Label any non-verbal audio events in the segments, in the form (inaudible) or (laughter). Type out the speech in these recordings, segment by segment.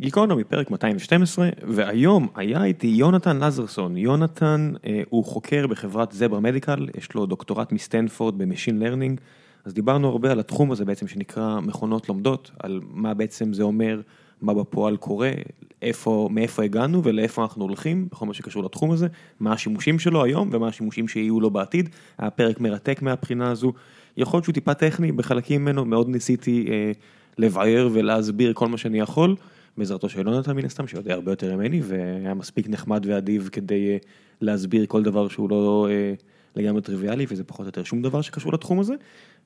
גיקונומי, פרק 212, והיום היה איתי יונתן לזרסון. יונתן אה, הוא חוקר בחברת זברה מדיקל, יש לו דוקטורט מסטנפורד ב machine learning, אז דיברנו הרבה על התחום הזה בעצם שנקרא מכונות לומדות, על מה בעצם זה אומר, מה בפועל קורה, איפה, מאיפה הגענו ולאיפה אנחנו הולכים, בכל מה שקשור לתחום הזה, מה השימושים שלו היום ומה השימושים שיהיו לו בעתיד. היה פרק מרתק מהבחינה הזו, יכול להיות שהוא טיפה טכני בחלקים ממנו, מאוד ניסיתי אה, לבאר ולהסביר כל מה שאני יכול. בעזרתו של יונתן מן הסתם, שיודע הרבה יותר ממני, והיה מספיק נחמד ואדיב כדי uh, להסביר כל דבר שהוא לא uh, לגמרי טריוויאלי, וזה פחות או יותר שום דבר שקשור לתחום הזה.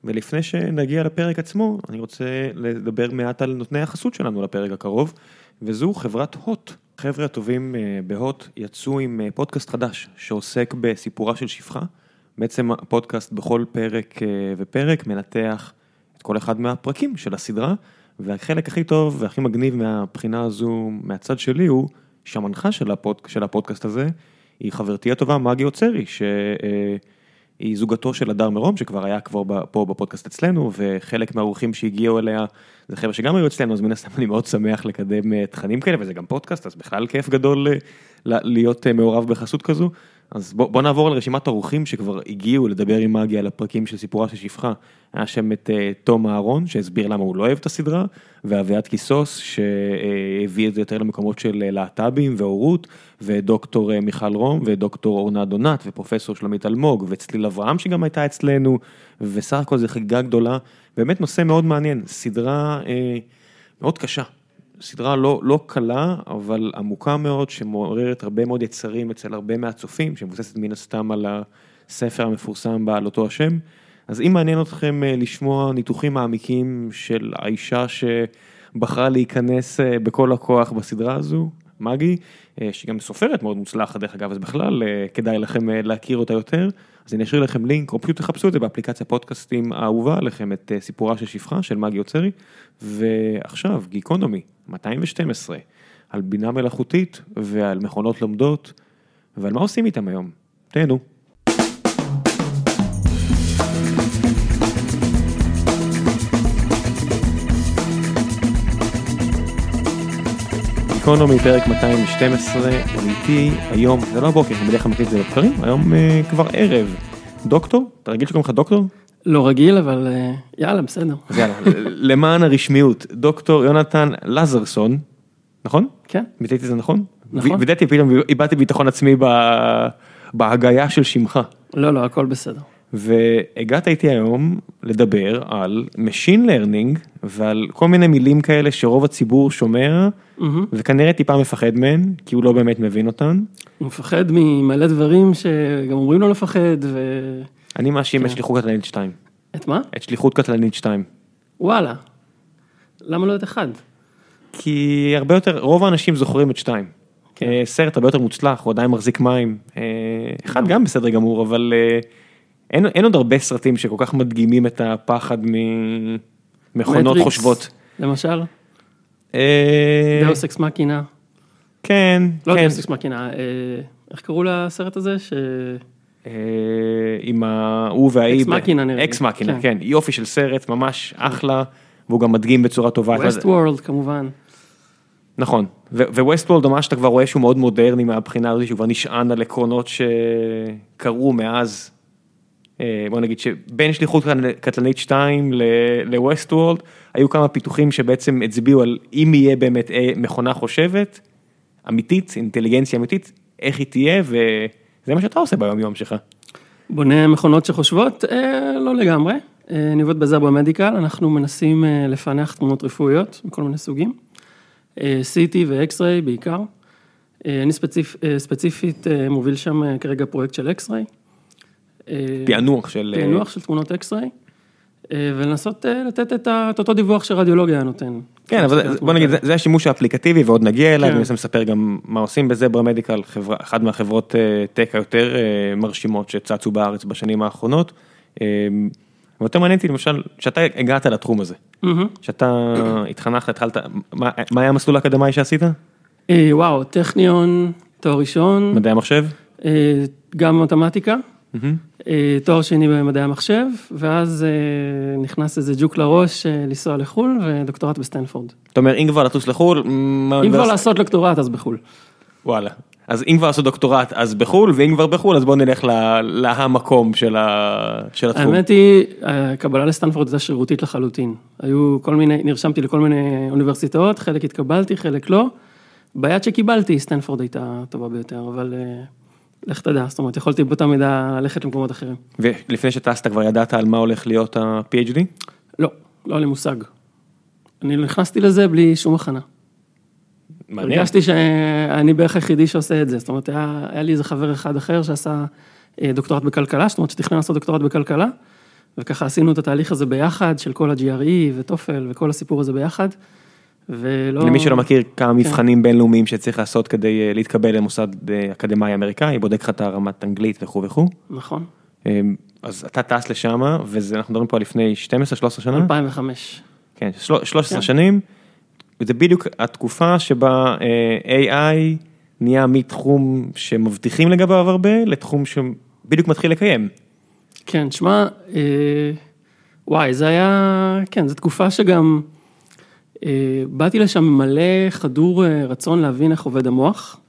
ולפני שנגיע לפרק עצמו, אני רוצה לדבר מעט על נותני החסות שלנו לפרק הקרוב, וזו חברת הוט. חבר'ה הטובים uh, בהוט יצאו עם פודקאסט חדש, שעוסק בסיפורה של שפחה. בעצם הפודקאסט בכל פרק ופרק מנתח את כל אחד מהפרקים של הסדרה. והחלק הכי טוב והכי מגניב מהבחינה הזו, מהצד שלי, הוא שהמנחה של, הפוד, של הפודקאסט הזה, היא חברתי הטובה מגי עוצרי, שהיא זוגתו של הדר מרום, שכבר היה כבר פה בפודקאסט אצלנו, וחלק מהאורחים שהגיעו אליה, זה חבר'ה שגם היו אצלנו, אז מן הסתם (laughs) אני מאוד שמח לקדם אה, תכנים כאלה, וזה גם פודקאסט, אז בכלל כיף גדול אה, להיות אה, מעורב בחסות כזו. אז בוא, בוא נעבור על רשימת האורחים שכבר הגיעו לדבר עם מגי על הפרקים של סיפורה של שפחה. היה שם את uh, תום אהרון שהסביר למה הוא לא אוהב את הסדרה, ואביעד קיסוס שהביא את זה יותר למקומות של אה, להט"בים והורות, ודוקטור uh, מיכל רום, ודוקטור אורנה דונת, ופרופסור שלומית אלמוג, וצליל אברהם שגם הייתה אצלנו, וסך הכל זו חגיגה גדולה, באמת נושא מאוד מעניין, סדרה uh, מאוד קשה. סדרה לא, לא קלה, אבל עמוקה מאוד, שמעוררת הרבה מאוד יצרים אצל הרבה מהצופים, שמבוססת מן הסתם על הספר המפורסם בעל אותו השם. אז אם מעניין אתכם אה, לשמוע ניתוחים מעמיקים של האישה שבחרה להיכנס אה, בכל הכוח בסדרה הזו, מגי, אה, שהיא גם סופרת מאוד מוצלחת דרך אגב, אז בכלל כדאי לכם להכיר אותה יותר, אז אני אשאיר לכם לינק, או פשוט תחפשו את זה באפליקציה פודקאסטים האהובה עליכם, את סיפורה של שפחה של מגי עוצרי, ועכשיו גיקונומי 212, על בינה מלאכותית ועל מכונות לומדות, ועל מה עושים איתם היום, תהנו. גיקונומי, פרק 212, ואיתי היום, זה לא הבוקר, אני בדרך כלל מקליט את זה בבקרים, היום uh, כבר ערב. דוקטור? אתה רגיל שקוראים לך דוקטור? לא רגיל, אבל uh, יאללה, בסדר. אז יאללה, למען הרשמיות, דוקטור יונתן לזרסון, נכון? כן. ביטאתי את זה נכון? נכון. וידאתי פתאום, איבדתי ביטחון עצמי בהגיה של שמך. לא, לא, הכל בסדר. והגעת איתי היום לדבר על Machine Learning ועל כל מיני מילים כאלה שרוב הציבור שומע mm-hmm. וכנראה טיפה מפחד מהן כי הוא לא באמת מבין אותן. הוא מפחד ממלא דברים שגם אומרים לו לפחד ו... אני מאשים כן. את שליחות קטלנית 2. את מה? את שליחות קטלנית 2. וואלה. למה לא את אחד? כי הרבה יותר, רוב האנשים זוכרים את 2. כן. אה, סרט הרבה יותר מוצלח, הוא עדיין מחזיק מים. אה, אחד גם בסדר גמור, אבל... אין, אין עוד הרבה סרטים שכל כך מדגימים את הפחד ממכונות חושבות. למשל? דאוס אקס מכינה. כן, לא כן. דאוס אקס מכינה, איך קראו לסרט הזה? ש... אה, עם ההוא והאי. אקס מכינה נראה לי. אקס מכינה, כן. כן, יופי של סרט, ממש אחלה, והוא גם מדגים בצורה טובה. ווסט וורלד כמובן. נכון, וווסט וורלד ממש אתה כבר רואה שהוא מאוד מודרני מהבחינה הזאת, שהוא כבר נשען על עקרונות שקרו מאז בוא נגיד שבין שליחות קטלנית 2 לווסט וורלד, היו כמה פיתוחים שבעצם הצביעו על אם יהיה באמת אה, מכונה חושבת, אמיתית, אינטליגנציה אמיתית, איך היא תהיה, וזה מה שאתה עושה ביום יום שלך. בונה מכונות שחושבות? אה, לא לגמרי. אה, אני עובד בזברה מדיקל, אנחנו מנסים אה, לפענח תמונות רפואיות מכל מיני סוגים, אה, CT ו-X-Ray בעיקר. אה, אני ספציפ, אה, ספציפית אה, מוביל שם אה, כרגע פרויקט של X-Ray. פענוח של... פענוח של תמונות אקסריי, ולנסות לתת את אותו דיווח שרדיולוגיה נותן. כן, אבל בוא נגיד, זה השימוש האפליקטיבי ועוד נגיע אליו, אני רוצה לספר גם מה עושים בזברה מדיקל, אחת מהחברות tech היותר מרשימות שצצו בארץ בשנים האחרונות. ויותר מעניין אותי למשל, שאתה הגעת לתחום הזה, שאתה התחנכת, התחלת, מה היה המסלול האקדמאי שעשית? וואו, טכניון, תואר ראשון. מדעי המחשב? גם מתמטיקה. אה, תואר שני במדעי המחשב, ואז אה, נכנס איזה ג'וק לראש אה, לנסוע לחו"ל, ודוקטורט בסטנפורד. אתה אומר, אם כבר לטוס לחו"ל, אם כבר לעשות דוקטורט, אז בחו"ל. וואלה. אז אם כבר לעשות דוקטורט, אז בחו"ל, ואם כבר בחו"ל, אז בוא נלך להמקום של ה- של התחום. האמת היא, הקבלה לסטנפורד הייתה שרירותית לחלוטין. היו כל מיני, נרשמתי לכל מיני אוניברסיטאות, חלק התקבלתי, חלק לא. מבין שקיבלתי, סטנפורד הייתה הטובה ביותר, אבל לך תדע, זאת אומרת, יכולתי באותה מידה ללכת למקומות אחרים. ולפני שטסת כבר ידעת על מה הולך להיות ה-PhD? לא, לא היה לי מושג. אני נכנסתי לזה בלי שום הכנה. מעניין. הרגשתי שאני בערך היחידי שעושה את זה, זאת אומרת, היה, היה לי איזה חבר אחד אחר שעשה אה, דוקטורט בכלכלה, זאת אומרת, שתכנן לעשות דוקטורט בכלכלה, וככה עשינו את התהליך הזה ביחד, של כל ה-GRE וטופל וכל הסיפור הזה ביחד, ולא... למי שלא מכיר כמה מבחנים בינלאומיים שצריך לעשות כדי אה, להתקבל למוסד אה, אקדמאי אמריקאי, בודק לך את הרמת אנגלית וכו' וכו'. נכון, אה, אז אתה טס לשם, ואנחנו מדברים פה לפני 12-13 שנה? 2005. כן, של- 13 כן. שנים, וזה בדיוק התקופה שבה אה, AI נהיה מתחום שמבטיחים לגביו הרבה, לתחום שבדיוק מתחיל לקיים. כן, שמע, אה, וואי, זה היה, כן, זו תקופה שגם באתי לשם מלא חדור אה, רצון להבין איך עובד המוח.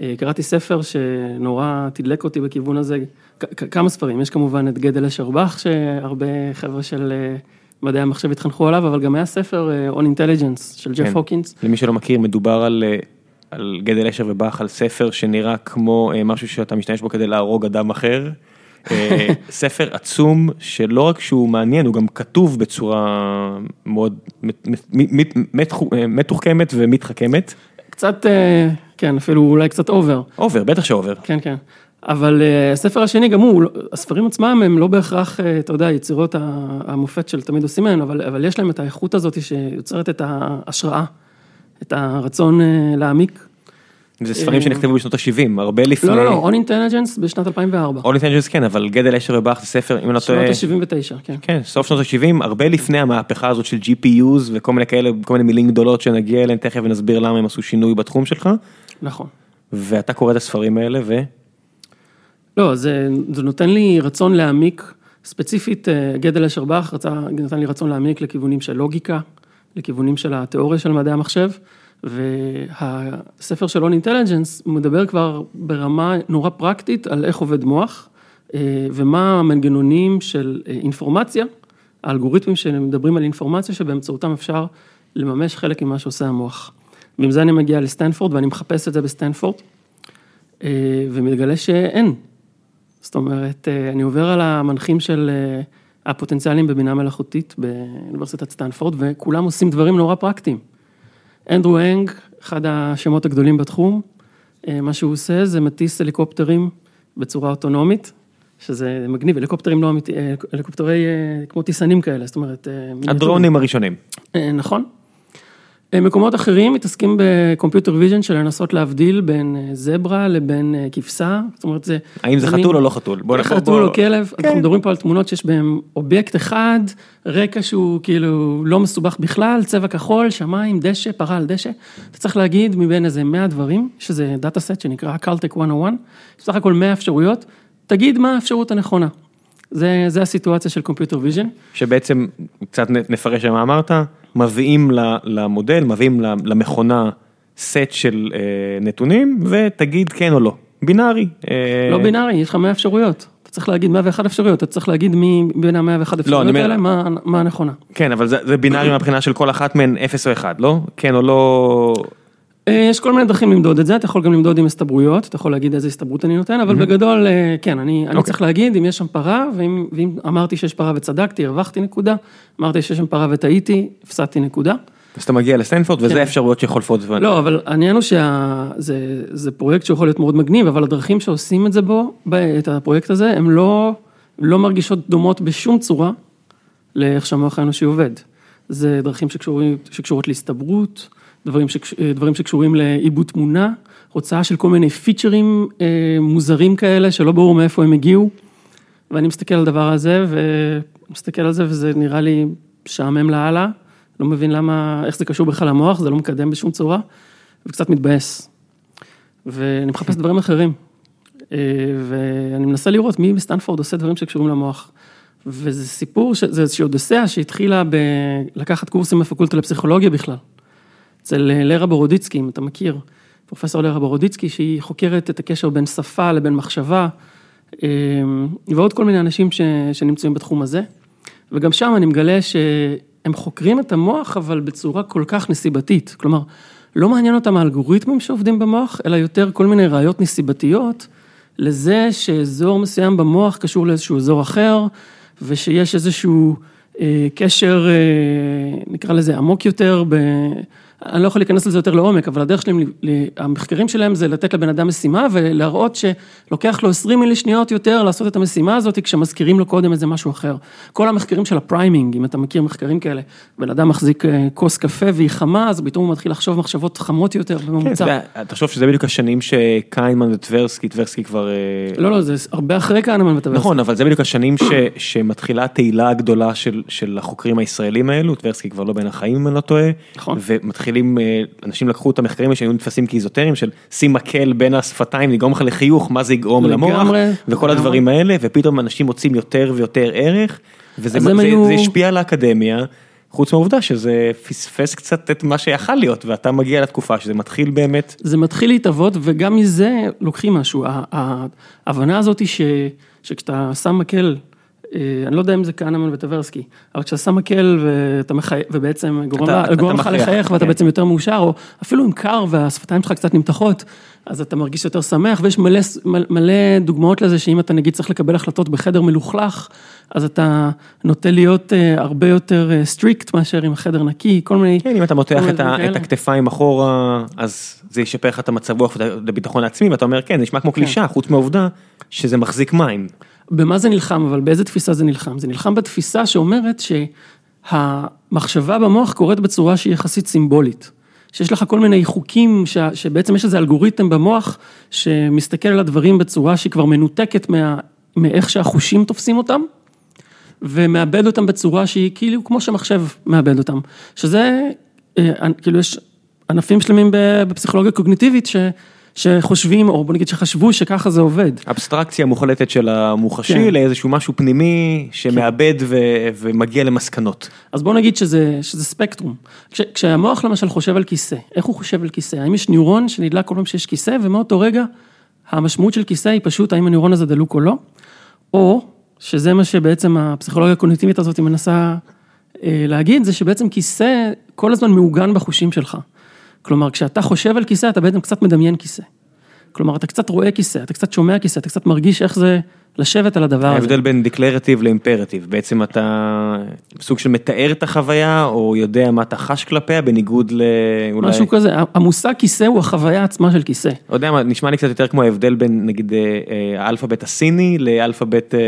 אה, קראתי ספר שנורא תדלק אותי בכיוון הזה, כמה ספרים, יש כמובן את גדל אשרבך, שהרבה חבר'ה של אה, מדעי המחשב התחנכו עליו, אבל גם היה ספר אה, On Intelligence של ג'ף כן. הוקינס. למי שלא מכיר, מדובר על, אה, על גדל אשר ובאך, על ספר שנראה כמו אה, משהו שאתה משתמש בו כדי להרוג אדם אחר. אה, ספר עצום שלא רק שהוא מעניין, הוא גם כתוב בצורה מאוד מת- מת- מת- מת- מתוחכמת ומתחכמת. קצת, אה, כן, אפילו אולי קצת over. over, בטח ש over. כן, כן. אבל אה, הספר השני גם הוא, הספרים עצמם הם לא בהכרח, אתה יודע, יצירות המופת של תמיד עושים מהן, אבל, אבל יש להם את האיכות הזאת שיוצרת את ההשראה, את הרצון להעמיק. זה ספרים שנכתבו בשנות ה-70, הרבה לפני... לא, לא, לא, On Intelligence בשנת 2004. On Intelligence כן, אבל גדל אשר באך זה ספר, אם אני לא טועה... שנות ה-79, כן. כן, סוף שנות ה-70, הרבה לפני המהפכה הזאת של GPUs וכל מיני כאלה, כל מיני מילים גדולות שנגיע אליהן תכף ונסביר למה הם עשו שינוי בתחום שלך, נכון. ואתה קורא את הספרים האלה ו... לא, זה, זה נותן לי רצון להעמיק, ספציפית אה, גדל אשרבך רצה, נתן לי רצון להעמיק לכיוונים של לוגיקה, לכיוונים של התיאוריה של מדעי המחשב, והספר של On Intelligence מדבר כבר ברמה נורא פרקטית על איך עובד מוח, אה, ומה המנגנונים של אה, אינפורמציה, האלגוריתמים שמדברים על אינפורמציה שבאמצעותם אפשר לממש חלק ממה שעושה המוח. ועם זה אני מגיע לסטנפורד ואני מחפש את זה בסטנפורד, אה, ומתגלה שאין. זאת אומרת, אני עובר על המנחים הפוטנציאלים בבינה מלאכותית באוניברסיטת סטנפורד, וכולם עושים דברים נורא פרקטיים. אנדרו נג, אחד השמות הגדולים בתחום, אה, מה שהוא עושה זה מטיס הליקופטרים בצורה אוטונומית, שזה מגניב, הליקופטרים לא אמיתי, אה, הליקופטרי אה, כמו טיסנים כאלה, זאת אומרת... הדרונים הראשונים. נכון. אה, מקומות אחרים מתעסקים ב computer vision של לנסות להבדיל בין אה, זברה לבין אה, כבשה, זאת אומרת זה... האם זה חתול או לא חתול? בוא נבוא- חתול בוא- או כלב, אנחנו מדברים פה על תמונות שיש בהן אובייקט אחד, רקע שהוא כאילו לא מסובך בכלל, צבע כחול, שמיים, דשא, פרה על דשא. אתה צריך להגיד מבין איזה 100 דברים, יש איזה data set שנקרא קלטק 101, יש בסך הכל 100 אפשרויות, תגיד מה האפשרות הנכונה. זה, זה הסיטואציה של computer vision. שבעצם, קצת נפרש מה אמרת, מביאים למודל, מביאים למכונה סט של אה, נתונים, ותגיד כן או לא. בינארי. אה, לא בינארי, יש לך 100 אפשרויות. אתה צריך להגיד 101 אפשרויות, אתה צריך להגיד מבין ה-101 אני אפשרויות אומר- האלה, מה, מה הנכונה. כן, אבל זה, זה בינארי (clears throat) מהבחינה של כל אחת מהן 0 או 1, לא? כן או לא... אה, יש כל מיני דרכים למדוד את זה, אתה יכול גם למדוד עם הסתברויות, אתה יכול להגיד איזה הסתברות אני נותן, אבל בגדול, אה, כן, אני, אני אוקיי. צריך להגיד אם יש שם פרה, ואם, ואם אמרתי שיש פרה וצדקתי, הרווחתי נקודה, אמרתי שיש שם פרה וטעיתי, הפסדתי נקודה. אז אתה מגיע לסטנפורד, וזה כן. האפשרויות שחולפות. לא, אבל העניין הוא שזה זה פרויקט שיכול להיות מאוד מגניב, אבל הדרכים שעושים את זה בו, את הפרויקט הזה, הן לא, לא מרגישות דומות בשום צורה לאיך שהמוח האנושי עובד. זה דרכים שקשורות להסתברות, דברים, שקש, דברים שקשורים לעיבוד תמונה, הוצאה של כל מיני פיצ'רים אה, מוזרים כאלה, שלא ברור מאיפה הם הגיעו. ואני מסתכל על הדבר הזה, ומסתכל על זה, וזה נראה לי משעמם לאללה. לא מבין למה, איך זה קשור בכלל למוח, זה לא מקדם בשום צורה, וקצת מתבאס. ואני מחפש דברים אחרים. ואני מנסה לראות מי בסטנפורד עושה דברים שקשורים למוח. וזה סיפור, זה איזושהי אודסאה שהתחילה בלקחת קורסים בפקולטה לפסיכולוגיה בכלל. אצל לרה בורודיצקי, אם אתה מכיר, פרופסור לרה בורודיצקי, שהיא חוקרת את הקשר בין שפה לבין מחשבה, ועוד כל מיני אנשים ש, שנמצאים בתחום הזה. וגם שם אני מגלה שהם חוקרים את המוח, אבל בצורה כל כך נסיבתית. כלומר, לא מעניין אותם האלגוריתמים שעובדים במוח, אלא יותר כל מיני ראיות נסיבתיות לזה שאזור מסוים במוח קשור לאיזשהו אזור אחר, ושיש איזשהו אה, קשר, אה, נקרא לזה עמוק יותר, ב... אני לא יכול להיכנס לזה יותר לעומק, אבל הדרך שלהם, המחקרים שלהם זה לתת לבן אדם משימה ולהראות שלוקח לו 20 מילי שניות יותר לעשות את המשימה הזאת כשמזכירים לו קודם איזה משהו אחר. כל המחקרים של ה priming, אם אתה מכיר מחקרים כאלה, בן אדם מחזיק אה, כוס קפה והיא חמה, אז פתאום הוא מתחיל לחשוב מחשבות חמות יותר בממוצע. כן, תחשוב שזה בדיוק השנים שקיינמן וטברסקי, טברסקי כבר... אה, לא, לא, זה הרבה אחרי קיינמן וטברסקי. נכון, אבל זה בדיוק השנים שמתחילה התהילה הגדולה של החוקרים הישראלים האלו, טברסקי כבר לא בין החיים אם אני לא טועה. נכון. מתחילים, אה, אנשים לקחו את המחקרים שהיו נתפסים כאיזוטריים של שים מקל בין השפתיים, לגרום לך לחיוך, מה זה יגרום למוח, וכל הדברים האלה, ופתאום אנשים מוצאים יותר ויותר ערך, וזה השפיע על האקדמיה. חוץ מהעובדה שזה פספס קצת את מה שיכל להיות, ואתה מגיע לתקופה שזה מתחיל באמת. זה מתחיל להתאבות, וגם מזה לוקחים משהו. ההבנה הזאת היא שכשאתה שם מקל אני לא יודע אם זה כהנמן וטברסקי, אבל כשאתה שם מקל ואתה מחייך, ובעצם גורם לך לחייך ואתה כן. בעצם יותר מאושר, או אפילו אם קר והשפתיים שלך קצת נמתחות, אז אתה מרגיש יותר שמח, ויש מלא, מלא דוגמאות לזה שאם אתה נגיד צריך לקבל החלטות בחדר מלוכלך, אז אתה נוטה להיות אה, הרבה יותר strict אה, מאשר עם החדר נקי, כל מיני... כן, אם אתה מותח את, את הכתפיים אחורה, אז זה ישפר לך את המצב רוח ואת הביטחון העצמי, ואתה אומר, כן, זה נשמע כמו כן. קלישה, חוץ מהעובדה שזה מחזיק מים. במה זה נלחם, אבל באיזה תפיסה זה נלחם? זה נלחם בתפיסה שאומרת שהמחשבה במוח קורית בצורה שהיא יחסית סימבולית. שיש לך כל מיני חוקים, ש, שבעצם יש איזה אלגוריתם במוח שמסתכל על הדברים בצורה שהיא כבר מנותקת מה, מאיך שהחושים תופסים אותם, ומאבד אותם בצורה שהיא כאילו כמו שמחשב מאבד אותם. שזה, אה, כאילו יש ענפים שלמים בפסיכולוגיה קוגניטיבית, ש... שחושבים, או בוא נגיד שחשבו שככה זה עובד. אבסטרקציה מוחלטת של המוחשי כן. לאיזשהו משהו פנימי שמאבד כן. ו, ומגיע למסקנות. אז בוא נגיד שזה, שזה ספקטרום. כש, כשהמוח למשל חושב על כיסא, איך הוא חושב על כיסא? האם יש ניורון שנדלק כל פעם שיש כיסא, ומאותו רגע המשמעות של כיסא היא פשוט האם הניורון הזה דלוק או לא, או שזה מה שבעצם הפסיכולוגיה הקוגניטיבית הזאת מנסה אה, להגיד, זה שבעצם כיסא כל הזמן מעוגן בחושים שלך. כלומר, כשאתה חושב על כיסא, אתה בעצם קצת מדמיין כיסא. כלומר, אתה קצת רואה כיסא, אתה קצת שומע כיסא, אתה קצת מרגיש איך זה לשבת על הדבר הזה. ההבדל בין דקלרטיב לאימפרטיב, בעצם אתה סוג של מתאר את החוויה, או יודע מה אתה חש כלפיה, בניגוד לאולי... משהו כזה, המושג כיסא הוא החוויה עצמה של כיסא. אתה יודע מה, נשמע לי קצת יותר כמו ההבדל בין, נגיד, אה, אה, האלפאבית הסיני לאלפאבית... אה,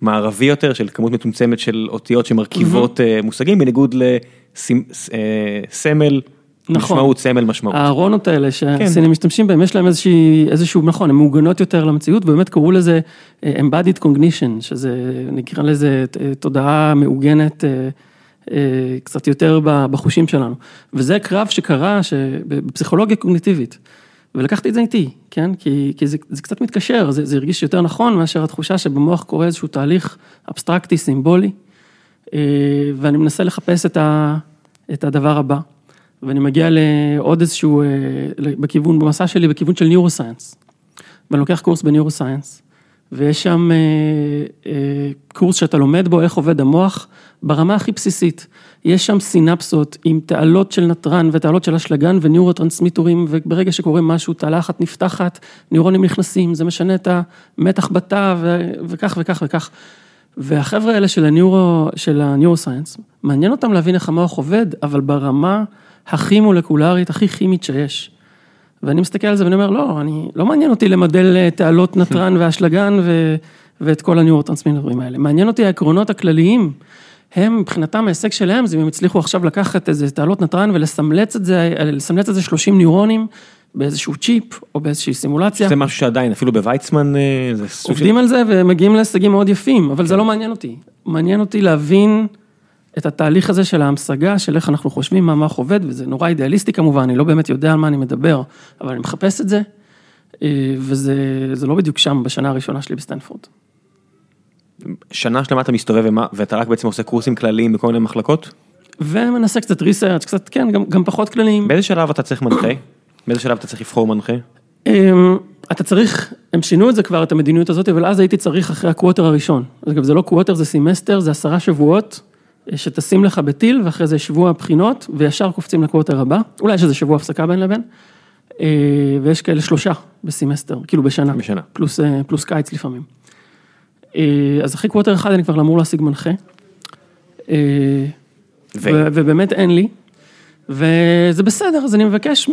מערבי יותר, של כמות מצומצמת של אותיות שמרכיבות מושגים, בניגוד לסמל נכון. משמעות, סמל משמעות. הארונות האלה שהסינים כן. משתמשים בהם, יש להם איזושהי, איזשהו, נכון, הן מעוגנות יותר למציאות, באמת קראו לזה אה, Embodied Cognition, שזה, נקרא לזה אה, תודעה מעוגנת אה, קצת יותר בחושים שלנו. וזה קרב שקרה בפסיכולוגיה קוגניטיבית. ולקחתי את זה איתי, כן? כי, כי זה, זה קצת מתקשר, זה, זה הרגיש יותר נכון מאשר התחושה שבמוח קורה איזשהו תהליך אבסטרקטי, סימבולי, ואני מנסה לחפש את, ה, את הדבר הבא. ואני מגיע לעוד איזשהו, אה, בכיוון, במסע שלי, בכיוון של ניורוסייאנס. ואני לוקח קורס בניורוסייאנס, ויש שם אה, אה, קורס שאתה לומד בו איך עובד המוח ברמה הכי בסיסית. יש שם סינפסות עם תעלות של נתרן ותעלות של אשלגן וניורוטרנסמיטורים, וברגע שקורה משהו, תעלה אחת נפתחת, ניורונים נכנסים, זה משנה את המתח בתא וכך וכך וכך. והחבר'ה האלה של הניורו, של ה neuroscience, מעניין אותם להבין איך המוח עובד, אבל ברמה הכי מולקולרית, הכי כימית שיש. ואני מסתכל על זה ואני אומר, לא, אני, לא מעניין אותי למדל אה, תעלות נתרן ואשלגן ו, ואת כל הניורוטרנסמיטרים האלה. מעניין אותי העקרונות הכלליים. הם, מבחינתם ההישג שלהם זה אם הם הצליחו עכשיו לקחת איזה תעלות נתרן ולסמלץ את זה, לסמלץ את זה 30 ניורונים באיזשהו צ'יפ או באיזושהי סימולציה. זה משהו שעדיין, אפילו בוויצמן, אה, זה סוג של... עובדים על זה ומגיעים להישגים מאוד יפים, אבל זה כן. לא מעניין אותי. מעניין אותי להבין את התהליך הזה של ההמשגה, של איך אנחנו חושבים, מה המוח עובד, וזה נורא אידיאליסטי כמובן, אני לא באמת יודע על מה אני מדבר, אבל אני מחפש את זה. וזה לא בדיוק שם בשנה הראשונה שלי בסטנפורד. שנה שלמה אתה מסתובב ומה, ואתה רק בעצם עושה קורסים כלליים בכל מיני מחלקות? ומנסה קצת research, קצת כן, גם, גם פחות כלליים. באיזה שלב אתה צריך מנחה? באיזה שלב אתה צריך לבחור מנחה? אמ, אתה צריך, הם שינו את זה כבר, את המדיניות הזאת, אבל אז הייתי צריך אחרי ה quarter הראשון. אגב, זה לא quarter, זה סמסטר, זה עשרה שבועות, אה, שטסים לך כטיל, ואחרי זה שבוע בחינות, וישר קופצים ל quarter הבא. אולי יש איזה שבוע הפסקה בין לבין. אה, ויש כאלה שלושה בסמסטר, כאילו בשנה. בשנה. פלוס, אה, פלוס קיץ לפעמים. אז אחרי quarter אחד אני כבר אמור להשיג מנחה. ו... ובאמת אין לי. וזה בסדר, אז אני מבקש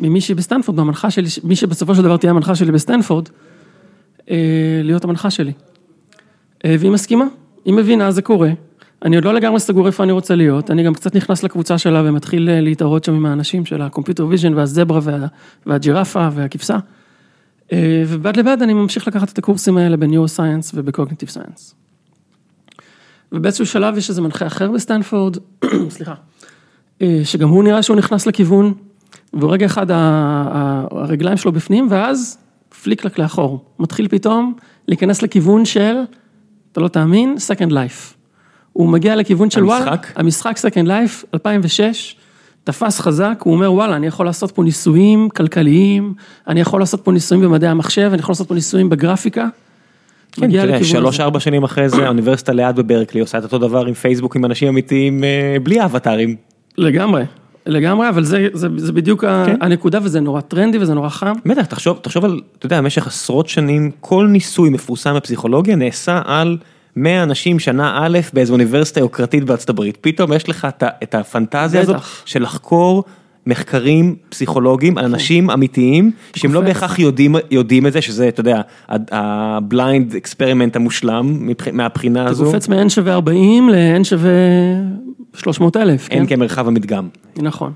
ממישהי בסטנפורד, מהמנחה שלי, מי שבסופו של דבר תהיה המנחה שלי בסטנפורד, אה, להיות המנחה שלי. אה, והיא מסכימה, היא מבינה, זה קורה. אני עוד לא לגמרי סגור איפה אני רוצה להיות, אני גם קצת נכנס לקבוצה שלה ומתחיל אה, להתערות שם עם האנשים של ה computer vision והזברה וה, והג'ירפה והכבשה. ובד בבד אני ממשיך לקחת את הקורסים האלה ב neuroscience וב cognitive science. ובאיזשהו שלב יש איזה מנחה אחר בסטנפורד, (clears throat) סליחה, אה, שגם הוא נראה שהוא נכנס לכיוון, ורגע אחד הרגליים שלו בפנים, ואז פליק פלאק לאחור. מתחיל פתאום להיכנס לכיוון של, אתה לא תאמין, Second Life. הוא מגיע לכיוון של וואלה, המשחק? המשחק Second Life, 2006, תפס חזק, הוא אומר וואלה, אני יכול לעשות פה ניסויים כלכליים, אני יכול לעשות פה ניסויים במדעי המחשב, אני יכול לעשות פה ניסויים בגרפיקה. כן, תראה, שלוש ארבע שנים אחרי זה, האוניברסיטה ליד בברקלי עושה את אותו דבר עם פייסבוק עם אנשים אמיתיים אה, בלי אבטארים. לגמרי, לגמרי, אבל זה, זה, זה בדיוק כן. הנקודה וזה נורא טרנדי וזה נורא חם. בטח, תחשוב, תחשוב על, אתה יודע, במשך עשרות שנים, כל ניסוי מפורסם בפסיכולוגיה נעשה על 100 אנשים שנה א' באיזו אוניברסיטה יוקרתית בארצות הברית. פתאום יש לך את, את הפנטזיה בטח. הזאת של לחקור מחקרים פסיכולוגיים על כן. אנשים אמיתיים, שהם לא בהכרח יודעים, יודעים את זה, שזה, אתה יודע, ה blind experiment המושלם מהבחינה הזו. אתה קופץ מ-N שווה 40 ל-N שווה 300 אלף. כן? N כמרחב המדגם. נכון.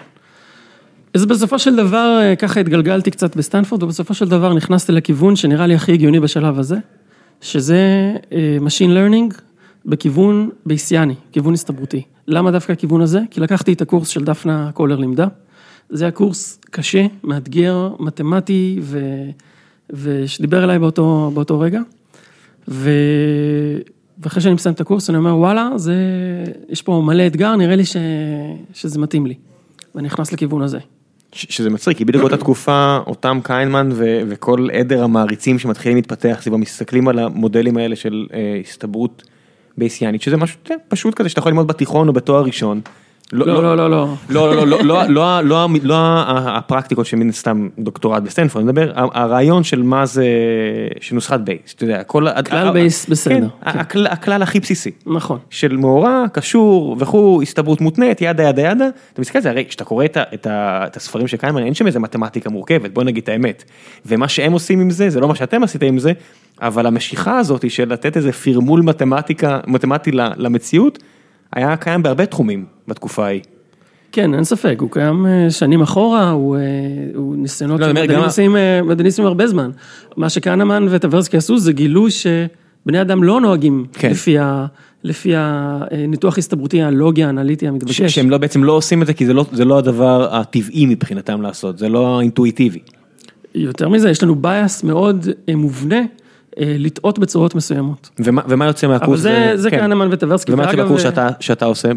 אז בסופו של דבר, אה, ככה התגלגלתי קצת בסטנפורד, ובסופו של דבר נכנסתי לכיוון שנראה לי הכי הגיוני בשלב הזה, שזה אה, Machine Learning בכיוון בייסיאני, כיוון הסתברותי. למה דווקא הכיוון הזה? כי לקחתי את הקורס של דפנה קולר לימדה. זה היה קורס קשה, מאתגר, מתמטי, ו... ושדיבר אליי באותו, באותו רגע. ו... ואחרי שאני מסיים את הקורס, אני אומר, וואלה, זה... יש פה מלא אתגר, נראה לי ש... שזה מתאים לי. ואני נכנס לכיוון הזה. שזה מצחיק, כי בדיוק באותה תקופה, אותם קיינמן ו... וכל עדר המעריצים שמתחילים להתפתח, סביב מסתכלים על המודלים האלה של אה, הסתברות בייסיאנית, שזה משהו פשוט כזה שאתה יכול ללמוד בתיכון או בתואר ראשון. לא, לא, לא, לא. לא, לא, לא, לא הפרקטיקות שמן הסתם דוקטורט בסטנפורד, אני מדבר, הרעיון של מה זה, של נוסחת בייס, אתה יודע, כל... כלל בייס בסדר. הכלל הכי בסיסי. נכון. של מאורע, קשור וכו', הסתברות מותנית, yada yada yada, אתה מסתכל על זה, הרי כשאתה קורא את הספרים של כהנמן, אין שם איזה מתמטיקה מורכבת, בוא נגיד את האמת. ומה שהם עושים עם זה, זה לא מה שאתם עשיתם עם זה, אבל המשיכה הזאת של לתת איזה פרמול מתמטיקה, מתמטי למציאות, היה קיים בהרבה תחומים בתקופה ההיא. כן, אין ספק, הוא קיים אה, שנים אחורה, הוא, אה, הוא ניסיונות לא, של מדעניסים, אה, מדעניסים הרבה זמן. מה שקהנמן וטברסקי עשו זה גילו שבני אדם לא נוהגים כן. לפי, ה, לפי הניתוח הסתברותי הלוגי האנליטי המתבקש. שהם לא, בעצם לא עושים את זה כי זה לא, זה לא הדבר הטבעי מבחינתם לעשות, זה לא האינטואיטיבי. יותר מזה, יש לנו בייס מאוד מובנה אה, לטעות בצורות מסוימות. ומה, ומה יוצא מהקורס? אבל זה, זה כן. כהנמן וטברסקי. ומה יוצא בקורס שאתה, שאתה עושה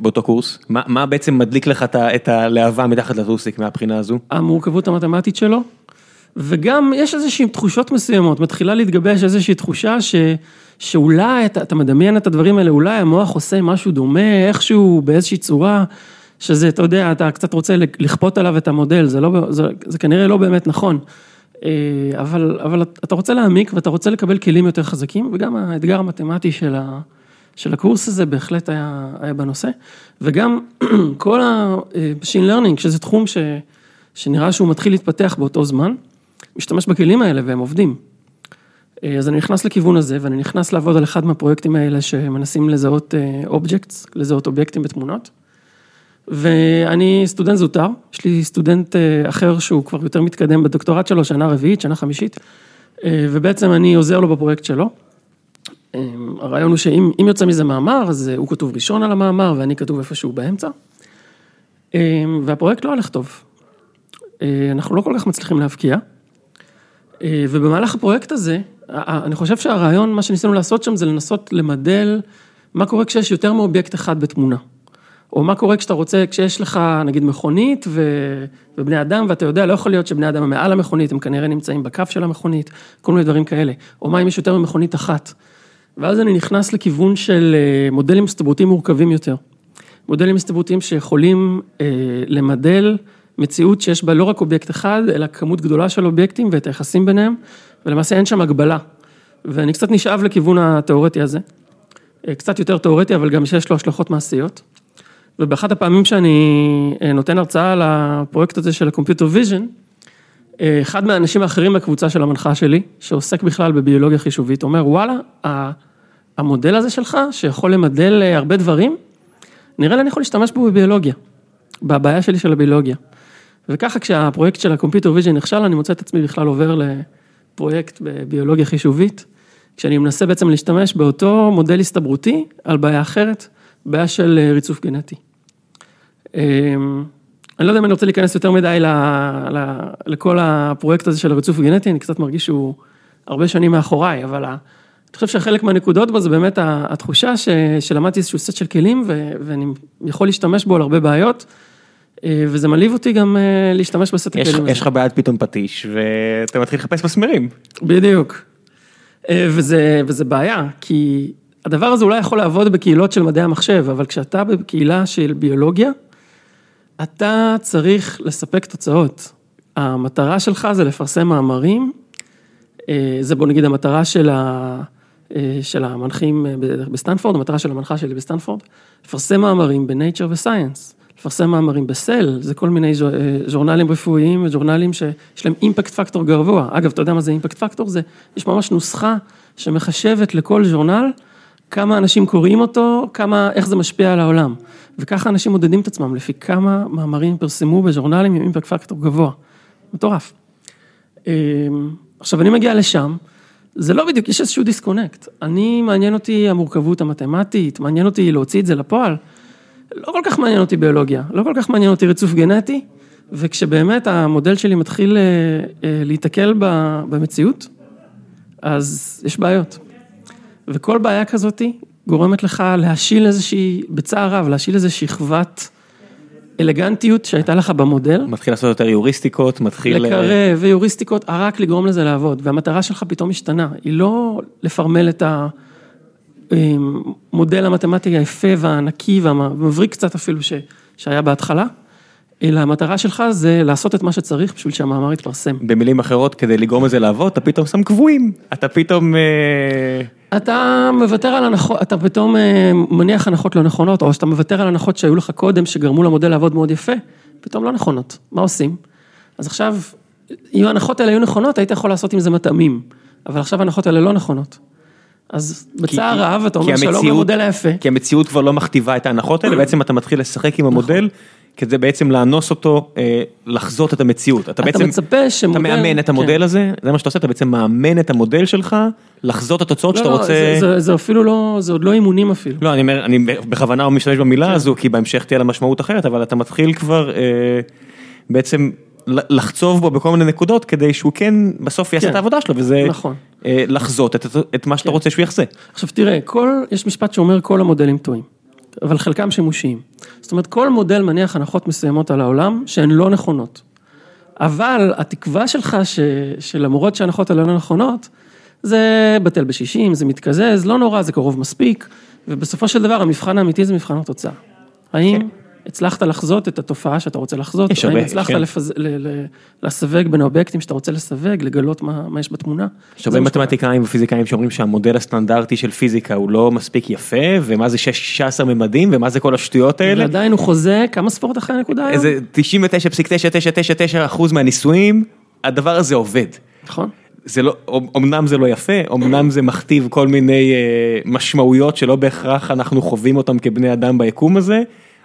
באותו קורס? מה, מה בעצם מדליק לך את הלהבה מתחת לטוסיק מהבחינה הזו? המורכבות המתמטית שלו, וגם יש איזושהי תחושות מסוימות, מתחילה להתגבש איזושהי תחושה ש, שאולי אתה, אתה מדמיין את הדברים האלה, אולי המוח עושה משהו דומה, איכשהו, באיזושהי צורה. שזה, אתה יודע, אתה קצת רוצה לכפות עליו את המודל, זה, לא, זה, זה כנראה לא באמת נכון. אה, אבל, אבל אתה רוצה להעמיק ואתה רוצה לקבל כלים יותר חזקים, וגם האתגר המתמטי של, ה, של הקורס הזה בהחלט היה, היה בנושא, וגם (clears throat) כל ה-Machine Learning, שזה תחום ש, שנראה שהוא מתחיל להתפתח באותו זמן, משתמש בכלים האלה והם עובדים. אה, אז אני נכנס לכיוון הזה, ואני נכנס לעבוד על אחד מהפרויקטים האלה שמנסים לזהות objects, אה, לזהות אובייקטים בתמונות. ואני סטודנט זוטר, יש לי סטודנט אה, אחר שהוא כבר יותר מתקדם בדוקטורט שלו, שנה רביעית, שנה חמישית, אה, ובעצם אני עוזר לו בפרויקט שלו. אה, הרעיון הוא שאם יוצא מזה מאמר, אז הוא כתוב ראשון על המאמר ואני כתוב איפשהו באמצע. והפרויקט לא הולך טוב. אנחנו לא כל כך מצליחים להבקיע. ובמהלך הפרויקט הזה, אני חושב שהרעיון, מה שניסינו לעשות שם זה לנסות למדל מה קורה כשיש יותר מאובייקט אחד בתמונה. או מה קורה כשאתה רוצה, כשיש לך נגיד מכונית ו... ובני אדם, ואתה יודע, לא יכול להיות שבני אדם הם מעל המכונית, הם כנראה נמצאים בקו של המכונית, כל מיני דברים כאלה. או מה אם יש יותר ממכונית אחת. ואז אני נכנס לכיוון של אה, מודלים הסתברותיים מורכבים יותר. מודלים הסתברותיים שיכולים אה, למדל מציאות שיש בה לא רק אובייקט אחד, אלא כמות גדולה של אובייקטים ואת היחסים ביניהם, ולמעשה אין שם הגבלה. ואני קצת נשאב לכיוון התיאורטי הזה. אה, קצת יותר תיאורטי, אבל גם שיש לו השלכות מעשיות. ובאחת הפעמים שאני אה, נותן הרצאה על הפרויקט הזה של ה computer vision, אה, אחד מהאנשים האחרים בקבוצה של המנחה שלי, שעוסק בכלל בביולוגיה חישובית, אומר, וואלה, המודל הזה שלך, שיכול למדל הרבה דברים, נראה לי אני יכול להשתמש בו בביולוגיה, בבעיה שלי של הביולוגיה. וככה כשהפרויקט של ה computer vision נכשל, אני מוצא את עצמי בכלל עובר לפרויקט בביולוגיה חישובית, כשאני מנסה בעצם להשתמש באותו מודל הסתברותי על בעיה אחרת, בעיה של אה, ריצוף גנטי. אמ, אני לא יודע אם אני רוצה להיכנס יותר מדי ל, ל, לכל הפרויקט הזה של הריצוף הגנטי, אני קצת מרגיש שהוא הרבה שנים מאחוריי, אבל אני חושב שחלק מהנקודות בו זה באמת התחושה ש, שלמדתי איזשהו סט של כלים ו, ואני יכול להשתמש בו על הרבה בעיות. אה, וזה מעליב אותי גם אה, להשתמש בסט הכלים הזה. יש לך בעיית פתאום פטיש ואתה מתחיל לחפש מסמרים. בדיוק. וזה, וזה בעיה, כי הדבר הזה אולי יכול לעבוד בקהילות של מדעי המחשב, אבל כשאתה בקהילה של ביולוגיה, אתה צריך לספק תוצאות. המטרה שלך זה לפרסם מאמרים, אה, זה בוא נגיד המטרה של, ה, אה, של המנחים בסטנפורד, המטרה של המנחה שלי בסטנפורד, לפרסם מאמרים ב-Nature ו-Science, לפרסם מאמרים ב-Cell, זה כל מיני ז'ורנלים רפואיים וז'ורנלים שיש להם אימפקט פקטור גבוה. אגב, אתה יודע מה זה אימפקט פקטור? זה, יש ממש נוסחה שמחשבת לכל ז'ורנל כמה אנשים קוראים אותו, כמה, איך זה משפיע על העולם. וככה אנשים מודדים את עצמם, לפי כמה מאמרים פרסמו בז'ורנלים עם אימפקט פקטור גבוה. מטורף. אמ, עכשיו, אני מגיע לשם, זה לא בדיוק, יש איזשהו דיסקונקט. אני, מעניין אותי המורכבות המתמטית, מעניין אותי להוציא את זה לפועל. לא כל כך מעניין אותי ביולוגיה, לא כל כך מעניין אותי ריצוף גנטי, וכשבאמת המודל שלי מתחיל אה, אה, להיתקל במציאות, אז יש בעיות. וכל בעיה כזאתי גורמת לך להשיל איזושהי, בצער רב, להשיל איזו שכבת אלגנטיות שהייתה לך במודל. מתחיל לעשות יותר יוריסטיקות, מתחיל... לקרב ויוריסטיקות, רק לגרום לזה לעבוד, והמטרה שלך פתאום משתנה, היא לא לפרמל את המודל המתמטי היפה והנקי והמבריק קצת אפילו ש... שהיה בהתחלה. אלא המטרה שלך זה לעשות את מה שצריך בשביל שהמאמר יתפרסם. במילים אחרות, כדי לגרום לזה לעבוד, אתה פתאום שם קבועים, אתה פתאום... אה, אתה מוותר על הנחות, אתה פתאום אה, מניח הנחות לא נכונות, או שאתה מוותר על הנחות שהיו לך קודם, שגרמו למודל לעבוד מאוד יפה, פתאום לא נכונות. מה עושים? אז עכשיו, אם ההנחות האלה היו נכונות, היית יכול לעשות עם זה מטעמים, אבל עכשיו ההנחות האלה לא נכונות. אז בצער רב, אתה אומר שלום למודל היפה. כי המציאות כבר לא מכתיבה את ההנחות האלה, בעצם אתה מתחיל לשחק עם המודל. כדי בעצם לאנוס אותו, אה, לחזות את המציאות. אתה אתה בעצם, מצפה שמודל... אתה מאמן את המודל כן. הזה, זה מה שאתה עושה, אתה בעצם מאמן את המודל שלך, לחזות את התוצאות לא, שאתה לא, רוצה... זה, זה, זה אפילו לא, זה עוד לא אימונים אפילו. לא, אני אומר, אני בכוונה משתמש במילה כן. הזו, כי בהמשך תהיה לה משמעות אחרת, אבל אתה מתחיל כבר אה, בעצם לחצוב בו בכל מיני נקודות, כדי שהוא כן בסוף יעשה כן. את העבודה שלו, וזה נכון. אה, לחזות את, את מה שאתה כן. רוצה שהוא יחזה. עכשיו תראה, כל, יש משפט שאומר כל המודלים טועים. אבל חלקם שימושיים. זאת אומרת, כל מודל מניח הנחות מסוימות על העולם שהן לא נכונות. אבל התקווה שלך ש, שלמרות שההנחות האלה לא נכונות, זה בטל בשישים, זה מתקזז, לא נורא, זה קרוב מספיק, ובסופו של דבר המבחן האמיתי זה מבחן התוצאה. האם כן. הצלחת לחזות את התופעה שאתה רוצה לחזות, האם הרבה, הצלחת כן. לפז... ל... ל... לסווג בין האובייקטים שאתה רוצה לסווג, לגלות מה, מה יש בתמונה. יש הרבה מתמטיקאים ופיזיקאים שאומרים שהמודל הסטנדרטי של פיזיקה הוא לא מספיק יפה, ומה זה 16 ממדים, ומה זה כל השטויות האלה. ועדיין הוא חוזה, כמה ספורות אחרי הנקודה היום? איזה 99.9999 אחוז מהניסויים, הדבר הזה עובד. נכון. זה לא, אמנם זה לא יפה, אמנם זה מכתיב כל מיני אה, משמעויות שלא בהכרח אנחנו חווים אותם כבני אדם ביקום הזה.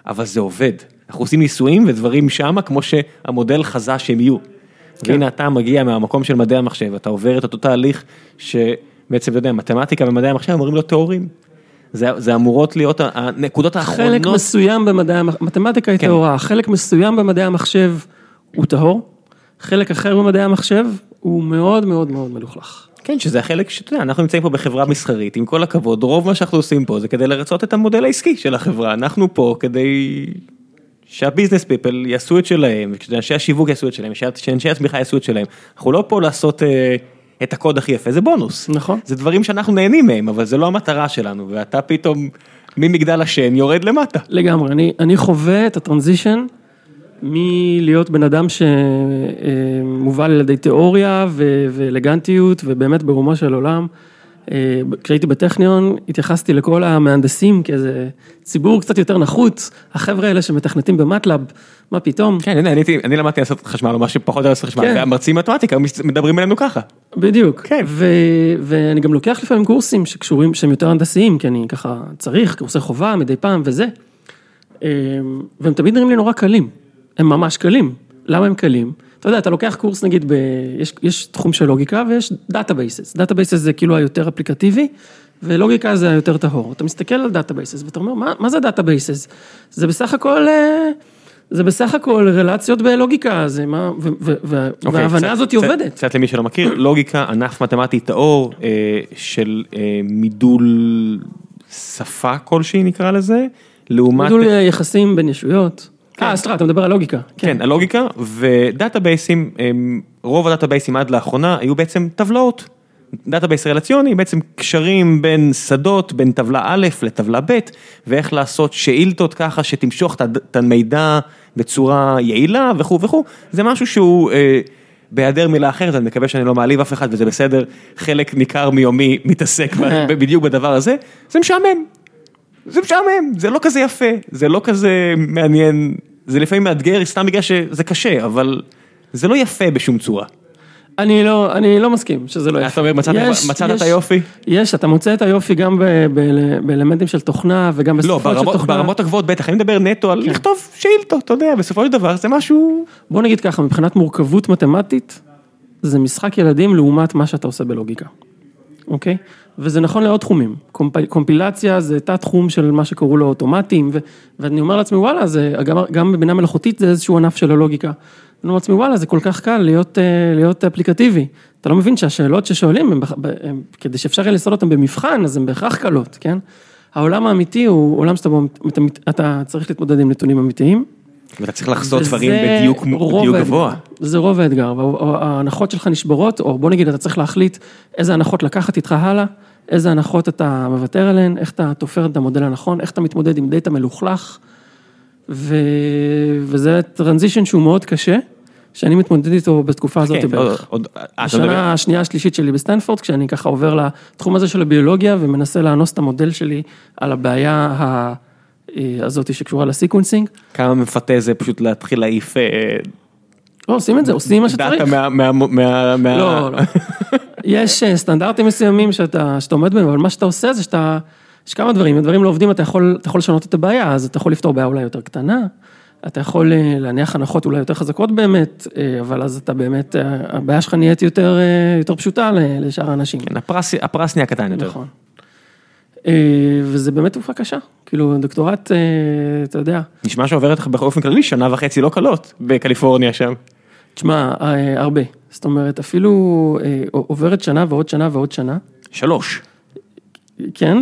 אבל זה עובד. אנחנו עושים ניסויים ודברים שמה כמו שהמודל חזה שהם יהיו. כן. והנה אתה מגיע מהמקום של מדעי המחשב, אתה עובר את אותו תהליך שבעצם, אתה יודע, מתמטיקה ומדעי המחשב אמורים להיות טהורים. זה, זה אמורות להיות הנקודות האחרונות. חלק מסוים במדעי המחשב, מתמטיקה היא כן. טהורה, חלק מסוים במדעי המחשב הוא טהור, חלק אחר במדעי המחשב הוא מאוד מאוד מאוד מלוכלך. כן, שזה החלק שאתה יודע, אנחנו נמצאים פה בחברה מסחרית, עם כל הכבוד, רוב מה שאנחנו עושים פה זה כדי לרצות את המודל העסקי של החברה, אנחנו פה כדי שהביזנס פיפל יעשו את שלהם, שאנשי השיווק יעשו את שלהם, שאנשי התמיכה יעשו את שלהם, אנחנו לא פה לעשות אה, את הקוד הכי יפה, זה בונוס. נכון. זה דברים שאנחנו נהנים מהם, אבל זה לא המטרה שלנו, ואתה פתאום ממגדל השן יורד למטה. לגמרי, אני, אני חווה את הטרנזישן מלהיות בן אדם שמובל על ידי תיאוריה ו- ואלגנטיות ובאמת ברומו של עולם. אה, כשהייתי בטכניון התייחסתי לכל המהנדסים כאיזה ציבור קצת יותר נחות, החבר'ה האלה שמתכנתים במטלאב, מה פתאום. כן, אני, אני, אני למדתי לעשות חשמל או משהו פחות או יותר חשמל, כן. והמרצים מתמטיקה מדברים אלינו ככה. בדיוק, כן. ו- ואני גם לוקח לפעמים קורסים שקשורים, שהם יותר הנדסיים, כי אני ככה צריך, קורסי חובה מדי פעם וזה. אה, והם תמיד נראים לי נורא קלים, הם ממש קלים. למה הם קלים? אתה יודע, אתה לוקח קורס נגיד, ב... יש, יש תחום של לוגיקה ויש databases. databases זה כאילו היותר אפליקטיבי, ולוגיקה זה היותר טהור. אתה מסתכל על databases ואתה אומר, מה, מה זה databases? זה בסך הכל... אה, זה בסך הכל רלציות בלוגיקה, זה מה, ו- ו- ו- אוקיי, וההבנה קצת- הזאת היא קצת- עובדת. קצת למי שלא מכיר, (clears throat) לוגיקה, ענף מתמטי טהור אה, של אה, מידול שפה כלשהי נקרא לזה, לעומת... מידול יחסים בין ישויות. כן. אה, סליחה, אתה מדבר על לוגיקה. כן, הלוגיקה ו database ים, רוב ה database ים עד לאחרונה היו בעצם טבלאות. database רלציוני, בעצם קשרים בין שדות, בין טבלה א' לטבלה ב', ואיך לעשות שאילתות ככה שתמשוך את המידע בצורה יעילה וכו' וכו', זה משהו שהוא... אה, בהיעדר מילה אחרת, אני מקווה שאני לא מעליב אף אחד וזה בסדר, חלק ניכר מיומי מתעסק (laughs) בדיוק בדבר הזה, זה משעמם. זה משעמם, זה לא כזה יפה, זה לא כזה מעניין, זה לפעמים מאתגר סתם בגלל שזה קשה, אבל זה לא יפה בשום צורה. אני לא, אני לא מסכים שזה לא יפה. אתה אומר, מצאת- יש- מצאת יש- את היופי? יש, אתה מוצא את היופי גם ב- ב- באלמנטים של תוכנה וגם לא, בשפות של ברמות, תוכנה. ברמות הגבוהות בטח, אני מדבר נטו כן. על לכתוב שאילתות, אתה יודע, בסופו של דבר זה משהו... בוא נגיד ככה, מבחינת מורכבות מתמטית, זה משחק ילדים לעומת מה שאתה עושה בלוגיקה, אוקיי? וזה נכון לעוד תחומים. קומפ... קומפילציה זה תת תחום של מה שקראו לו אוטומטים, ו... ואני אומר לעצמי, וואלה, זה גם, גם בבינה מלאכותית זה איזשהו ענף של הלוגיקה. אני אומר לעצמי, וואלה, זה כל כך קל להיות, אה, להיות אפליקטיבי. אתה לא מבין שהשאלות ששואלים, הם, הם, כדי שאפשר יהיה לסוד אותן במבחן, אז הן בהכרח קלות, כן? העולם האמיתי הוא עולם שאתה אתה, אתה צריך להתמודד עם נתונים אמיתיים. ואתה צריך לחזות דברים בדיוק בדיוק. גבוה. זה רוב האתגר, וההנחות שלך נשברות, או בוא נגיד, אתה צריך להחליט איזה הנחות לקחת איתך הלאה, איזה הנחות אתה מוותר עליהן, איך אתה תופר את המודל הנכון, איך אתה מתמודד עם data מלוכלך, ו... וזה transition שהוא מאוד קשה, שאני מתמודד איתו בתקופה הזאת כן, בערך. עוד- מדבר- בשנה השנייה השלישית שלי בסטנפורד, כשאני ככה עובר לתחום הזה של הביולוגיה ומנסה לאנוס את המודל שלי על הבעיה ה- אה, הזאת שקשורה ל sequencing. כמה מפתה זה פשוט להתחיל להעיף אה, לא, עושים את זה, עושים מה שצריך. data מה... מה- מה- מה- לא, לא. יש אה, סטנדרטים מסוימים שאתה, שאתה עומד בהם, אבל מה שאתה עושה זה שאתה, יש כמה דברים, אם הדברים לא עובדים, אתה יכול, אתה יכול לשנות את הבעיה, אז אתה יכול לפתור בעיה אולי יותר קטנה, אתה יכול אה, להניח הנחות אולי יותר חזקות באמת, אה, אבל אז אתה באמת, הבעיה שלך נהיית יותר, יותר פשוטה לשאר האנשים. כן, הפרס הפרס נהיה קטן יותר. נכון. וזה באמת תקופה קשה, כאילו דוקטורט, אתה יודע, נשמע שעוברת לך באופן כללי שנה וחצי לא קלות בקליפורניה שם. תשמע, אה, הרבה, זאת אומרת, אפילו אה, עוברת שנה ועוד שנה ועוד שנה, שלוש. כן,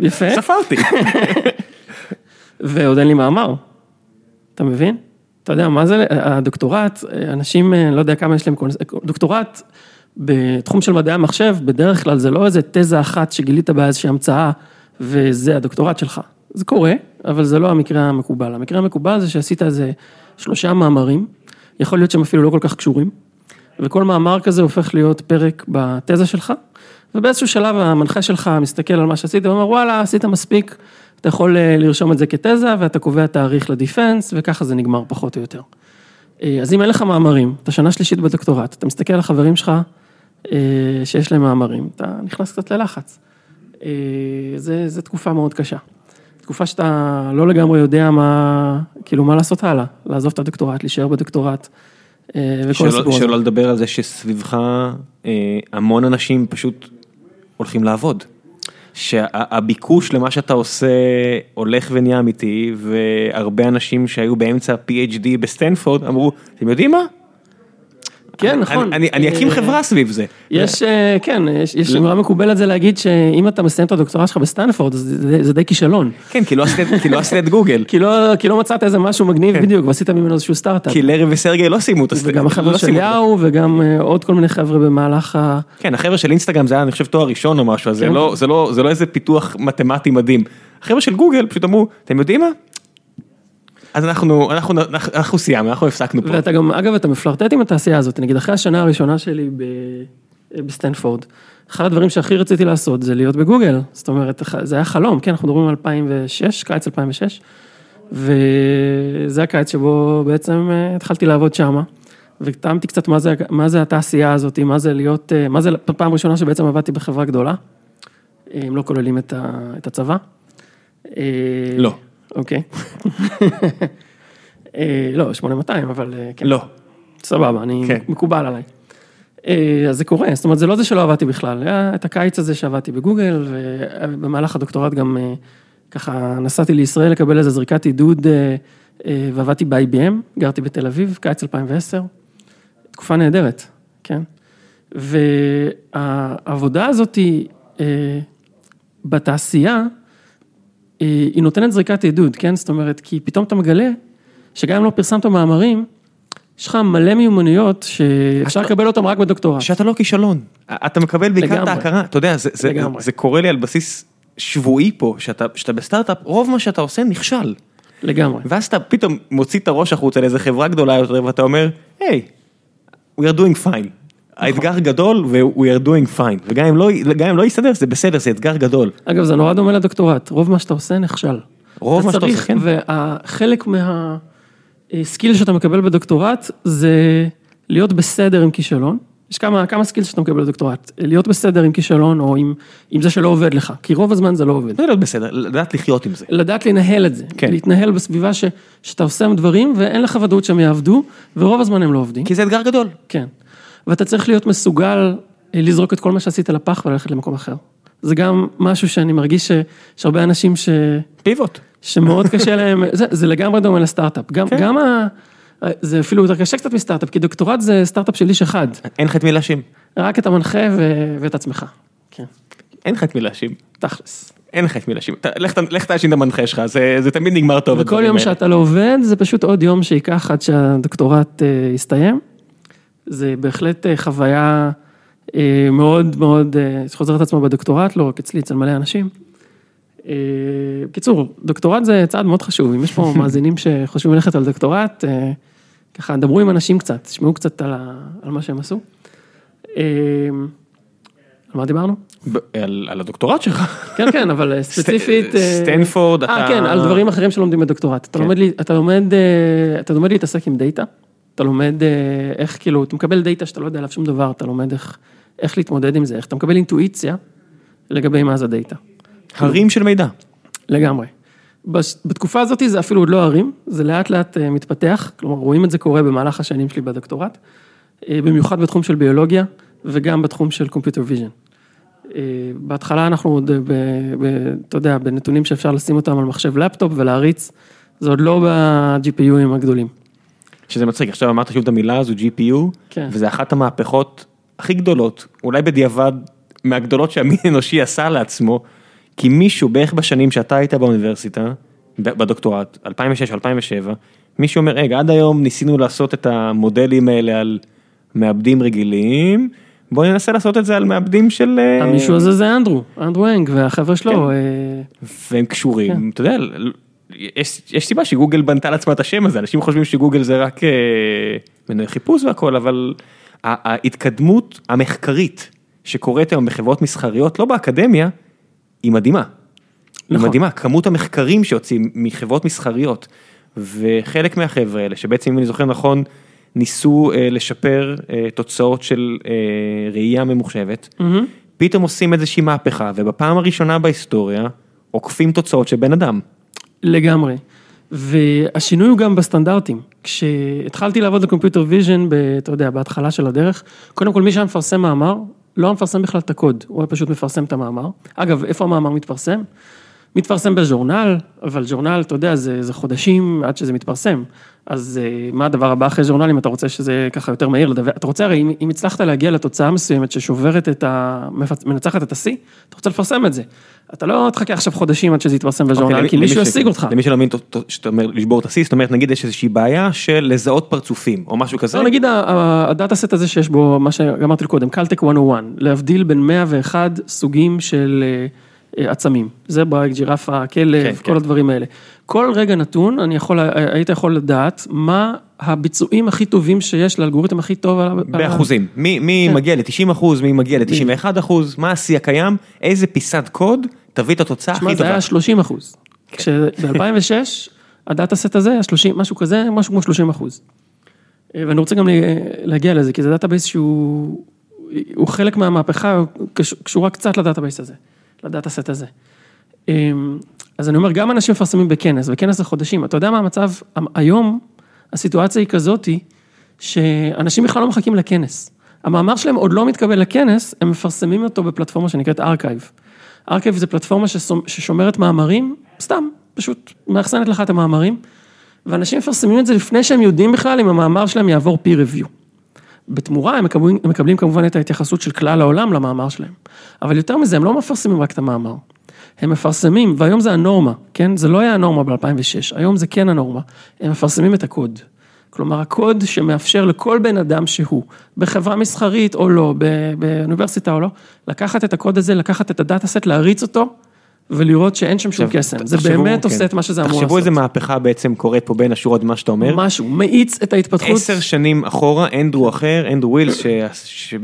יפה. (laughs) ספרתי. ועוד אין לי מאמר. אתה מבין? אתה יודע, מה זה, הדוקטורט, אנשים, לא יודע כמה יש להם, דוקטורט בתחום של מדעי המחשב, בדרך כלל זה לא איזה תזה אחת שגילית באיזושהי המצאה, וזה הדוקטורט שלך. זה קורה, אבל זה לא המקרה המקובל. המקרה המקובל זה שעשית איזה שלושה מאמרים, יכול להיות שהם אפילו לא כל כך קשורים, וכל מאמר כזה הופך להיות פרק בתזה שלך, ובאיזשהו שלב המנחה שלך מסתכל על מה שעשית ואומר, וואלה, עשית מספיק, אתה יכול אה, לרשום את זה כתזה, ואתה קובע תאריך לדיפנס, וככה זה נגמר פחות או יותר. אה, אז אם אין לך מאמרים, אתה שנה שלישית בדוקטורט, אתה מסתכל על החברים שלך אה, שיש להם מאמרים, אתה נכנס קצת ללחץ. זה תקופה מאוד קשה. תקופה שאתה לא לגמרי יודע מה, כאילו מה לעשות הלאה, לעזוב את הדוקטורט, להישאר בדוקטורט, אה. שלא לדבר על זה שסביבך אה, המון אנשים פשוט הולכים לעבוד. שהביקוש למה שאתה עושה הולך ונהיה אמיתי, והרבה אנשים שהיו באמצע PhD בסטנפורד אמרו, אתם יודעים מה? כן, נכון. אני, אני אקים אה, חברה סביב זה. יש, אה, כן, יש, יש אמרה מקובלת זה להגיד שאם אתה מסיים את הדוקטורט שלך בסטנפורד, זה, זה, זה די כישלון. כן, כי לא עשית, כי לא את גוגל. (laughs) כי לא, כי לא מצאת איזה משהו מגניב בדיוק, ועשית ממנו איזשהו סטארט-אפ. כי לארי וסרגי לא סיימו את הסטנפורד. וגם החבר'ה של יאהו, וגם אה, עוד כל מיני חבר'ה במהלך ה... כן, החבר'ה של אינסטגרם זה היה, אני חושב, תואר ראשון או משהו, אז זה כן. לא, זה לא, זה לא איזה פיתוח מתמטי מדהים. החבר'ה של גוגל פשוט אמרו, אתם יודעים מה? אז אנחנו, אנחנו, אנחנו, אנחנו סיימנו, אנחנו הפסקנו פה. ואתה גם, אגב, אתה מפלרטט עם התעשייה הזאת, נגיד אחרי השנה הראשונה שלי ב... בסטנפורד, אחד הדברים שהכי רציתי לעשות זה להיות בגוגל, זאת אומרת, זה היה חלום, כן, אנחנו מדברים על 2006, קיץ 2006, וזה הקיץ שבו בעצם אה, התחלתי לעבוד שמה, וטעמתי קצת מה זה, מה זה התעשייה הזאת, מה זה להיות, אה, מה זה פעם ראשונה שבעצם עבדתי בחברה גדולה, אה, אם לא כוללים את, ה, את הצבא. אה, לא. אוקיי. אה, לא, 8200, אבל אה, כן. לא. סבבה, אני, כן. מקובל עליי. אה, אז זה קורה, זאת אומרת, זה לא זה שלא עבדתי בכלל, היה את הקיץ הזה שעבדתי בגוגל, ובמהלך הדוקטורט גם ככה נסעתי לישראל לקבל איזה זריקת עידוד, ועבדתי ב-IBM, גרתי בתל אביב, קיץ 2010, תקופה נהדרת, כן? והעבודה הזאת בתעשייה, היא נותנת זריקת עדות, כן? זאת אומרת, כי פתאום אתה מגלה שגם אם לא פרסמת מאמרים, יש לך מלא מיומנויות שאפשר לקבל אותם רק בדוקטורט. שאתה לא כישלון, אתה מקבל בעיקר את. ההכרה, אתה יודע, זה, זה, לגמרי. זה קורה לי על בסיס שבועי פה, שאתה, שאתה בסטארט-אפ, רוב מה שאתה עושה נכשל. לגמרי. ואז אתה פתאום מוציא את הראש החוצה לאיזה חברה גדולה יותר, ואתה אומר, היי, we are doing fine. האתגר גדול ו- we are doing fine, וגם אם לא, גם אם לא יסתדר, זה בסדר, זה אתגר גדול. אגב, זה נורא דומה לדוקטורט, רוב מה שאתה עושה נכשל. רוב מה שאתה עושה, כן. וחלק מה skill שאתה מקבל בדוקטורט זה להיות בסדר עם כישלון. יש כמה, כמה skill שאתה מקבל בדוקטורט, להיות בסדר עם כישלון או עם, עם זה שלא עובד לך, כי רוב הזמן זה לא עובד. זה להיות בסדר, לדעת לחיות עם זה. לדעת לנהל את זה, כן. להתנהל בסביבה ש, שאתה עושה דברים ואין לך ודאות שהם יעבדו, ורוב הזמן הם לא עובדים. כי זה אתגר גדול. כן. ואתה צריך להיות מסוגל אה, לזרוק את כל מה שעשית לפח וללכת למקום אחר. זה גם משהו שאני מרגיש שיש הרבה אנשים ש... פיבוט. שמאוד קשה (laughs) להם, זה, זה לגמרי דומה לסטארט-אפ. גם, כן. גם ה... זה אפילו יותר קשה קצת מסטארט-אפ, כי דוקטורט זה סטארט-אפ של איש אחד. אין לך את מי להאשים. רק את המנחה ו... ואת עצמך. כן, אין לך את מי להאשים. תכלס. אין לך את מי להאשים. לך תאשים את המנחה שלך, זה זה תמיד נגמר טוב. וכל יום האלה. שאתה לא עובד, זה פשוט עוד יום שייקח עד שהדוקטורט אה, יסתיים. זה בהחלט אה, חוויה אה, מאוד מאוד, אה, שחוזרת עצמה בדוקטורט, לא רק אצלי, אצל מלא אנשים. בקיצור, דוקטורט זה צעד מאוד חשוב, אם יש פה (laughs) מאזינים שחושבים ללכת על דוקטורט, ככה דברו עם אנשים קצת, תשמעו קצת על, ה, על מה שהם עשו. על מה דיברנו? על על הדוקטורט שלך. כן, כן, אבל (laughs) ספציפית... סטנפורד, אתה... אה, כן, על דברים אחרים שלומדים בדוקטורט. אתה כן. לומד, לי- אתה לומד, אתה לומד להתעסק עם data, אתה לומד אה, איך, כאילו, אתה מקבל data שאתה לא יודע עליו שום דבר, אתה לומד איך, איך להתמודד עם זה, איך אתה מקבל אינטואיציה לגבי מה זה data. הרים של מידע. לגמרי. בתקופה הזאת זה אפילו עוד לא הרים, זה לאט לאט אה, מתפתח, כלומר רואים את זה קורה במהלך השנים שלי בדוקטורט, אה, במיוחד בתחום של ביולוגיה וגם בתחום של computer vision. אה, בהתחלה אנחנו עוד, ב- ב- אתה יודע, בנתונים שאפשר לשים אותם על מחשב לפטופ ולהריץ, זה עוד לא ב-GPUים הגדולים. שזה מצחיק, עכשיו אמרת שוב את המילה הזו GPU, כן. וזה אחת המהפכות הכי גדולות, אולי בדיעבד, מהגדולות שהמין (laughs) האנושי עשה לעצמו, כי מישהו בערך בשנים שאתה היית באוניברסיטה, בדוקטורט, 2006-2007, מישהו אומר, רגע, עד היום ניסינו לעשות את המודלים האלה על מעבדים רגילים, בוא ננסה לעשות את זה על מעבדים של... אה, המישהו הזה זה אנדרו, אנדרו הנג והחבר'ה שלו. אה, והם קשורים, אתה יודע, יש, יש סיבה שגוגל בנתה לעצמה את השם הזה, אנשים חושבים שגוגל זה רק אה, מנועי חיפוש והכל, אבל ההתקדמות המחקרית שקורית היום בחברות מסחריות, לא באקדמיה, היא מדהימה. היא נכון. מדהימה, כמות המחקרים שיוצאים מחברות מסחריות, וחלק מהחבר'ה האלה, שבעצם אם אני זוכר נכון, ניסו אה, לשפר אה, תוצאות של אה, ראייה ממוחשבת, מהמם. פתאום עושים איזושהי מהפכה, ובפעם הראשונה בהיסטוריה, עוקפים תוצאות של בן אדם. לגמרי. והשינוי הוא גם בסטנדרטים. כשהתחלתי לעבוד ב computer vision, אתה יודע, בהתחלה של הדרך, קודם כל מי שהיה מפרסם מאמר, לא היה מפרסם בכלל את הקוד, הוא היה פשוט מפרסם את המאמר. אגב, איפה המאמר מתפרסם? מתפרסם בז'ורנל, אבל ז'ורנל, אתה יודע, זה, זה חודשים עד שזה מתפרסם. אז אה, מה הדבר הבא אחרי ז'ורנל, אם אתה רוצה שזה ככה יותר מהיר לדבר, אתה רוצה הרי, אם, אם הצלחת להגיע לתוצאה מסוימת ששוברת את ה... מנצחת את השיא, אתה רוצה לפרסם את זה. אתה לא תחכה עכשיו חודשים עד שזה יתפרסם בז'ורנל, אוקיי, כי מישהו ישיג אותך. למי שלא מבין, שאתה אומר לשבור את השיא, זאת אומרת, נגיד יש איזושהי בעיה של לזהות פרצופים, או משהו כזה. לא, נגיד הדאטה סט הזה שיש בו, מה שאמרתי קודם, קלטק 101, להבדיל בין 101 סוגים של אה, עצמים. זברה, ג'ירפה, כלב, כן, כל כן. הדברים האלה. כל רגע נתון, אני יכול, היית יכול לדעת מה הביצועים הכי טובים שיש לאלגוריתם הכי טוב. על ה- על באחוזים, מי, מי כן. מגיע ל-90 אחוז, מי מגיע ל-91 אחוז, מה השיא הקיים, איזה פיסת קוד תביא את התוצאה הכי זה טובה. היה 30 אחוז. כן. כשב-2006, ה data set הזה היה 30, משהו כזה, משהו כמו 30 אחוז. אה, ואני רוצה גם לה- להגיע לזה, כי זה database שהוא הוא חלק מהמהפכה, קשורה קצת ל database הזה, ל data set הזה. אה, אז אני אומר, גם אנשים מפרסמים בכנס, וכנס זה חודשים, אתה יודע מה המצב, היום הסיטואציה היא כזאתי, שאנשים בכלל לא מחכים לכנס. המאמר שלהם עוד לא מתקבל לכנס, הם מפרסמים אותו בפלטפורמה שנקראת arXiv. arXiv זה פלטפורמה ששומ- ששומרת מאמרים, סתם, פשוט מאחסנת לך את המאמרים, ואנשים מפרסמים את זה לפני שהם יודעים בכלל אם המאמר שלהם יעבור peer review. בתמורה הם מקבלים, הם מקבלים כמובן את ההתייחסות של כלל העולם למאמר שלהם. אבל יותר מזה, הם לא מפרסמים רק את המאמר. הם מפרסמים, והיום זה הנורמה, כן? זה לא היה הנורמה ב-2006, היום זה כן הנורמה. הם מפרסמים את הקוד. כלומר, הקוד שמאפשר לכל בן אדם שהוא, בחברה מסחרית או לא, באוניברסיטה או לא, לקחת את הקוד הזה, לקחת את הדאטה סט, להריץ אותו, ולראות שאין שם שום קסם. זה באמת כן. עושה את מה שזה אמור לעשות. תחשבו איזה מהפכה בעצם קורית פה בין השורות במה שאתה אומר. משהו, מאיץ את ההתפתחות. עשר שנים אחורה, אנדרו אחר, אנדרו ווילס, ש... ש...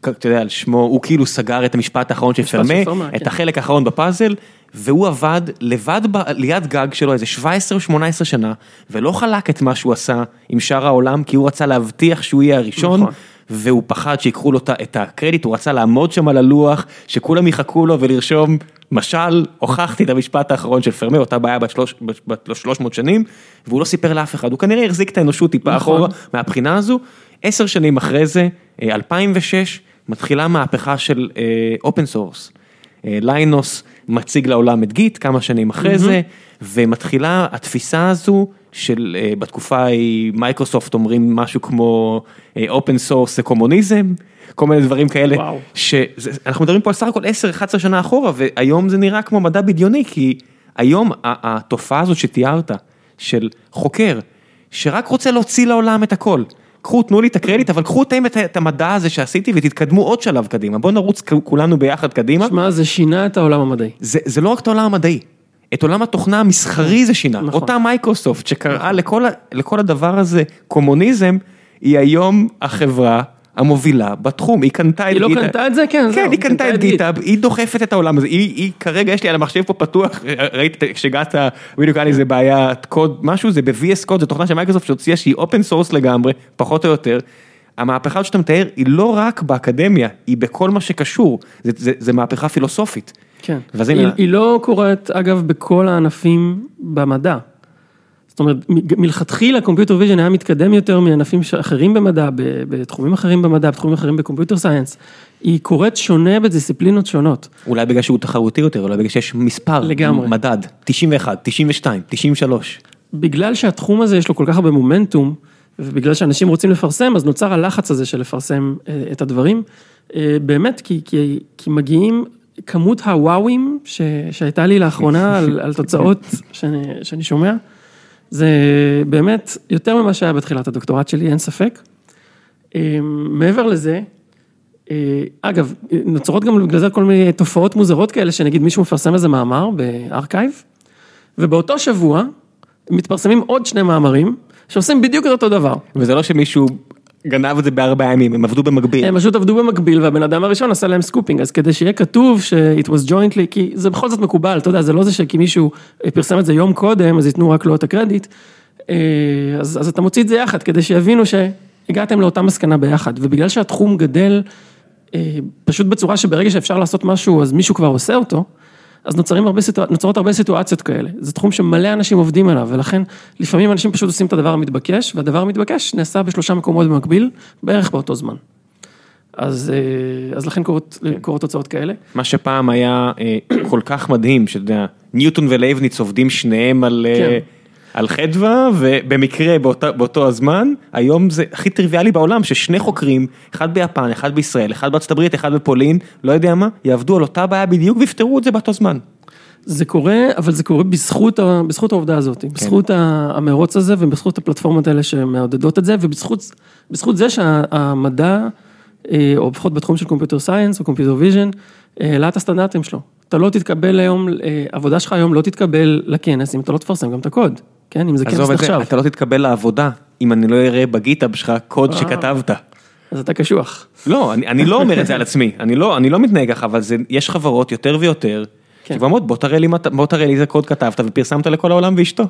אתה יודע, על שמו, הוא כאילו סגר את המשפט האחרון של פרמה, את כן. החלק האחרון בפאזל, והוא עבד לבד ב... ליד גג שלו איזה 17 או 18 שנה, ולא חלק את מה שהוא עשה עם שאר העולם, כי הוא רצה להבטיח שהוא יהיה הראשון. נכון. והוא פחד שיקחו לו את הקרדיט, הוא רצה לעמוד שם על הלוח, שכולם יחכו לו ולרשום, משל, הוכחתי את המשפט האחרון של פרמה, אותה בעיה בת שלוש- בת 300 שנים, והוא לא סיפר לאף אחד, הוא כנראה החזיק את האנושות טיפה נכון. אחורה מהבחינה הזו. עשר שנים אחרי זה, אה, 2006, מתחילה מהפכה של open source. ליינוס מציג לעולם את Git כמה שנים אחרי זה, ומתחילה התפיסה הזו של אה, בתקופה ההיא מייקרוסופט אומרים משהו כמו open source זה קומוניזם, כל מיני דברים כאלה. שאנחנו מדברים פה על סך הכל 10-11 שנה אחורה, והיום זה נראה כמו מדע בדיוני, כי היום התופעה הזאת שתיארת, של חוקר, שרק רוצה להוציא לעולם את הכל. קחו, תנו לי את הקרדיט, אבל קחו אתם את, את המדע הזה שעשיתי ותתקדמו עוד שלב קדימה. בואו נרוץ כולנו ביחד קדימה. שמע, זה שינה את העולם המדעי. זה, זה לא רק את העולם המדעי, את עולם התוכנה המסחרי זה שינה. נכון. אותה מייקרוסופט שקראה לכל, ה- לכל הדבר הזה קומוניזם, היא היום החברה המובילה בתחום, היא קנתה את היא לא קנתה את זה? כן, כן, היא קנתה את GitHub. GitHub, היא דוחפת את העולם הזה, היא, היא כרגע יש לי על המחשב פה פתוח, (laughs) ראית כשהגעת, בדיוק היה לי איזה בעיית קוד, משהו, זה ב-VS Code, זו תוכנה של מייקרוסופט שהוציאה שהיא open source לגמרי, פחות או יותר. המהפכה שאתה מתאר היא לא רק באקדמיה, היא בכל מה שקשור, זה, זה, זה מהפכה פילוסופית. כן. ואז היא, הנה- היא לא קורית, אגב, בכל הענפים במדע. זאת אומרת, מלכתחילה computer vision היה מתקדם יותר מענפים אחרים במדע, בתחומים אחרים במדע, בתחומים אחרים בקומפיוטר סייאנס. היא קורית שונה בדיסציפלינות שונות. אולי בגלל שהוא תחרותי יותר, אולי בגלל שיש מספר, לגמרי. מדד, 91, 92, 93. בגלל שהתחום הזה יש לו כל כך הרבה מומנטום, ובגלל שאנשים רוצים לפרסם, אז נוצר הלחץ הזה של לפרסם אה, את הדברים. אה, באמת, כי, כי, כי מגיעים כמות הוואוים ש, שהייתה לי לאחרונה (laughs) על, על תוצאות שאני, שאני שומע, זה באמת יותר ממה שהיה בתחילת הדוקטורט שלי, אין ספק. אה, מעבר לזה, אגב, נוצרות גם בגלל זה כל מיני תופעות מוזרות כאלה, שנגיד מישהו מפרסם איזה מאמר ב-arXiv, ובאותו שבוע מתפרסמים עוד שני מאמרים שעושים בדיוק את אותו דבר. וזה לא שמישהו גנב את זה בארבעה ימים, הם עבדו במקביל. הם פשוט עבדו במקביל והבן אדם הראשון עשה להם scooping, אז כדי שיהיה כתוב ש-it was jointly, כי זה בכל זאת מקובל, אתה יודע, זה לא זה שכי מישהו פרסם את זה יום קודם, אז ייתנו רק לו את הקרדיט, אה, אז, אז אתה מוציא את זה יחד, כדי שיבינו שהגעתם לאותה מסקנה ביחד, ובגלל שהתחום גדל אה, פשוט בצורה שברגע שאפשר לעשות משהו, אז מישהו כבר עושה אותו, אז. נוצרות הרבה סיטואציות כאלה. זה תחום שמלא אנשים עובדים עליו, ולכן לפעמים אנשים פשוט עושים את הדבר המתבקש, והדבר המתבקש נעשה בשלושה מקומות במקביל, בערך באותו זמן. אז, אה, אז לכן קורות, כן. קורות תוצאות כאלה. מה שפעם היה אה, כל כך מדהים, שאתה יודע, ניוטון ולייבניץ עובדים שניהם על, אה, כן. על חדווה, ובמקרה באותה, באותו הזמן, היום זה הכי טריוויאלי בעולם, ששני חוקרים, אחד ביפן, אחד בישראל, אחד בארצות הברית, אחד בפולין, לא יודע מה, יעבדו על אותה בעיה בדיוק ויפתרו את זה באותו זמן. זה קורה, אבל זה קורה בזכות, בזכות העובדה הזאת, כן. בזכות המרוץ הזה ובזכות הפלטפורמות האלה שמעודדות את זה, ובזכות בזכות זה שהמדע, אה, או לפחות בתחום של computer science או computer vision, העלה את הסטנדרטים שלו. אתה לא תתקבל היום, אה, עבודה שלך היום לא תתקבל לכנס אם אתה לא תפרסם גם את הקוד, כן, אם זה כנס עזוב את זה, אתה לא תתקבל לעבודה, אם אני לא אראה בגיטאב שלך קוד שכתבת. אז אתה קשוח. לא, אני, אני לא אומר את זה על עצמי, (laughs) אני לא, אני לא מתנהג ככה, אבל זה, יש חברות יותר ויותר, כן. שכבר אומרות, בוא תראה לי, בוא תראה לי איזה קוד כתבת ופרסמת לכל העולם ואשתו.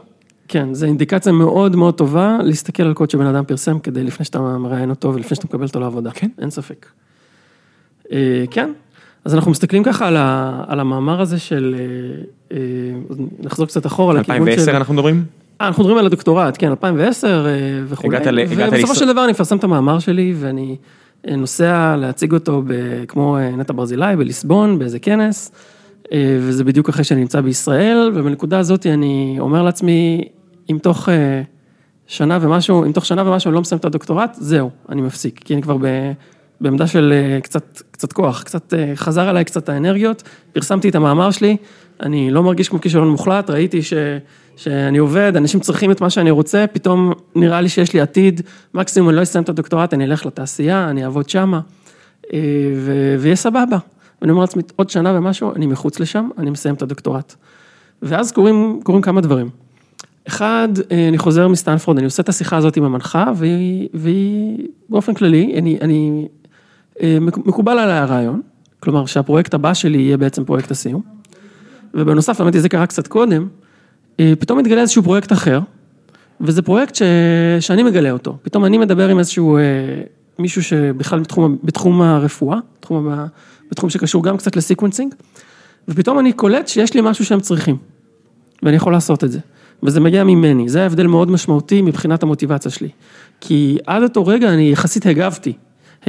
כן, זו אינדיקציה מאוד מאוד טובה להסתכל על קוד שבן אדם פרסם כדי לפני שאתה מראיין אותו ולפני שאתה מקבל אותו לעבודה. כן. אין ספק. אה, כן, אז אנחנו מסתכלים ככה על, ה, על המאמר הזה של, אה, אה, נחזור קצת אחורה לכיוון של... 2010 אנחנו מדברים? אה, אנחנו מדברים על הדוקטורט, כן, 2010 אה, וכולי. הגעת ל- ובסופו. של דבר אני מפרסם את המאמר שלי ואני אה, נוסע להציג אותו כמו נטע ברזילי בליסבון, באיזה כנס, וזה בדיוק אחרי שאני נמצא בישראל, ובנקודה הזאת אני אומר לעצמי, אם תוך שנה ומשהו, אם תוך שנה ומשהו אני לא מסיים את הדוקטורט, זהו, אני מפסיק, כי אני כבר ב... בעמדה של אה, קצת, קצת כוח, קצת אה, חזר עליי קצת האנרגיות, פרסמתי את המאמר שלי, אני לא מרגיש כמו כישלון מוחלט, ראיתי ש, שאני עובד, אנשים צריכים את מה שאני רוצה, פתאום נראה לי שיש לי עתיד, מקסימום אני לא אסיים את הדוקטורט, אני אלך לתעשייה, אני אעבוד שמה, אה, ו- ויהיה סבבה. ואני אומר לעצמי, עוד שנה ומשהו, אני מחוץ לשם, אני מסיים את הדוקטורט. ואז קורים, קורים כמה דברים. אחד, אני חוזר מסטנפורד, אני עושה את השיחה הזאת עם המנחה, והיא, והיא באופן כללי, אני, אני, מקובל עליי הרעיון, כלומר שהפרויקט הבא שלי יהיה בעצם פרויקט הסיום. ובנוסף, האמת היא, זה קרה קצת קודם, אה, פתאום מתגלה איזשהו פרויקט אחר, וזה פרויקט ש... שאני מגלה אותו. פתאום אני מדבר עם איזשהו אה, מישהו שבכלל בתחום, בתחום הרפואה, בתחום, בתחום שקשור גם קצת ל-sequencing, ופתאום אני קולט שיש לי משהו שהם צריכים, ואני יכול לעשות את זה. וזה מגיע ממני, זה ההבדל מאוד משמעותי מבחינת המוטיבציה שלי. כי עד אותו רגע אני יחסית הגבתי.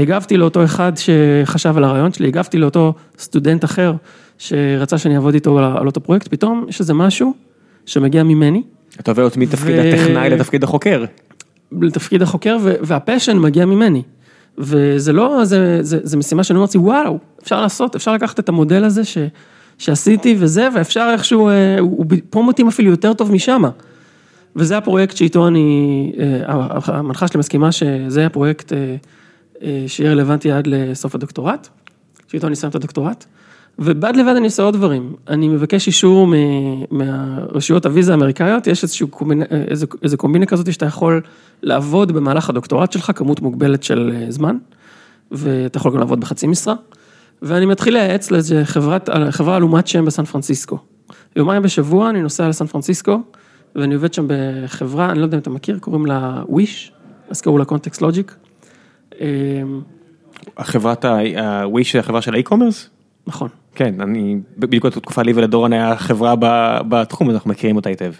הגבתי לאותו אחד שחשב על הרעיון שלי, הגבתי לאותו סטודנט אחר שרצה שאני אעבוד איתו על, אותו פרויקט, פתאום יש איזה משהו שמגיע ממני, אתה עובר מתפקיד ו- הטכנאי לתפקיד החוקר. לתפקיד החוקר, והפשן מגיע ממני. וזה לא, זה, זה, זה משימה שאני אומר וואו, אפשר לעשות, אפשר לקחת את המודל הזה ש, שעשיתי וזה, ואפשר איכשהו, אה, הוא, פה מתאים אפילו יותר טוב משם. וזה הפרויקט שאיתו אני, אה, המנחה שלי מסכימה שזה הפרויקט אה, שיהיה רלוונטי עד לסוף הדוקטורט, שאיתו אני אסיים את הדוקטורט. ובד לבד אני עושה עוד דברים, אני מבקש אישור מ- מהרשויות הוויזה האמריקאיות, יש איזשהו קומבינה, איזה, איזה קומבינה כזאת שאתה יכול לעבוד במהלך הדוקטורט שלך, כמות מוגבלת של אה, זמן, ואתה יכול גם לעבוד בחצי משרה, ואני מתחיל לייעץ לאיזה חברת, חברה עלומת שם בסן פרנסיסקו. יומיים בשבוע אני נוסע לסן פרנסיסקו, ואני עובד שם בחברה, אני לא יודע אם אתה מכיר, קוראים לה וויש, אז קראו לה קונטקסט לוג'יק. אה, החברת ה-Wish זה החברה של האי-קומרס? נכון. כן, אני, בדיוק באותה תקופה לי ולדורון היה חברה בתחום, אז אנחנו מכירים אותה היטב.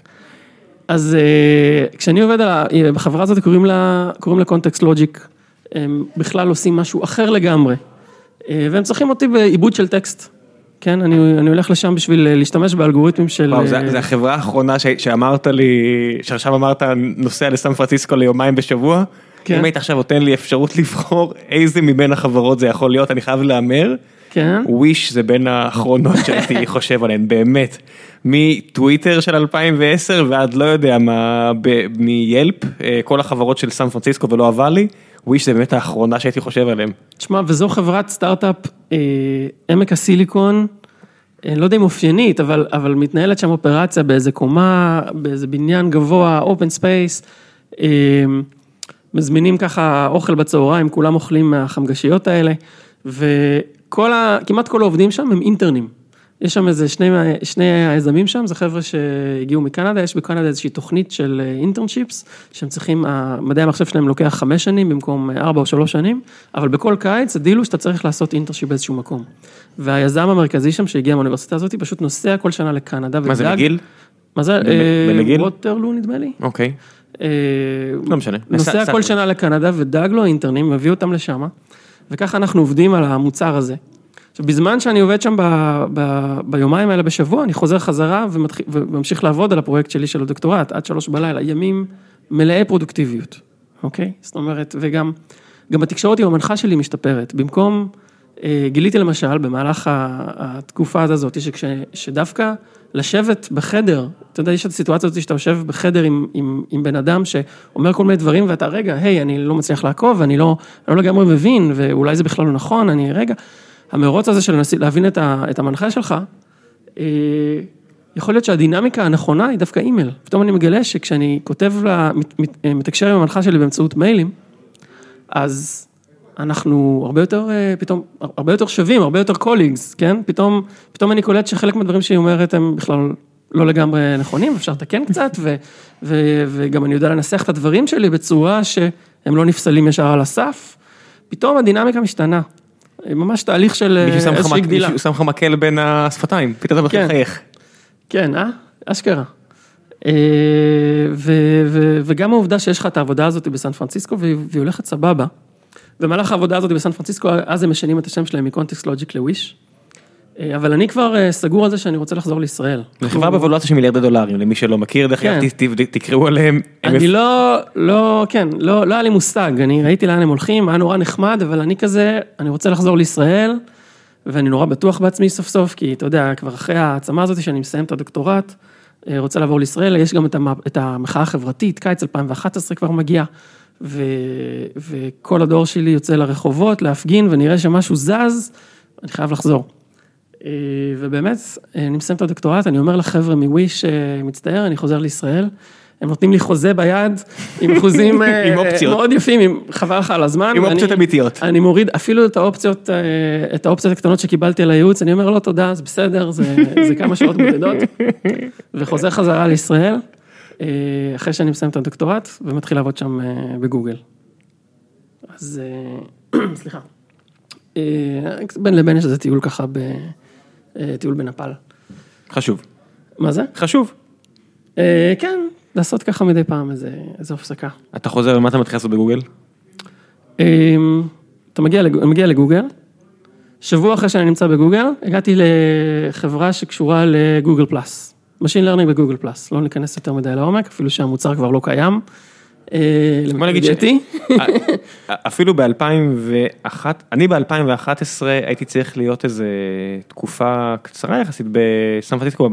אז אה, כשאני עובד על ה... בחברה הזאת קוראים לה, קוראים לה קונטקסט לוג'יק, הם בכלל עושים משהו אחר לגמרי, אה, והם צריכים אותי בעיבוד של טקסט, כן, אני, אני הולך לשם בשביל להשתמש באלגוריתמים של... וואו, זה זה החברה האחרונה ש- שאמרת לי, שעכשיו אמרת נוסע לסן פרנסיסקו ליומיים בשבוע. כן. אם היית עכשיו נותן לי אפשרות לבחור איזה מבין החברות זה יכול להיות, אני חייב להמר. כן, וויש זה בין האחרונות (laughs) שהייתי חושב עליהן, באמת. מטוויטר של 2010 ועד לא יודע מה, מיילפ, אה, כל החברות של סן פרנסיסקו ולא עבר לי, Wish זה באמת האחרונה שהייתי חושב עליהן. תשמע, וזו חברת סטארט-אפ, אה, עמק הסיליקון, אה, לא יודע אם אופיינית, אבל, אבל מתנהלת שם אופרציה באיזה קומה, באיזה בניין גבוה, open space, אה, מזמינים ככה אוכל בצהריים, כולם אוכלים מהחמגשיות האלה, וכל ה... כמעט כל העובדים שם הם אינטרנים. יש שם איזה שני, שני היזמים שם, זה חבר'ה שהגיעו מקנדה, יש בקנדה איזושהי תוכנית של internships, שהם צריכים, מדעי המחשב שלהם לוקח חמש שנים במקום ארבע או שלוש שנים, אבל בכל קיץ הדיל הוא שאתה צריך לעשות internship באיזשהו מקום. והיזם המרכזי שם שהגיע מהאוניברסיטה הזאת, פשוט נוסע כל שנה לקנדה. מה זה ודאג- McGill? מה זה? ב-McGill? ווטרלו נדמה לי. אוקיי. אה, לא משנה. נוסע כל שנה לקנדה ודג לו אינטרנים, מביא אותם לשם, וככה אנחנו עובדים על המוצר הזה. עכשיו, בזמן שאני עובד שם ב, ב, ביומיים האלה בשבוע, אני חוזר חזרה ומתחיל, וממשיך לעבוד על הפרויקט שלי של הדוקטורט, עד שלוש בלילה, ימים מלאי פרודוקטיביות, אוקיי? זאת אומרת, וגם, גם התקשורת עם המנחה שלי משתפרת. במקום, אה, גיליתי למשל, במהלך התקופה הזאת, שכש, שדווקא לשבת בחדר, אתה יודע, יש את הסיטואציה הזאת שאתה יושב בחדר עם, עם, עם בן אדם שאומר כל מיני דברים, ואתה, רגע, היי, אני לא מצליח לעקוב, אני לא, לא לגמרי מבין, ואולי זה בכלל לא נכון, אני, רגע, המרוץ הזה של להבין את, ה, את המנחה שלך, אה, יכול להיות שהדינמיקה הנכונה היא דווקא אימייל. פתאום אני מגלה שכשאני כותב, לה, מת, מת, מתקשר עם המנחה שלי באמצעות מיילים, אז אנחנו הרבה יותר, אה, פתאום, הרבה יותר שווים, הרבה יותר colleagues, כן? פתאום, פתאום אני קולט שחלק מהדברים שהיא אומרת הם בכלל לא לגמרי נכונים, אפשר לתקן קצת, ו, ו, וגם אני יודע לנסח את הדברים שלי בצורה שהם לא נפסלים ישר על הסף. פתאום הדינמיקה משתנה. ממש תהליך של איזושהי גדילה. מישהו שם לך מקל בין השפתיים, פתאום אתה מתחיל לחייך. כן, אה? אשכרה. אה, וגם העובדה שיש לך את העבודה הזאת בסן פרנסיסקו והיא הולכת סבבה. במהלך העבודה הזאת בסן פרנסיסקו, אז הם משנים את השם שלהם מקונטקסט לוג'יק לוויש. אבל אני כבר אה, סגור על זה שאני רוצה לחזור לישראל. זו חברה בוולואציה של מיליארדי דולרים, למי שלא מכיר, דרך אגב, כן. תקראו עליהם. אני לא, לא, כן, לא, לא היה לי מושג, אני ראיתי לאן הם הולכים, היה נורא נחמד, אבל אני כזה, אני רוצה לחזור לישראל, ואני נורא בטוח בעצמי סוף סוף, כי אתה יודע, כבר אחרי העצמה הזאת שאני מסיים את הדוקטורט, אה, רוצה לעבור לישראל, יש גם את המחאה החברתית, קיץ 2011 כבר מגיע. ו, וכל הדור שלי יוצא לרחובות להפגין ונראה שמשהו זז, אני חייב לחזור. אה, ובאמת, אה, אני מסיים את הדוקטורט, אני אומר לחבר'ה מוויש, אה, מצטער, אני חוזר לישראל. הם נותנים לי חוזה ביד, עם אחוזים (laughs) מאוד יפים, עם חבל לך על הזמן. עם אופציות אמיתיות. אני מוריד אפילו את האופציות, את האופציות הקטנות שקיבלתי על הייעוץ, אני אומר, לא, תודה, זה בסדר, זה, זה כמה שעות בודדות, (laughs) וחוזר חזרה לישראל. אה, אחרי שאני מסיים את הדוקטורט ומתחיל לעבוד שם אה, בגוגל. אז אה, (clears throat) סליחה. בין לבין יש איזה טיול ככה, טיול בנפאל. חשוב. מה זה? חשוב. כן, לעשות ככה מדי פעם איזה, איזה הפסקה. אתה חוזר ומה אתה מתחיל לעשות בגוגל? אתה מגיע, מגיע לגוגל, שבוע אחרי שאני נמצא בגוגל, הגעתי לחברה שקשורה ל-Google Plus. Machine Learning בגוגל פלאס, לא ניכנס יותר מדי לעומק, אפילו שהמוצר כבר לא קיים. בוא נגיד ש... (laughs) אפילו ב-2001, אני ב-2011 הייתי צריך להיות איזה תקופה קצרה יחסית בסן פרנסיסקו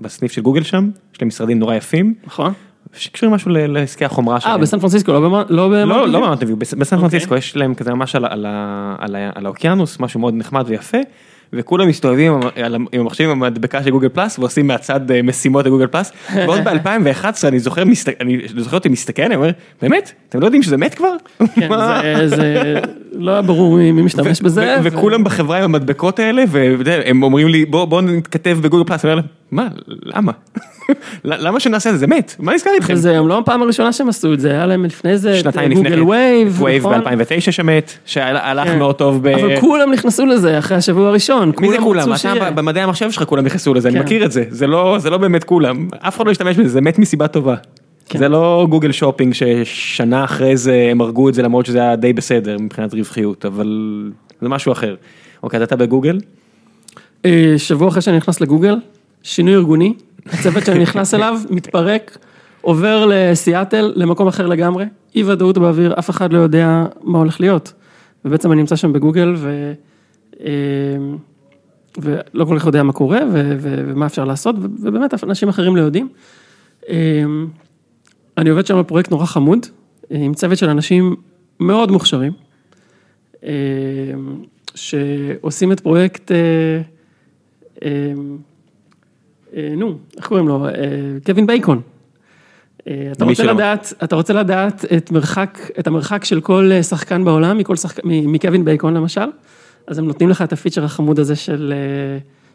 בסניף של גוגל שם, יש להם משרדים נורא יפים. נכון. שקשורים משהו לעסקי החומרה שלהם. אה, בסן פרנסיסקו, לא במאונטן לא, לא במאונטן בסן פרנסיסקו יש להם כזה ממש על האוקיינוס, משהו מאוד נחמד ויפה. וכולם מסתובבים עם המחשבים עם המדבקה של Google Plus ועושים מהצד אה, משימות לגוגל פלאס. ועוד (laughs) ב-2011 אני זוכר, אני זוכר אותי מסתכל, אני אומר, באמת? אתם לא יודעים שזה מת כבר? כן, זה לא היה ברור מי משתמש בזה. וכולם בחברה עם המדבקות האלה, והם אומרים לי, בוא נתכתב בגוגל פלאס, אני אומר להם, מה, למה? (laughs) למה שנעשה את זה? זה מת, מה נסגר איתכם? זה גם לא הפעם הראשונה שהם עשו את זה, היה להם לפני זה את Google Wave. Wave ב-2009 שמת, שהלך כן. מאוד טוב ב... אבל כולם נכנסו לזה אחרי השבוע הראשון. מי זה כולם? אתה במדעי המחשב שלך כולם נכנסו לזה, אני כן. מכיר את זה, זה לא, לא באמת כולם, אף אחד לא השתמש בזה, זה מת מסיבה טובה. כן. זה לא גוגל שופינג ששנה אחרי זה הם הרגו את זה למרות שזה היה די בסדר מבחינת רווחיות, אבל זה משהו אחר. אוקיי, אתה בגוגל? אה, שבוע אחרי שאני נכנס לגוגל, שינוי ארגוני, הצוות שאני נכנס אליו (laughs) מתפרק, עובר לסיאטל, למקום אחר לגמרי, אי ודאות באוויר, אף אחד לא יודע מה הולך להיות. ובעצם אני נמצא שם בגוגל ו... אה, ולא כל כך יודע מה קורה ו... ומה אפשר לעשות, ובאמת אנשים אחרים לא יודעים. אה, אני עובד שם בפרויקט נורא חמוד, עם צוות של אנשים מאוד מוכשרים, אה, שעושים את פרויקט אה, נו, איך קוראים לו? אה, קווין בייקון. אה, אתה רוצה לדעת, אתה רוצה לדעת את מרחק, את המרחק של כל שחקן בעולם, מכל שחק... מקווין בייקון למשל, אז הם נותנים לך את הפיצ'ר החמוד הזה של,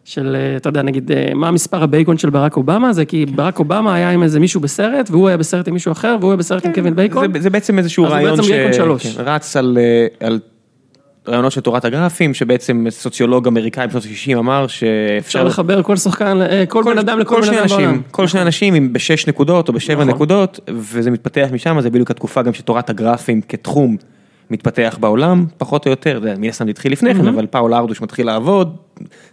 של, אתה יודע, נגיד, מה המספר הבייקון של ברק אובמה, זה כי ברק אובמה היה עם איזה מישהו בסרט, והוא היה בסרט עם מישהו אחר, והוא היה בסרט עם קווין בייקון. זה, זה בעצם איזשהו רעיון שרץ על, על רעיונות של תורת הגרפים, שבעצם סוציולוג אמריקאי בשנות ה-60 אמר שאפשר... אפשר לחבר כל שחקן, אה, כל בן אדם לכל בן אדם בעולם. כל שני אנשים עם בשש נקודות או בשבע נכון. נקודות, וזה מתפתח משם, זה בדיוק התקופה גם שתורת הגרפים כתחום מתפתח בעולם, פחות או יותר, מן הסתם התחיל לפני כן, אבל פאול ארדוש מתחיל לעבוד,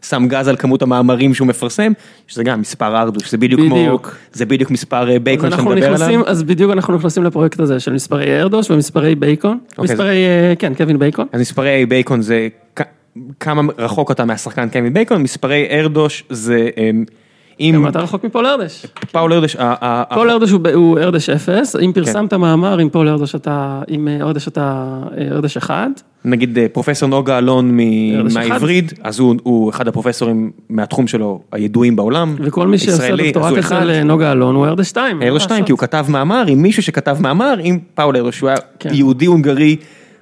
שם גז על כמות המאמרים שהוא מפרסם, שזה גם מספר ארדוש, זה בדיוק כמו, בדיוק. זה בדיוק מספר אה, בייקון אז שאתה מדבר נכנסים, עליו. אז בדיוק אנחנו נכנסים לפרויקט הזה של מספרי ארדוש ומספרי בייקון. אוקיי, מספרי, אה, כן, קווין בייקון. אז מספרי בייקון זה כמה רחוק אתה מהשחקן קווין בייקון, מספרי ארדוש זה אמ, אם כמה אתה רחוק מפול ארדוש. פאול ה- פול ארדוש הוא ארדוש אפס, כן. אם פרסמת מאמר עם פול ארדוש אתה, עם אה, ארדוש אתה אה, ארדוש אחד. נגיד אה, פרופסור נוגה אלון ארדוש. מהעברית, אז הוא, אחד הפרופסורים מהתחום שלו הידועים בעולם. וכל מי שעושה דוקטורט אחד. נוגה אלון הוא ארדוש שתיים. ארדוש 2, כי הוא כתב מאמר עם מישהו שכתב מאמר עם פאול ארדוש, שהוא היה כן. יהודי הונגרי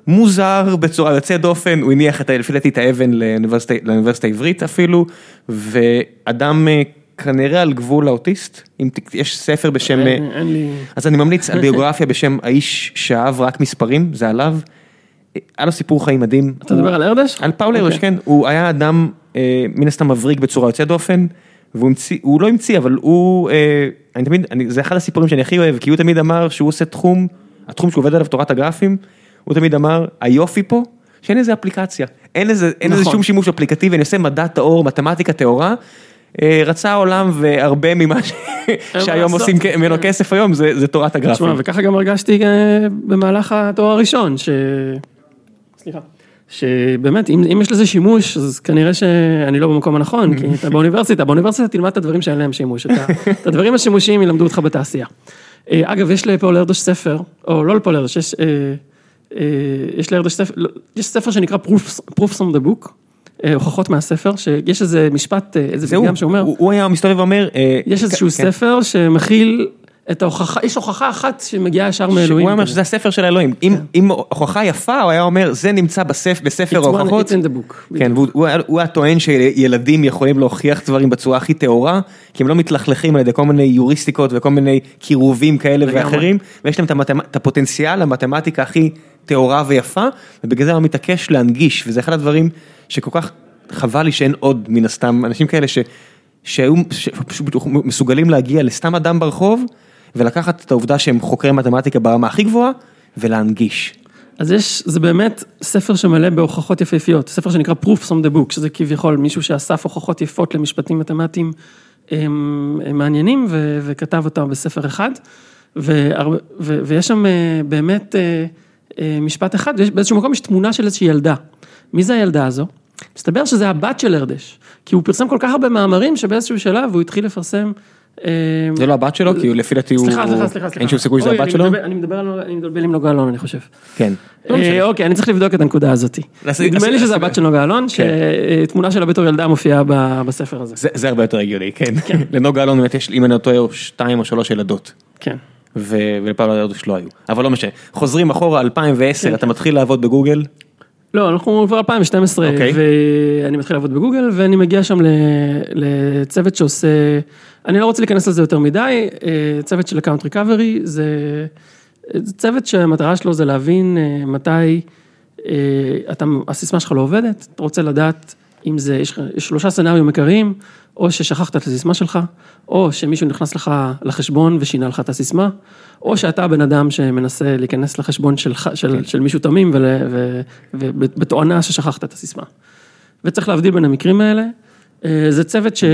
מוזר בצורה יוצאת דופן, הוא הניח לפי דעתי את האבן לאוניברסיטה העברית אפילו, ואדם אה, כנראה על גבול האוטיסט, אם ת- יש ספר בשם, אין אין לי... אז אני ממליץ על ביוגרפיה (laughs) בשם האיש שאהב רק מספרים, זה עליו. היה לו סיפור חיים מדהים. אתה מדבר על ארדש? על פאול ארדוש, אוקיי. כן, הוא היה אדם אה, מן הסתם מבריק בצורה יוצאת דופן, והוא המציא, הוא לא המציא, אבל הוא, אה, אני תמיד, אני, זה אחד הסיפורים שאני הכי אוהב, כי הוא תמיד אמר שהוא עושה תחום, התחום שהוא עובד עליו, תורת הגרפים, הוא תמיד אמר, היופי פה, שאין איזה אפליקציה, אין איזה, אין איזה נכון. שום שימוש אפליקטיבי, אני עושה מדע טהור, מתמטיקה טהורה. אה, רצה העולם והרבה ממה. שהיום. עושים ממנו כסף היום זה, זה תורת הגרפים. תשמע, וככה גם הרגשתי אה, במהלך התואר הראשון, ש... סליחה. שבאמת, אם, אם יש לזה שימוש, אז כנראה שאני לא במקום הנכון, כי אתה באוניברסיטה, באוניברסיטה תלמד את הדברים שאין להם שימוש, את, את הדברים השימושיים ילמדו אותך בתעשייה. אה, אגב, יש לפול ארדוש ספר, או לא לפול ארדוש, יש, יש לארדוש ספר, לא, יש ספר שנקרא Proofs, Proofs from the Book, הוכחות מהספר, שיש איזה משפט, אה, איזה פתגם שאומר, הוא, הוא היה מסתובב ואומר, אה, יש איזשהו כן. ספר שמכיל את ההוכחה, יש הוכחה אחת שמגיעה ישר מאלוהים. הוא היה אומר. שזה הספר של האלוהים, אם, אם הוכחה יפה הוא היה אומר זה נמצא בספר, בספר It's ההוכחות, it's in the book. כן, והוא הוא היה- הוא היה טוען שילדים יכולים להוכיח דברים בצורה הכי טהורה, כי הם לא מתלכלכים על ידי כל מיני יוריסטיקות וכל מיני קירובים כאלה לגמרי. ואחרים, ויש להם את, הפוטנציאל למתמטיקה הכי טהורה ויפה, ובגלל זה הוא מתעקש להנגיש, וזה אחד הדברים שכל כך חבל לי שאין עוד מן הסתם אנשים כאלה ש... שהיו שפשוט מסוגלים להגיע לסתם אדם ברחוב, ולקחת את העובדה שהם חוקרי מתמטיקה ברמה הכי גבוהה, ולהנגיש. אז יש, זה באמת ספר שמלא בהוכחות יפהפיות, ספר שנקרא Proofs from the Book, שזה כביכול מישהו שאסף הוכחות יפות למשפטים מתמטיים הם, הם מעניינים ו, וכתב אותם בספר אחד, והרבה, ו, ויש שם אה, באמת אה, אה, משפט אחד, ויש, באיזשהו מקום יש תמונה של איזושהי ילדה. מי זה הילדה הזו? מסתבר שזה הבת של ארדש, כי הוא פרסם כל כך הרבה מאמרים שבאיזשהו שלב הוא התחיל לפרסם. אה, זה לא הבת שלו, כי הוא לפי דעתי הוא... סליחה, סליחה, סליחה. אין שום סיכוי שזה הבת שלו? אני מדבר על, אני מדבר עם נוגה אלון, אני חושב. כן. לא. אה, אוקיי, אני צריך לבדוק את הנקודה הזאת. נדמה לי שזה הבת של נוגה אלון, כן. שתמונה שלה בתור ילדה מופיעה בספר הזה. זה, זה הרבה יותר הגיוני, כן. (laughs) לנוגה אלון באמת יש, אם אני לא טועה, שתיים או שלוש ילדות. כן. ו- ולפאול ארדוש לא היו. אבל לא משנה. חוזרים אחורה, 2010, כן. אתה מתחיל לעבוד בגוגל. לא, אנחנו כבר 2012, אוקיי. ואני מתחיל לעבוד בגוגל, ואני מגיע שם לצוות שעושה, אני לא רוצה להיכנס לזה יותר מדי, אה, צוות של account recovery, זה זה צוות שהמטרה שלו זה להבין אה, מתי אה, אתה, הסיסמה שלך לא עובדת, אתה רוצה לדעת אם זה, יש יש שלושה סצנריו עיקריים, או ששכחת את הסיסמה שלך, או שמישהו נכנס לך לחשבון ושינה לך את הסיסמה, או שאתה הבן אדם שמנסה להיכנס לחשבון שלך, של, של מישהו תמים, ובתואנה ששכחת את הסיסמה. וצריך להבדיל בין המקרים האלה. אה, זה צוות ש,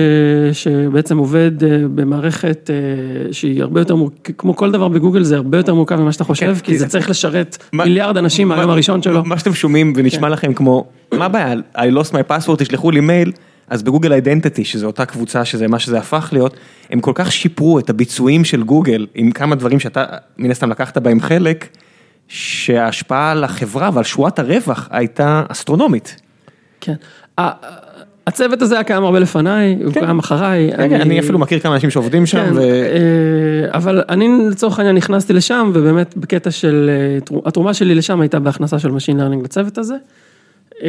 שבעצם עובד אה, במערכת אה, שהיא הרבה יותר מורכבת, כמו כל דבר בגוגל זה הרבה יותר מורכב ממה שאתה חושב, כי זה צריך לשרת מה- מיליארד אנשים מהיום מה- הראשון שלו. מה שאתם שומעים ונשמע לכם כמו, מה הבעיה, I lost my password, תשלחו לי מייל, אז בגוגל אידנטיטי, שזו אותה קבוצה, שזה מה שזה הפך להיות, הם כל כך שיפרו את הביצועים של גוגל, עם כמה דברים שאתה מן הסתם לקחת בהם חלק, שההשפעה על החברה ועל שורת הרווח הייתה אסטרונומית. כן. הצוות הזה היה קיים הרבה לפניי, הוא קיים אחריי. כן, כן, אני אפילו מכיר כמה אנשים שעובדים שם, כן, ו... אה, אבל אני לצורך העניין נכנסתי לשם, ובאמת בקטע של, אה, תרו- התרומה שלי לשם הייתה בהכנסה של Machine Learning לצוות הזה. אה,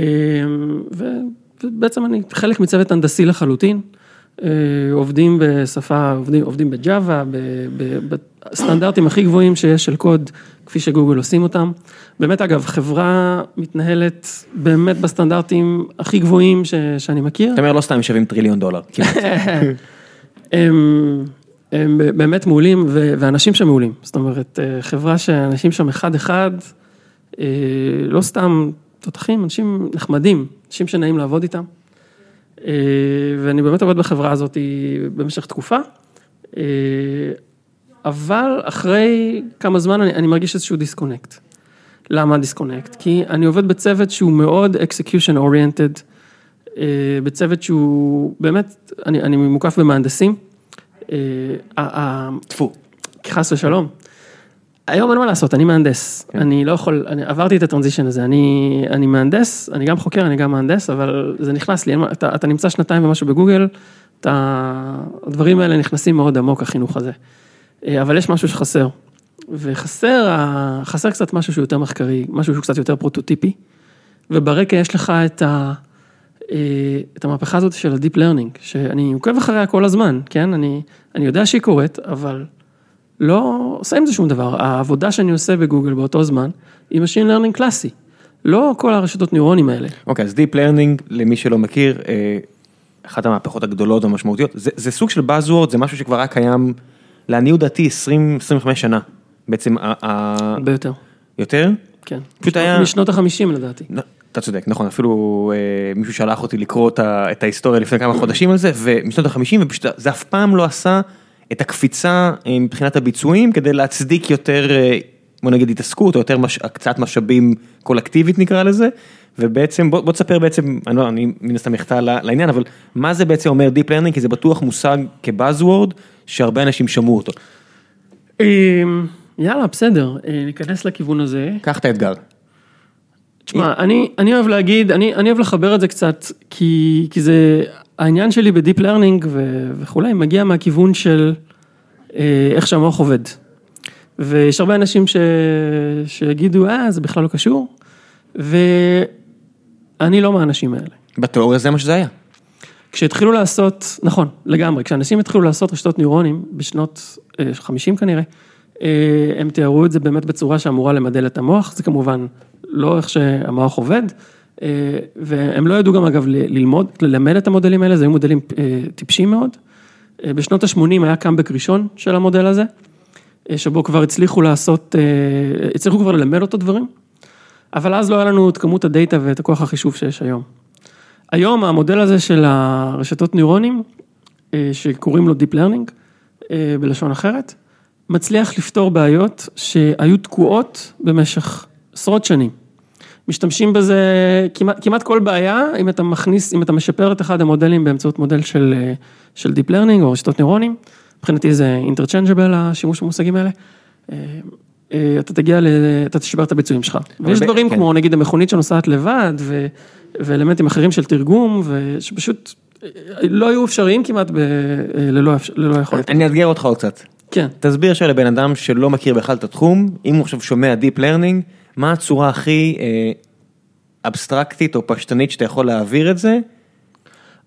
ובעצם אני חלק מצוות הנדסי לחלוטין. אה, עובדים בשפה, עובדים, עובדים בג'אווה, בסטנדרטים הכי גבוהים שיש של קוד, כפי שגוגל עושים אותם. באמת אגב, חברה מתנהלת באמת בסטנדרטים הכי גבוהים ש- שאני מכיר. אתה אומר לא סתם שווים טריליון דולר. (laughs) הם, הם באמת מעולים, ו- ואנשים שם מעולים. זאת אומרת, אה, חברה שאנשים שם אחד-אחד, אה, לא סתם תותחים, אנשים נחמדים, אנשים שנעים לעבוד איתם. אה, ואני באמת עובד בחברה הזאת במשך תקופה. אה, אבל אחרי כמה זמן אני, אני מרגיש איזשהו דיסקונקט. למה דיסקונקט? כי אני עובד בצוות שהוא מאוד execution oriented, בצוות שהוא באמת, אני, אני מוקף במהנדסים. טפו. חס ושלום. היום אין מה לעשות, אני מהנדס, כן. אני לא יכול, אני עברתי את הטרנזישן הזה, אני, אני מהנדס, אני גם חוקר, אני גם מהנדס, אבל זה נכנס לי, אתה, אתה נמצא שנתיים ומשהו בגוגל, אתה, הדברים האלה נכנסים מאוד עמוק, החינוך הזה. אה, אבל יש משהו שחסר, וחסר, חסר קצת משהו שהוא יותר מחקרי, משהו שהוא קצת יותר פרוטוטיפי, וברקע יש לך את, ה, אה, את המהפכה הזאת של ה-deep learning, שאני עוקב אחריה כל הזמן, כן, אני, אני יודע שהיא קורית, אבל... לא עושה עם זה שום דבר. העבודה שאני עושה בגוגל באותו זמן, היא Machine Learning קלאסי. לא כל הרשתות ניורונים האלה. אוקיי, okay, אז Deep Learning, למי שלא מכיר, אה, אחת המהפכות הגדולות והמשמעותיות, זה, זה סוג של Buzzword, זה משהו שכבר היה קיים, לעניות דעתי, 20-25 שנה. בעצם, הרבה יותר. יותר? כן. פשוט היה... משנות ה-50 לדעתי. אתה צודק, נכון, אפילו אה, מישהו שלח אותי לקרוא את, את ההיסטוריה לפני כמה חודשים על זה, ומשנות ה-50, ופשוט זה אף פעם לא עשה את הקפיצה אה, מבחינת הביצועים כדי להצדיק יותר, אה, בוא נגיד התעסקות או יותר מש, הקצת משאבים קולקטיבית נקרא לזה. ובעצם בוא, בוא תספר בעצם, אני לא, אני מן הסתם אחטא לעניין, אבל מה זה בעצם אומר Deep Learning, כי זה בטוח מושג כבאזוורד, שהרבה אנשים שמעו אותו. אמ, יאללה, בסדר, אה, ניכנס לכיוון הזה. קח את האתגר. תשמע, אני, אני אוהב להגיד, אני, אני אוהב לחבר את זה קצת, כי, כי זה, העניין שלי ב-deep learning וכולי מגיע מהכיוון של אה, איך שהמוח עובד. ויש הרבה אנשים ש... שיגידו, אה, זה בכלל לא קשור, ואני לא מהאנשים האלה. בתיאוריה זה מה שזה היה. כשהתחילו לעשות, נכון, לגמרי, כשאנשים התחילו לעשות רשתות נוירונים, בשנות 50 אה, כנראה, אה, הם תיארו את זה באמת בצורה שאמורה למדל את המוח, זה כמובן לא איך שהמוח עובד, והם לא ידעו גם אגב ללמוד, ללמד את המודלים האלה, זה היו מודלים אה, טיפשים מאוד. אה, בשנות ה-80 היה קאמבק ראשון של המודל הזה, שבו כבר הצליחו לעשות, הצליחו כבר ללמד אותו דברים, אבל אז לא היה לנו את כמות הדאטה ואת הכוח החישוב שיש היום. היום המודל הזה של הרשתות ניורונים, שקוראים לו Deep Learning, בלשון אחרת, מצליח לפתור בעיות שהיו תקועות במשך עשרות שנים. משתמשים בזה כמעט, כמעט כל בעיה, אם אתה מכניס, אם אתה משפר את אחד המודלים באמצעות מודל של, של Deep Learning או רשתות נוירונים, מבחינתי זה interchangeable השימוש במושגים האלה. אה, אה, אתה תגיע, ל... אתה תשבר את הביצועים שלך. ויש דברים כן. כמו נגיד המכונית שנוסעת לבד, ו... ואלמנטים אחרים של תרגום, ושפשוט אה, לא היו אפשריים כמעט ב... ללא, ללא יכולת. אני אאתגר אותך עוד קצת. כן. תסביר שלבן אדם שלא מכיר בכלל את התחום, אם הוא עכשיו שומע Deep Learning, מה הצורה הכי אה, אבסטרקטית או פשטנית שאתה יכול להעביר את זה?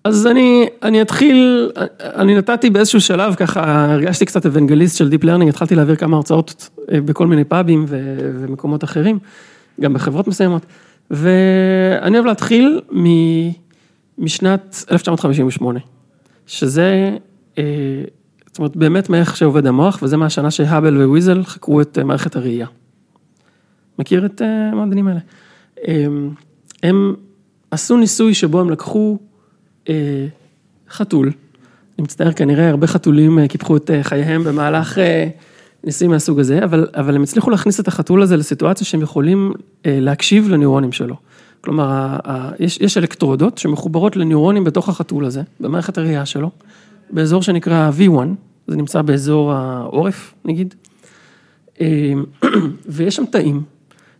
אז אני, אני אתחיל, אני נתתי באיזשהו שלב ככה, הרגשתי קצת אבנגליסט של Deep Learning, התחלתי להעביר כמה הרצאות אה, בכל מיני פאבים ו, ומקומות אחרים, גם בחברות מסוימות, ואני אוהב להתחיל מ, משנת 1958, שזה, אה, זאת אומרת, באמת מאיך שעובד המוח, וזה מהשנה שהאבל וויזל חקרו את מערכת הראייה. מכיר את אה, המועדונים האלה? הם, הם עשו ניסוי שבו הם לקחו אה, חתול, אני מצטער, כנראה הרבה חתולים אה, קיפחו את חייהם במהלך ניסויים מהסוג הזה, אבל, אבל הם הצליחו להכניס את החתול הזה לסיטואציה שהם יכולים להקשיב לניורונים שלו. כלומר, ה, ה, יש, יש אלקטרודות שמחוברות לניורונים בתוך החתול הזה, במערכת הראייה שלו, באזור שנקרא V1, זה נמצא באזור העורף, נגיד, (clears throat) ויש שם תאים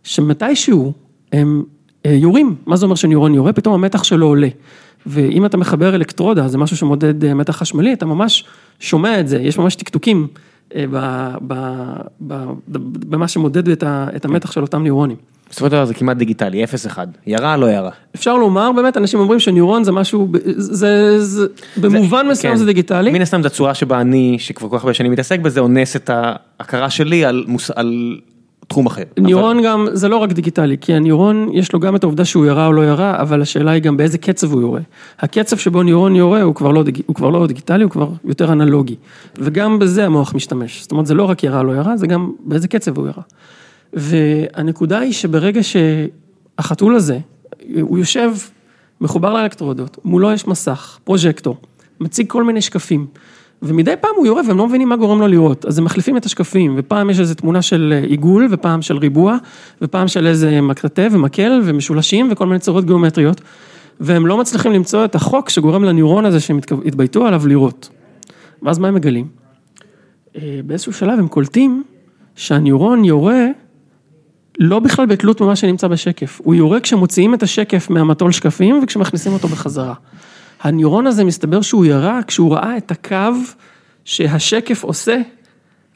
שמתישהו הם אה, יורים, מה זה אומר שניורון יורה? פתאום המתח שלו עולה. ואם אתה מחבר אלקטרודה, זה משהו שמודד אה, מתח חשמלי, אתה ממש שומע את זה, יש ממש טקטוקים אה, במה שמודד את המתח של אותם ניורונים. בסופו של דבר זה כמעט דיגיטלי, 0-1, ירה לא ירה. אפשר לומר, באמת, אנשים אומרים שניורון זה משהו, זה, זה, במובן זה, מסוים כן. זה דיגיטלי. מן הסתם זו הצורה שבה אני, שכבר כל כך הרבה שנים מתעסק בזה, אונס את ההכרה שלי על, מוס, על תחום אחר. ניורון אבל... גם, זה לא רק דיגיטלי, כי הניורון יש לו גם את העובדה שהוא ירה או לא ירה, אבל השאלה היא גם באיזה קצב הוא יורה. הקצב שבו ניורון יורה הוא כבר לא, דיג... הוא כבר לא דיגיטלי, הוא כבר יותר אנלוגי. וגם בזה המוח משתמש. זאת אומרת, זה לא רק ירה או לא ירה, זה גם באיזה קצב הוא ירה. והנקודה היא שברגע שהחתול הזה, הוא יושב מחובר לאלקטרודות, מולו יש מסך, פרוז'קטור, מציג כל מיני שקפים, ומדי פעם הוא יורה והם לא מבינים מה גורם לו לראות, אז הם מחליפים את השקפים, ופעם יש איזו תמונה של עיגול, ופעם של ריבוע, ופעם של איזה מקרטה ומקל ומשולשים וכל מיני צורות גיאומטריות, והם לא מצליחים למצוא את החוק שגורם לניורון הזה שהם התבייתו עליו לראות. ואז מה הם מגלים? אה, באיזשהו שלב הם קולטים שהניורון יורה לא בכלל בתלות ממה שנמצא בשקף, הוא יורה כשמוציאים את השקף מהמטול שקפים וכשמכניסים אותו בחזרה. הניורון הזה מסתבר שהוא ירה כשהוא ראה את הקו שהשקף עושה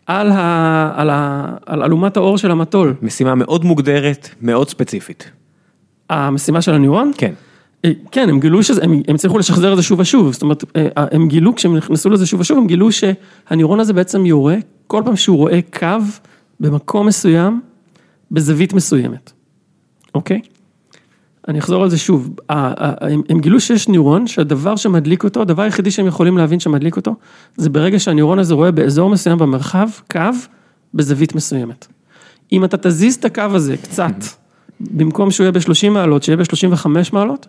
על, ה, על, ה, על אלומת האור של המטול. משימה מאוד מוגדרת, מאוד ספציפית. המשימה של הניורון? כן. אה, כן, הם גילו שזה, הם הצליחו לשחזר את זה שוב ושוב, זאת אומרת, אה, הם גילו, כשהם נכנסו לזה שוב ושוב, הם גילו שהניורון הזה בעצם יורה, כל פעם שהוא רואה קו במקום מסוים, בזווית מסוימת, אוקיי? אני אחזור על זה שוב, הם, הם גילו שיש ניורון שהדבר שמדליק אותו, הדבר היחידי שהם יכולים להבין שמדליק אותו, זה ברגע שהניורון הזה רואה באזור מסוים במרחב, קו בזווית מסוימת. אם אתה תזיז את הקו הזה קצת, במקום שהוא יהיה ב-30 מעלות, שיהיה ב-35 מעלות,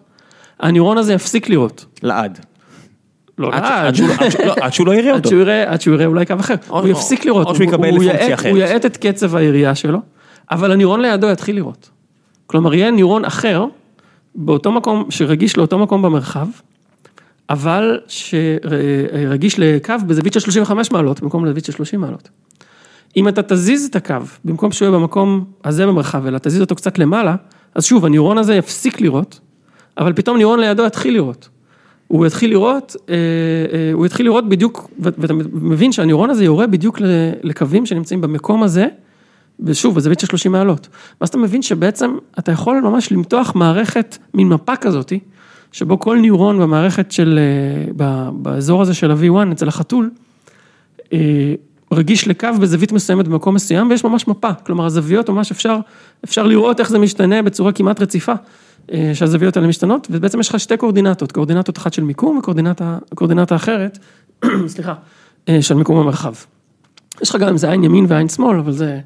הניורון הזה יפסיק לראות. לעד. לא עד לעד. שהוא- עד שהוא- לא יראה אותו. עד שהוא יראה אולי קו אחר, הוא יפסיק לראות, או שהוא הוא- יקבל פונקציה אחרת. הוא יאט את קצב הירייה שלו, אבל הניורון לידו יתחיל לראות. כלומר, יהיה ניורון אחר, באותו מקום, שרגיש לאותו מקום במרחב, אבל שרגיש לקו בזווית של 35 מעלות, במקום לזווית של 30 מעלות. אם אתה תזיז את הקו, במקום שהוא יהיה במקום הזה במרחב, אלא תזיז אותו קצת למעלה, אז שוב, הניורון הזה יפסיק לראות, אבל פתאום ניורון לידו יתחיל לראות. הוא יתחיל לראות, אה, אה, הוא יתחיל לראות בדיוק, ואתה מבין שהניורון הזה יורה בדיוק לקווים שנמצאים במקום הזה, ושוב, בזווית של 30 מעלות. ואז אתה מבין שבעצם אתה יכול ממש למתוח מערכת, מין מפה כזאתי, שבו כל ניורון במערכת של, אה, באזור הזה של ה-V1 אצל החתול, אה, רגיש לקו בזווית מסוימת במקום מסוים, ויש ממש מפה, כלומר הזוויות ממש אפשר, אפשר לראות איך זה משתנה בצורה כמעט רציפה, אה, שהזוויות האלה משתנות, ובעצם יש לך שתי קואורדינטות, קואורדינטות אחת של מיקום וקואורדינטה קואורדינטה אחרת, (clears throat) סליחה, של מיקום המרחב. יש לך גם אם זה עין ימין ועין שמאל, אבל זה,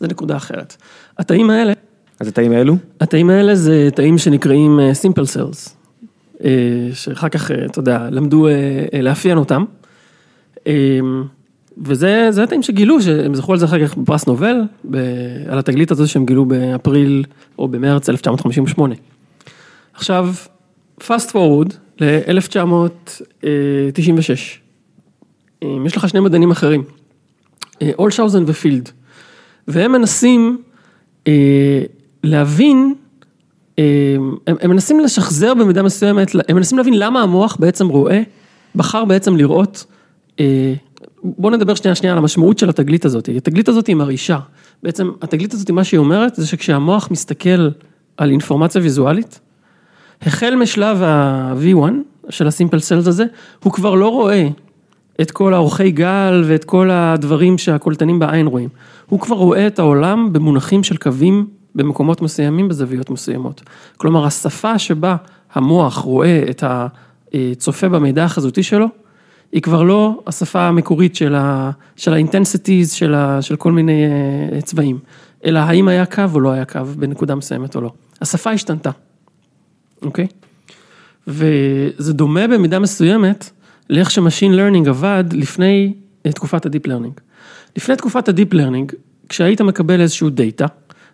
זה נקודה אחרת. התאים האלה, אז התאים האלו? התאים האלה זה תאים שנקראים אה, simple cells, אה, שאחר כך, אה, אתה יודע, למדו לאפיין אותם. אה, וזה זה התאים שגילו, שהם זכו על זה אחר כך בפרס נובל, ב, על התגלית הזו שהם גילו באפריל או במרץ 1958. עכשיו, fast forward ל-1996. יש לך שני מדענים אחרים, אולשאוזן ופילד, והם מנסים אה, להבין, אה, הם, הם מנסים לשחזר במידה מסוימת, הם מנסים להבין למה המוח בעצם רואה, בחר בעצם לראות, אה, בואו נדבר שנייה שנייה על המשמעות של התגלית הזאת, התגלית הזאת היא מרעישה, בעצם התגלית הזאת, מה שהיא אומרת, זה שכשהמוח מסתכל על אינפורמציה ויזואלית, החל משלב ה-V1 של הסימפל סלס הזה, הוא כבר לא רואה את כל האורכי גל ואת כל הדברים שהקולטנים בעין רואים. הוא כבר רואה את העולם במונחים של קווים במקומות מסוימים בזוויות מסוימות. כלומר, השפה שבה המוח רואה את הצופה במידע החזותי שלו, היא כבר לא השפה המקורית של ה- של ה-intensities של, ה- של כל מיני אה, צבעים, אלא האם היה קו או לא היה קו בנקודה מסוימת או לא. השפה השתנתה, אוקיי? וזה דומה במידה מסוימת לאיך ש-machine learning עבד לפני אה, תקופת ה-deep learning. לפני תקופת ה-deep learning, כשהיית מקבל איזשהו data,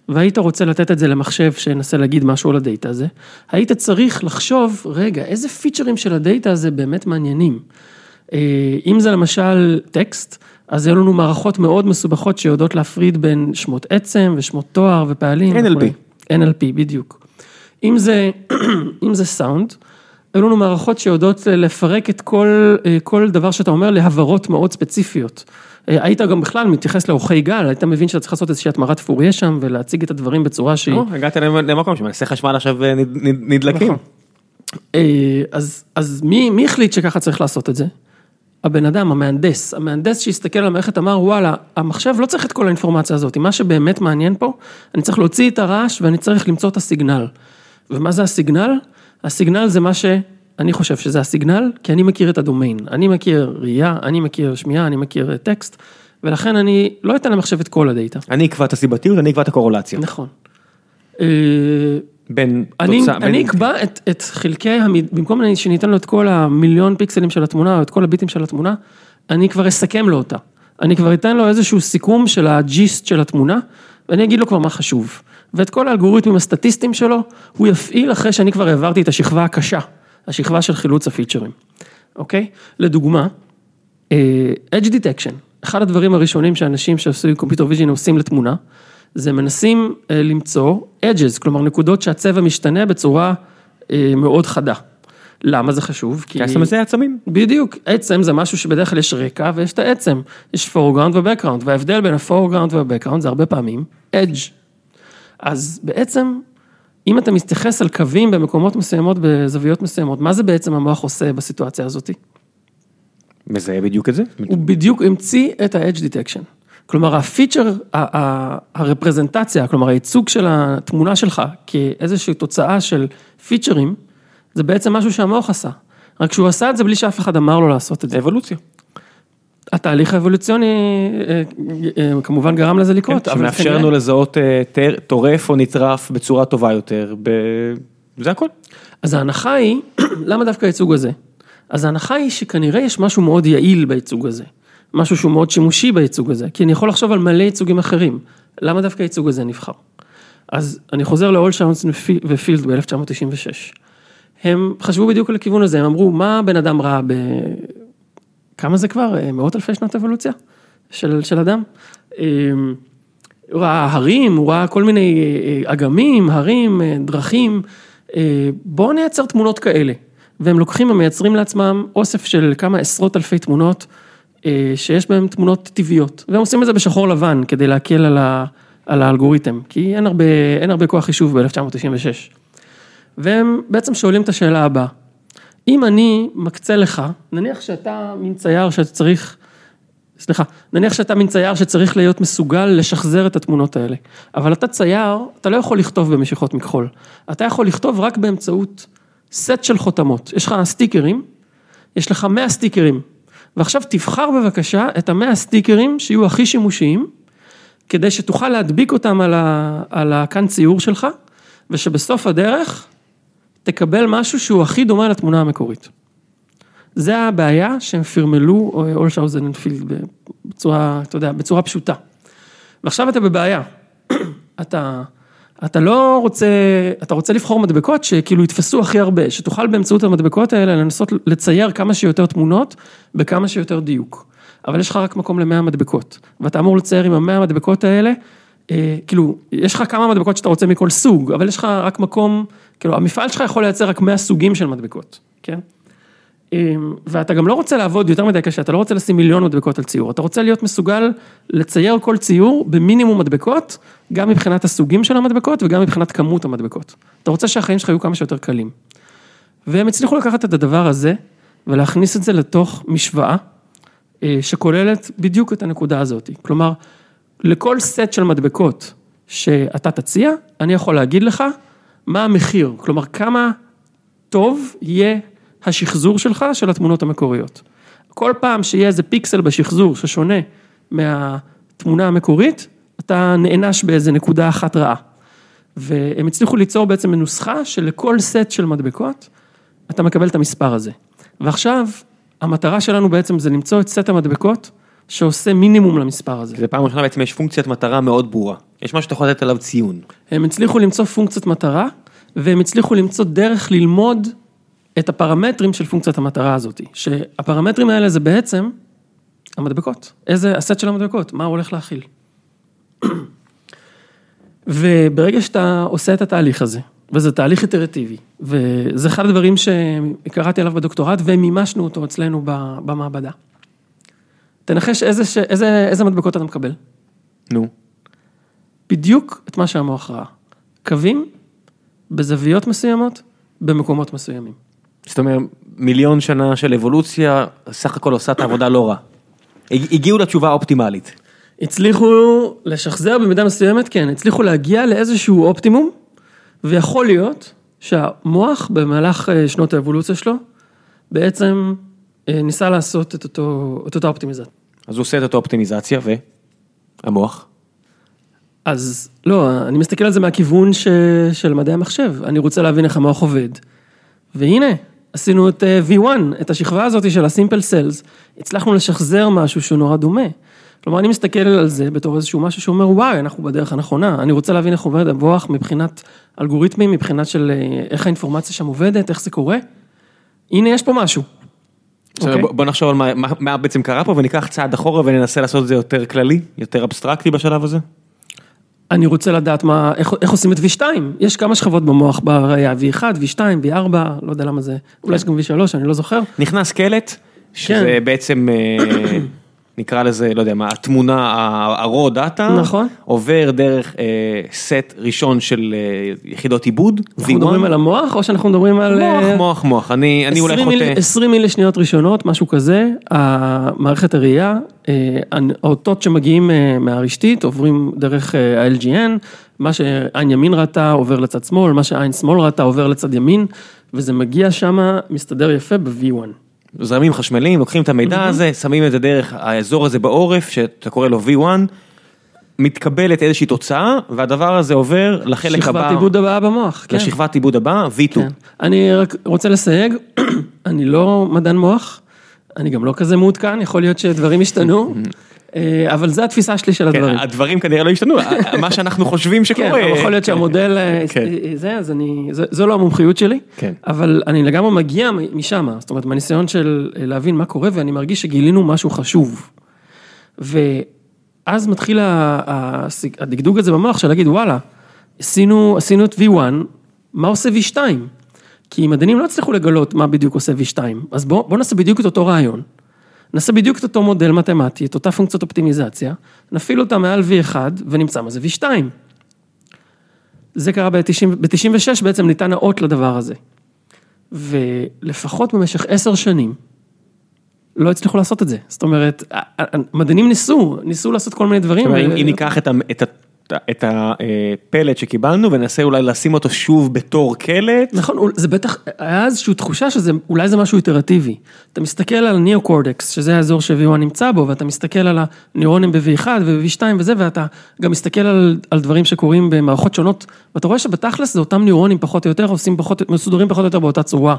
והיית רוצה לתת את זה למחשב שינסה להגיד משהו על ה-data הזה, היית צריך לחשוב, רגע, איזה features של ה-data הזה באמת מעניינים. אה, אם זה למשל טקסט, אז היו לנו מערכות מאוד מסובכות שיודעות להפריד בין שמות עצם ושמות תואר ופעלים. NLP. וכולי. NLP, בדיוק. אם זה, (clears throat) אם זה סאונד, היו לנו מערכות שיודעות לפרק את כל, אה, כל דבר שאתה אומר להברות מאוד ספציפיות. אה, היית גם בכלל מתייחס לאורכי גל, היית מבין שאתה צריך לעשות איזושהי התמרת פוריה שם ולהציג את הדברים בצורה שהיא... או, הגעת למקום שמנסה חשמל עכשיו אה, נד- נד- נדלקים. נכון. אה, אז, אז מי, מי החליט שככה צריך לעשות את זה? הבן אדם, המהנדס, המהנדס שהסתכל על המערכת אמר וואלה, המחשב לא צריך את כל האינפורמציה הזאת, מה שבאמת מעניין פה, אני צריך להוציא את הרעש ואני צריך למצוא את הסיגנל. ומה זה הסיגנל? הסיגנל זה מה שאני חושב שזה הסיגנל, כי אני מכיר את הדומיין, אני מכיר ראייה, אני מכיר שמיעה, אני מכיר טקסט, ולכן אני לא אתן למחשב את כל הדאטה. אני אקבע את הסיבתיות, אני אקבע את הקורולציה. נכון. אה, בין אני, תוצאה, אני בין- אקבע את, את חלקי, המד... במקום אני- שניתן לו את כל המיליון פיקסלים של התמונה, או את כל הביטים של התמונה, אני כבר אסכם לו אותה. אני כבר אתן לו איזשהו סיכום של הג'יסט של התמונה, ואני אגיד לו כבר מה חשוב. ואת כל האלגוריתמים הסטטיסטיים שלו, הוא יפעיל אחרי שאני כבר העברתי את השכבה הקשה, השכבה של חילוץ הפיצ'רים, אוקיי? לדוגמה, אה, Edge Detection, אחד הדברים הראשונים שאנשים שעושים Computer Vision עושים לתמונה, זה מנסים אה, למצוא edges, כלומר נקודות שהצבע משתנה בצורה אה, מאוד חדה. למה זה חשוב? כי אתה מזהה עצמים. בדיוק, עצם זה משהו שבדרך כלל יש רקע ויש את העצם, יש foreground ו-background, וההבדל בין ה-foreground וה-background זה הרבה פעמים edge. אז בעצם, אם אתה מתייחס על קווים במקומות מסוימות, בזוויות מסוימות, מה זה בעצם המוח עושה בסיטואציה הזאת? מזהה בדיוק את זה. הוא בדיוק המציא את ה-edge detection. כלומר, הפיצ'ר, הרפרזנטציה, כלומר, הייצוג של התמונה שלך כאיזושהי תוצאה של פיצ'רים, זה בעצם משהו שהמוח עשה. רק שהוא עשה את זה בלי שאף אחד אמר לו לעשות את זה. אבולוציה. התהליך האבולוציוני אה, אה, כמובן גרם לזה לקרות. כן, שמאפשר לנו לזהות אה, טורף או נטרף בצורה טובה יותר. ב- זה הכל. אז ההנחה היא, (clears throat) למה דווקא הייצוג הזה? אז ההנחה היא שכנראה יש משהו מאוד יעיל בייצוג הזה. משהו שהוא מאוד שימושי בייצוג הזה, כי אני יכול לחשוב על מלא ייצוגים אחרים. למה דווקא הייצוג הזה נבחר? אז אני חוזר לאולשאונס ופילד ב-1996. הם חשבו בדיוק על הכיוון הזה, הם אמרו, מה בן אדם ראה ב... כמה זה כבר? אה, מאות אלפי שנות אבולוציה של, של אדם? אה, הוא ראה הרים, הוא ראה כל מיני אה, אגמים, הרים, דרכים. בואו נייצר תמונות כאלה. והם לוקחים ומייצרים לעצמם אוסף של כמה עשרות אלפי תמונות, שיש בהם תמונות טבעיות. והם עושים את זה בשחור לבן, כדי להקל על, ה, על האלגוריתם, כי אין הרבה, אין הרבה כוח חישוב ב-1996. והם בעצם שואלים את השאלה הבאה, אם אני מקצה לך, נניח שאתה מין צייר שאתה צריך, סליחה, נניח שאתה מין צייר שצריך להיות מסוגל לשחזר את התמונות האלה, אבל אתה צייר, אתה לא יכול לכתוב במשיכות מכחול, אתה יכול לכתוב רק באמצעות סט של חותמות, יש לך סטיקרים, יש לך 100 סטיקרים, ועכשיו תבחר בבקשה את המאה סטיקרים שיהיו הכי שימושיים, כדי שתוכל להדביק אותם על, הכאן ציור שלך, ושבסוף הדרך תקבל משהו שהוא הכי דומה לתמונה המקורית. זה הבעיה שהם פרמלו אולשאוזן אנפילד בצורה, אתה יודע, בצורה פשוטה. ועכשיו אתה בבעיה. (clears throat) אתה, אתה לא רוצה, אתה רוצה לבחור מדבקות שכאילו יתפסו הכי הרבה, שתוכל באמצעות המדבקות האלה לנסות לצייר כמה שיותר תמונות בכמה שיותר דיוק. אבל יש לך רק מקום למאה מדבקות, ואתה אמור לצייר עם המאה מדבקות האלה, אה, כאילו, יש לך כמה מדבקות שאתה רוצה מכל סוג, אבל יש לך רק מקום, כאילו, המפעל שלך יכול לייצר רק 100 סוגים של מדבקות, כן? אמ, ואתה גם לא רוצה לעבוד יותר מדי קשה, אתה לא רוצה לשים מיליון מדבקות על ציור, אתה רוצה להיות מסוגל לצייר כל ציור במינימום מדבקות, גם מבחינת הסוגים של המדבקות וגם מבחינת כמות המדבקות. אתה רוצה שהחיים שלך יהיו כמה שיותר קלים. והם הצליחו לקחת את הדבר הזה ולהכניס את זה לתוך משוואה אה, שכוללת בדיוק את הנקודה הזאת. כלומר, לכל סט של מדבקות שאתה תציע, אני יכול להגיד לך מה המחיר, כלומר כמה טוב יהיה השחזור שלך של התמונות המקוריות. כל פעם שיהיה איזה פיקסל בשחזור ששונה מהתמונה המקורית, אתה נענש באיזה נקודה אחת רעה. והם הצליחו ליצור בעצם נוסחה שלכל סט של מדבקות, אתה מקבל את המספר הזה. ועכשיו, המטרה שלנו בעצם זה למצוא את סט המדבקות שעושה מינימום למספר הזה. זה פעם ראשונה בעצם יש פונקציית מטרה מאוד ברורה. יש משהו שאתה יכול לתת עליו ציון. הם הצליחו למצוא פונקציית מטרה, והם הצליחו למצוא דרך ללמוד את הפרמטרים של פונקציית המטרה הזאת, שהפרמטרים האלה זה בעצם המדבקות, איזה, הסט של המדבקות, מה הוא הולך להכיל. (clears throat) וברגע שאתה עושה את התהליך הזה, וזה תהליך איטרטיבי, וזה אחד הדברים שקראתי עליו בדוקטורט, ומימשנו אותו אצלנו במעבדה. תנחש איזה, ש- איזה, איזה מדבקות אתה מקבל. נו. בדיוק את מה שהמוח ראה. קווים בזוויות מסוימות, במקומות מסוימים. זאת אומרת, מיליון שנה של אבולוציה, סך הכל עושה את העבודה לא רע. הג- הגיעו לתשובה האופטימלית. הצליחו לשחזר במידה מסוימת, כן, הצליחו להגיע לאיזשהו אופטימום, ויכול להיות שהמוח במהלך אה, שנות האבולוציה שלו, בעצם אה, ניסה לעשות את אותו, את אותה אופטימיזציה. אז הוא עושה את אותו אופטימיזציה והמוח. אז לא, אני מסתכל על זה מהכיוון ש... של מדעי המחשב, אני רוצה להבין איך המוח עובד. והנה, עשינו את אה, V1, את השכבה הזאת של ה-simple cells, הצלחנו לשחזר משהו שהוא נורא דומה. כלומר, אני מסתכל על זה בתור איזשהו משהו שאומר, וואי, אנחנו בדרך הנכונה, אני רוצה להבין איך עובד המוח מבחינת אלגוריתמים, מבחינת של אה, איך האינפורמציה שם עובדת, איך זה קורה. הנה, יש פה משהו. בסדר, אוקיי? בוא- נחשוב על מה- מה- מה בעצם קרה פה וניקח צעד אחורה וננסה לעשות את זה יותר כללי, יותר אבסטרקטי בשלב הזה. אני רוצה לדעת מה, איך, איך עושים את V2, יש כמה שכבות במוח בראייה, V1, V2, V4, לא יודע למה זה, אולי יש גם V3, אני לא זוכר. נכנס קלט, שזה כן. בעצם, אה, נקרא לזה, לא יודע מה, התמונה, ה-raw data, נכון. עובר דרך אה, סט ראשון של אה, יחידות עיבוד, אנחנו מדברים על המוח, או שאנחנו מדברים על... מוח, אה, מוח, מוח, אני אני אולי 20 מיל- חוטא. 20 מילי שניות ראשונות, משהו כזה, המערכת הראייה, אה, האותות שמגיעים אה, מהרשתית עוברים דרך אה, ה-LGN, מה שעין ימין ראתה עובר לצד שמאל, מה שעין שמאל ראתה עובר לצד ימין, וזה מגיע שם, מסתדר יפה ב-V1. זרמים חשמליים, לוקחים את המידע הזה, שמים את זה דרך האזור הזה בעורף, שאתה קורא לו V1, מתקבלת איזושהי תוצאה, והדבר הזה עובר לחלק הבא, שכבת עיבוד הבאה במוח, כן. לשכבת עיבוד הבאה, V2. כן. אני רק רוצה לסייג, (clears throat) אני לא מדען מוח, אני גם לא כזה מעודכן, יכול להיות שדברים השתנו, אה, אבל זו התפיסה שלי של כן, הדברים. הדברים כנראה לא השתנו, מה שאנחנו חושבים כן, שקורה. אבל יכול להיות שהמודל, אה, כן. אה, זה, אז אני, זו לא המומחיות שלי, כן. אבל אני לגמרי מגיע משם, זאת אומרת, מהניסיון של להבין מה קורה, ואני מרגיש שגילינו משהו חשוב. ואז מתחיל הדגדוג הזה במוח של להגיד, וואלה, עשינו, עשינו את V1, מה עושה V2? כי מדענים לא הצליחו לגלות מה בדיוק עושה V2, אז בואו בוא נעשה בדיוק את אותו רעיון. נעשה בדיוק את אותו מודל מתמטי, את אותה פונקציית אופטימיזציה, נפעיל אותה מעל V1 ונמצא מה זה V2. זה קרה ב-96 בעצם ניתן האות לדבר הזה. ולפחות במשך עשר שנים, לא הצליחו לעשות את זה. זאת אומרת, המדענים ניסו, ניסו לעשות כל מיני דברים. זאת אומרת, אם ניקח את את הפלט שקיבלנו וננסה אולי לשים אותו שוב בתור קלט, נכון, זה בטח, היה איזושהי תחושה שזה, אולי זה משהו איטרטיבי. אתה מסתכל על הניאו-קורדקס, שזה האזור ש-V1 נמצא בו, ואתה מסתכל על הנוירונים ב-V1 וב-V2 וזה, ואתה גם מסתכל על, על דברים שקורים במערכות שונות, ואתה רואה שבתכלס זה אותם נוירונים פחות או יותר, עושים פחות, מסודרים פחות או יותר באותה צורה.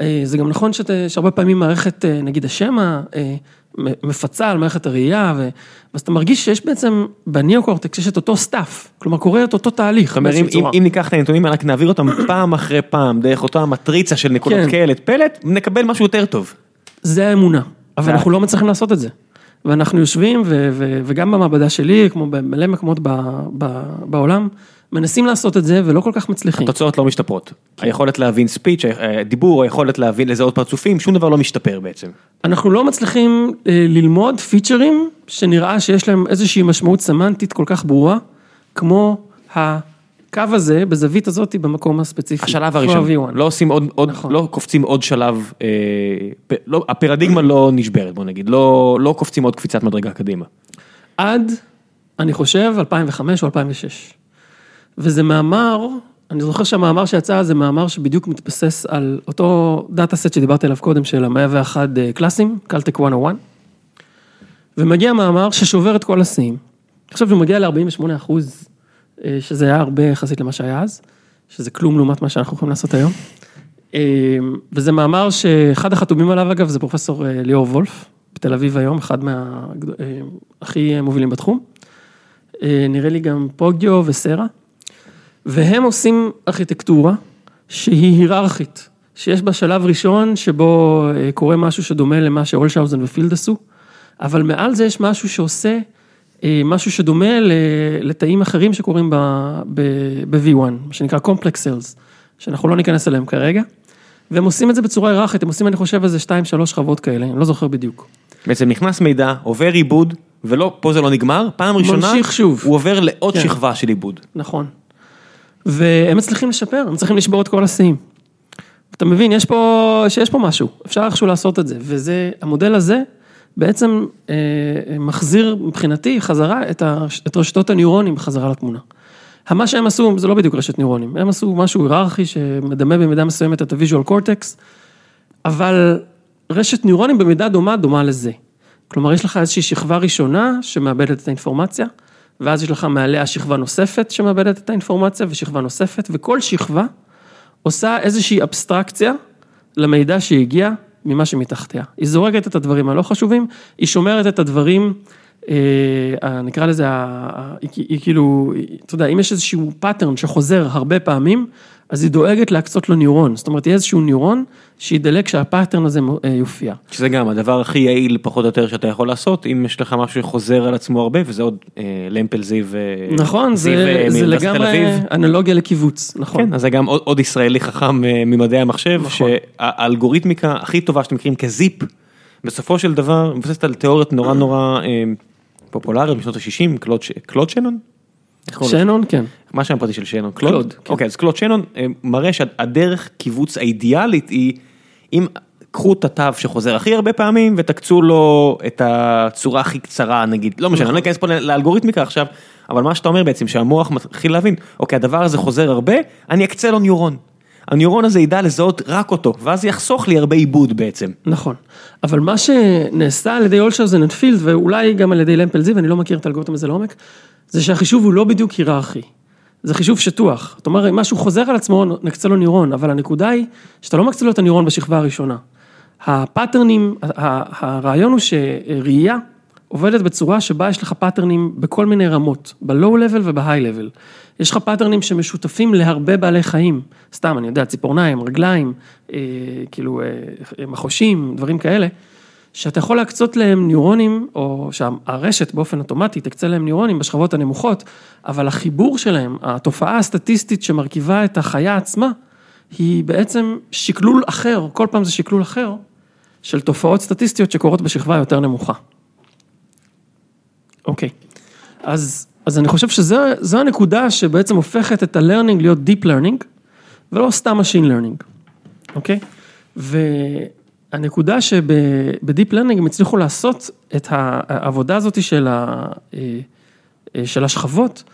אה, זה גם נכון שאת, שהרבה פעמים מערכת, אה, נגיד השמע, אה, מפצה על מערכת הראייה, ו- ואז אתה מרגיש שיש בעצם בניאו-קורטקס, יש את אותו setup, כלומר קורה את אותו תהליך. זאת אומרת, אם- אם ניקח את הנתונים, רק נעביר אותם פעם אחרי פעם, דרך אותה מטריצה של נקודות כן. קלט פלט, נקבל משהו יותר טוב. זה האמונה, אבל אנחנו לא מצליחים לעשות את זה. ואנחנו יושבים, ו- ו- וגם במעבדה שלי, כמו במלא מקומות ב- ב- בעולם, מנסים לעשות את זה ולא כל כך מצליחים. התוצאות לא משתפרות. היכולת להבין ספיץ', אה, דיבור, היכולת להבין לזהות פרצופים, שום דבר לא משתפר בעצם. אנחנו לא מצליחים אה, ללמוד פיצ'רים שנראה שיש להם איזושהי משמעות סמנטית כל כך ברורה, כמו הקו הזה, בזווית הזאת, במקום הספציפי. השלב הראשון, ה-V1. לא עושים עוד, עוד נכון. לא קופצים עוד שלב, אה, פ- לא, הפרדיגמה לא נשברת בוא נגיד, לא, לא קופצים עוד קפיצת מדרגה קדימה. עד, אני חושב, 2005 או 2006. וזה מאמר, אני זוכר שהמאמר שיצא זה מאמר שבדיוק מתבסס על אותו דאטה סט שדיברתי עליו קודם, של ה-101 קלאסים, קלטק 101, ומגיע מאמר ששובר את כל השיאים. עכשיו הוא מגיע ל-48 אחוז, אה, שזה היה הרבה יחסית למה שהיה אז, שזה כלום לעומת מה שאנחנו יכולים לעשות היום. אה, וזה מאמר שאחד החתומים עליו אגב זה פרופסור אה, ליאור וולף, בתל אביב היום, אחד מהכי מובילים בתחום. אה, נראה לי גם פוגיו וסרה. והם עושים ארכיטקטורה שהיא היררכית, שיש בה שלב ראשון שבו אה, קורה משהו שדומה למה שאולשאוזן ופילד עשו, אבל מעל זה יש משהו שעושה אה, משהו שדומה לתאים אחרים שקורים ב-V1, מה שנקרא Complex Cells, שאנחנו לא ניכנס אליהם כרגע, והם עושים את זה בצורה היררכית, הם עושים אני חושב איזה 2-3 שכבות כאלה, אני לא זוכר בדיוק. בעצם נכנס מידע, עובר עיבוד, ולא, פה זה לא נגמר, פעם ראשונה, ממשיך שוב. הוא עובר לעוד כן. שכבה של עיבוד. נכון. והם מצליחים לשפר, הם צריכים לשבור את כל השיאים. אתה מבין, יש פה, שיש פה משהו, אפשר איכשהו לעשות את זה, וזה, המודל הזה בעצם אה, מחזיר מבחינתי חזרה את, ה, את רשתות הנוירונים בחזרה לתמונה. מה שהם עשו זה לא בדיוק רשת נוירונים, הם עשו משהו היררכי שמדמה במידה מסוימת את ה-visual cortex, אבל רשת נוירונים במידה דומה, דומה לזה. כלומר, יש לך איזושהי שכבה ראשונה שמאבדת את האינפורמציה, ואז יש לך מעליה שכבה נוספת שמאבדת את האינפורמציה, ושכבה נוספת, וכל שכבה עושה איזושהי אבסטרקציה למידע שהגיע ממה שמתחתיה. היא זורקת את הדברים הלא חשובים, היא שומרת את הדברים, אה, נקרא לזה, היא, היא כאילו, אתה יודע, אם יש איזשהו pattern שחוזר הרבה פעמים, אז היא דואגת להקצות לו ניורון, זאת אומרת, יהיה איזשהו ניורון שידלק שהפאטרן הזה אה, יופיע. שזה גם הדבר הכי יעיל פחות או יותר שאתה יכול לעשות, אם יש לך משהו שחוזר על עצמו הרבה, וזה עוד אה, למפל זיו, אה, נכון, זיו זה, זה לגמרי אנלוגיה לקיבוץ, נכון. כן, אז זה גם עוד, עוד ישראלי חכם ממדעי המחשב, נכון. שהאלגוריתמיקה הכי טובה שאתם מכירים כזיפ, בסופו של דבר מבוססת על תיאוריות נורא נורא פופולריות משנות ה-60, קלוד שנון? שנון, כן. מה שם הפרטי של שנון? קלוד? כן. אוקיי, אז קלוד שנון אה, מראה שהדרך קיבוץ האידיאלית היא, אם קחו את התו שחוזר הכי הרבה פעמים ותקצו לו את הצורה הכי קצרה נגיד, לא משנה, אני לא אכנס פה לאלגוריתמיקה עכשיו, אבל מה שאתה אומר בעצם שהמוח מתחיל להבין, אוקיי הדבר הזה חוזר הרבה, אני אקצה לו ניורון. הניורון הזה ידע לזהות רק אותו, ואז יחסוך לי הרבה עיבוד בעצם. נכון, אבל מה שנעשה על ידי אולשרזן אנד ואולי גם על ידי למפל זיו, אני לא מכיר את האלגוריתם הזה לעומק, זה שהחישוב הוא לא בדיוק היררכי. זה חישוב שטוח. זאת אומרת, אם משהו חוזר על עצמו, נקצה לו נירון, אבל הנקודה היא שאתה לא מקצה לו את הנירון בשכבה הראשונה. הפאטרנים, הרעיון הוא שראייה עובדת בצורה שבה יש לך פאטרנים בכל מיני רמות, ב-low level וב-high level. יש לך patterns שמשותפים להרבה בעלי חיים, סתם, אני יודע, ציפורניים, רגליים, אה, כאילו, אה, מחושים, דברים כאלה. שאתה יכול להקצות להם נוירונים, או שהרשת באופן אוטומטי תקצה להם נוירונים בשכבות הנמוכות, אבל החיבור שלהם, התופעה הסטטיסטית שמרכיבה את החיה עצמה, היא בעצם שקלול אחר, כל פעם זה שקלול אחר, של תופעות סטטיסטיות שקורות בשכבה יותר נמוכה. אוקיי, אז, אז אני חושב שזו הנקודה שבעצם הופכת את ה-learning להיות Deep Learning, ולא סתם Machine Learning, אוקיי? ו... הנקודה שב-deep learning הם הצליחו לעשות את העבודה הזאת של, ה, אה, אה, של השכבות,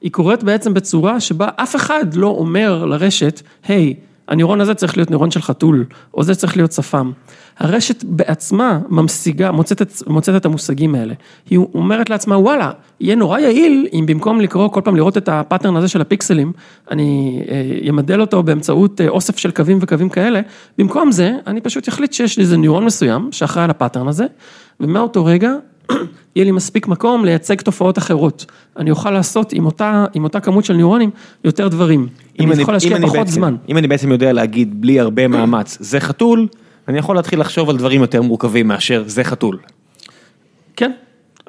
היא קורית בעצם בצורה שבה אף אחד לא אומר לרשת, היי, hey, הנוירון הזה צריך להיות נוירון של חתול, או זה צריך להיות שפם. הרשת בעצמה ממשיגה, מוצאת את, מוצאת את המושגים האלה. היא אומרת לעצמה, וואלה, יהיה נורא יעיל אם במקום לקרוא כל פעם לראות את ה-pattern הזה של הפיקסלים, אני אמדל אה, אותו באמצעות אה, אוסף של קווים וקווים כאלה, במקום זה, אני פשוט אחליט שיש לי איזה נוירון מסוים שאחראי על ה-pattern הזה, ומאותו רגע יהיה לי מספיק מקום לייצג תופעות אחרות. אני אוכל לעשות עם אותה, עם אותה כמות של נוירונים יותר דברים. אם אני יכול להשקיע פחות בעצם, זמן. אם אני בעצם יודע להגיד בלי הרבה מאמץ, זה חתול, אני יכול להתחיל לחשוב על דברים יותר מורכבים מאשר זה חתול. כן,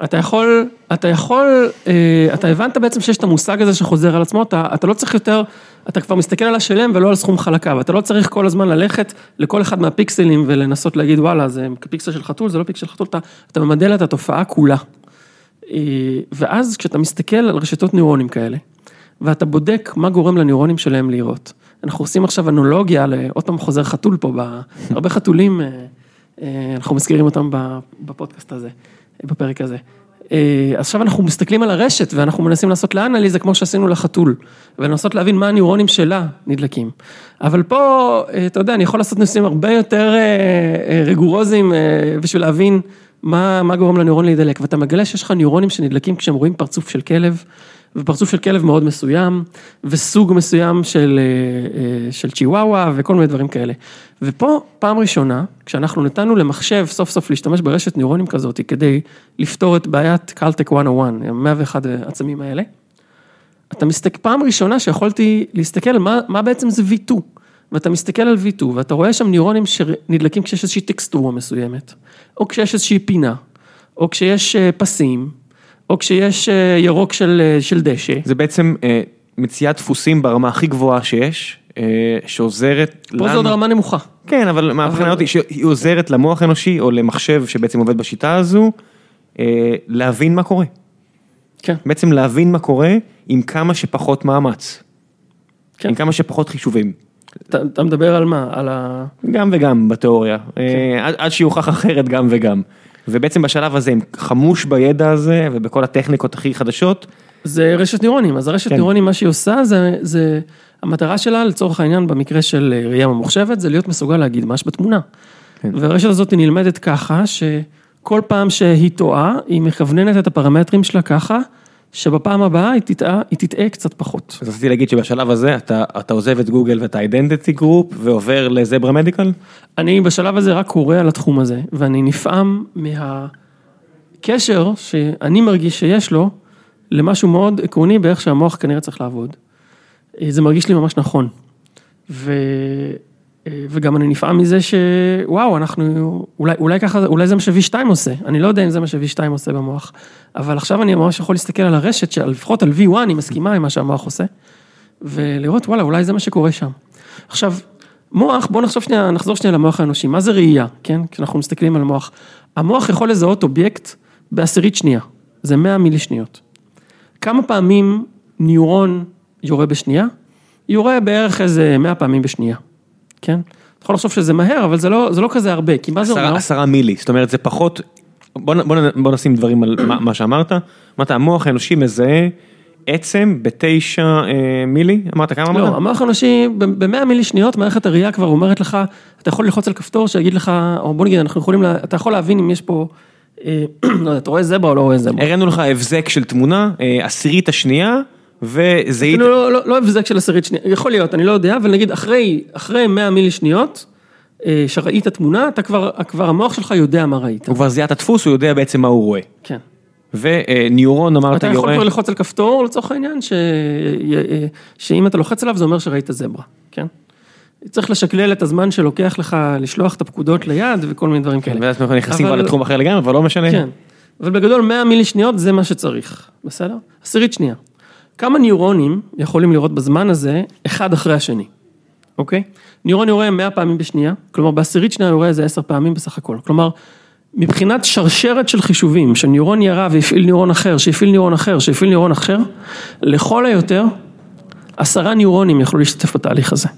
אתה יכול, אתה יכול, אה, אתה הבנת בעצם שיש את המושג הזה שחוזר על עצמו, אתה, אתה לא צריך יותר, אתה כבר מסתכל על השלם ולא על סכום חלקיו, אתה לא צריך כל הזמן ללכת לכל אחד מהפיקסלים ולנסות להגיד וואלה זה פיקסל של חתול, זה לא פיקסל של חתול, אתה, אתה ממדל את התופעה כולה. אה, ואז כשאתה מסתכל על רשתות ניורונים כאלה, ואתה בודק מה גורם לניורונים שלהם לראות. אנחנו עושים עכשיו אנולוגיה, עוד פעם חוזר חתול פה, הרבה חתולים, אה, אנחנו מזכירים אותם בפודקאסט הזה. בפרק הזה. אה, עכשיו אנחנו מסתכלים על הרשת ואנחנו מנסים לעשות לה אנליזה כמו שעשינו לחתול, ולנסות להבין מה הניורונים שלה נדלקים. אבל פה, אה, אתה יודע, אני יכול לעשות ניסויים הרבה יותר אה, רגורוזיים בשביל להבין מה, מה גורם לניורון להידלק, ואתה מגלה שיש לך ניורונים שנדלקים כשהם רואים פרצוף של כלב, ופרצוף של כלב מאוד מסוים, וסוג מסוים של, אה, אה, של צ'יוואווה וכל מיני דברים כאלה. ופה, פעם ראשונה, כשאנחנו נתנו למחשב סוף סוף להשתמש ברשת ניורונים כזאת כדי לפתור את בעיית קלטק 101, 101 העצמים האלה, אתה מסתכל, פעם ראשונה שיכולתי להסתכל מה, מה בעצם זה V2, ואתה מסתכל על V2 ואתה רואה שם ניורונים שנדלקים כשיש איזושהי טקסטורה מסוימת, או כשיש איזושהי פינה, או כשיש אה, פסים, או כשיש אה, ירוק של אה, של דשא. זה בעצם אה, מציאת דפוסים ברמה הכי גבוהה שיש, שעוזרת לנו. פה זו עוד רמה נמוכה. כן, אבל מהבחינה אותי שהיא עוזרת למוח האנושי או למחשב שבעצם עובד בשיטה הזו, להבין מה קורה. כן. בעצם להבין מה קורה עם כמה שפחות מאמץ. כן. עם כמה שפחות חישובים. אתה, אתה מדבר על מה? על ה... גם וגם בתיאוריה. כן. עד, עד שיוכח אחרת גם וגם. ובעצם בשלב הזה הם חמוש בידע הזה ובכל הטכניקות הכי חדשות. זה רשת ניורונים, אז הרשת כן. ניורונים מה שהיא עושה זה, זה, המטרה שלה לצורך העניין במקרה של ראייה ממוחשבת זה להיות מסוגל להגיד מה יש בתמונה. כן. והרשת הזאת נלמדת ככה ש... כל פעם שהיא טועה, היא מכווננת את הפרמטרים שלה ככה, שבפעם הבאה היא תטעה, היא תטעה קצת פחות. אז רציתי להגיד שבשלב הזה אתה, אתה עוזב את גוגל ואת ה-identity group ועובר לזברה מדיקל? אני בשלב הזה רק קורא על התחום הזה, ואני נפעם מהקשר שאני מרגיש שיש לו למשהו מאוד עקרוני באיך שהמוח כנראה צריך לעבוד. זה מרגיש לי ממש נכון. ו... וגם אני נפעם מזה שוואו, אנחנו, אולי, אולי ככה, אולי זה מה ש-V2 עושה, אני לא יודע אם זה מה ש-V2 עושה במוח, אבל עכשיו אני ממש יכול להסתכל על הרשת, שלפחות על V1 אני מסכימה עם מה שהמוח עושה, ולראות וואלה, אולי זה מה שקורה שם. עכשיו, מוח, בואו נחשוב שנייה, נחזור שנייה למוח האנושי, מה זה ראייה, כן? כשאנחנו מסתכלים על המוח. המוח יכול לזהות אובייקט בעשירית שנייה, זה 100 מילי שניות. כמה פעמים ניורון יורה בשנייה? יורה בערך איזה 100 פעמים בשנייה. כן? אתה יכול לחשוב שזה מהר, אבל זה לא, זה לא כזה הרבה, כי מה זה אומר? עשרה מילי, זאת אומרת זה פחות, בוא, בוא, בוא נשים דברים על מה, מה שאמרת, אמרת המוח האנושי מזהה עצם בתשע אה, מילי, אמרת כמה אמרת? לא, המוח האנושי במאה מילי שניות, מערכת הראייה כבר אומרת לך, אתה יכול ללחוץ על כפתור שיגיד לך, או בוא נגיד, אנחנו יכולים, אתה יכול להבין אם יש פה, אה, (clears throat) לא יודע, אתה רואה זברה או לא רואה זברה. הראינו לך הבזק של תמונה, אה, עשירית השנייה. וזהית... לא, לא, לא הבזק של עשירית שנייה, יכול להיות, אני לא יודע, אבל נגיד אחרי, אחרי 100 מילי שניות, אה, שראית תמונה, אתה כבר, כבר המוח שלך יודע מה ראית. הוא כבר זיהה את הדפוס, הוא יודע בעצם מה הוא רואה. כן. וניורון אמרת יורה... אתה יכול כבר ללחוץ על כפתור לצורך העניין, ש... אה, שאם אתה לוחץ עליו זה אומר שראית זברה, כן? צריך לשקלל את הזמן שלוקח לך לשלוח את הפקודות ליד וכל מיני דברים כן, כאלה. ואז אנחנו נכנסים כבר לתחום אחר לגמרי, אבל לא משנה. כן, אבל בגדול 100 מילי שניות זה מה שצריך, בסדר? עשירית שנייה. כמה ניורונים יכולים לראות בזמן הזה, אחד אחרי השני, אוקיי? ניורון יורה 100 פעמים בשנייה, כלומר בעשירית שנייה יורה איזה 10 פעמים בסך הכל, כלומר, מבחינת שרשרת של חישובים, שניורון ירה והפעיל ניורון אחר, שהפעיל ניורון אחר, שהפעיל ניורון אחר, לכל היותר, עשרה ניורונים יכלו להשתתף בתהליך הזה,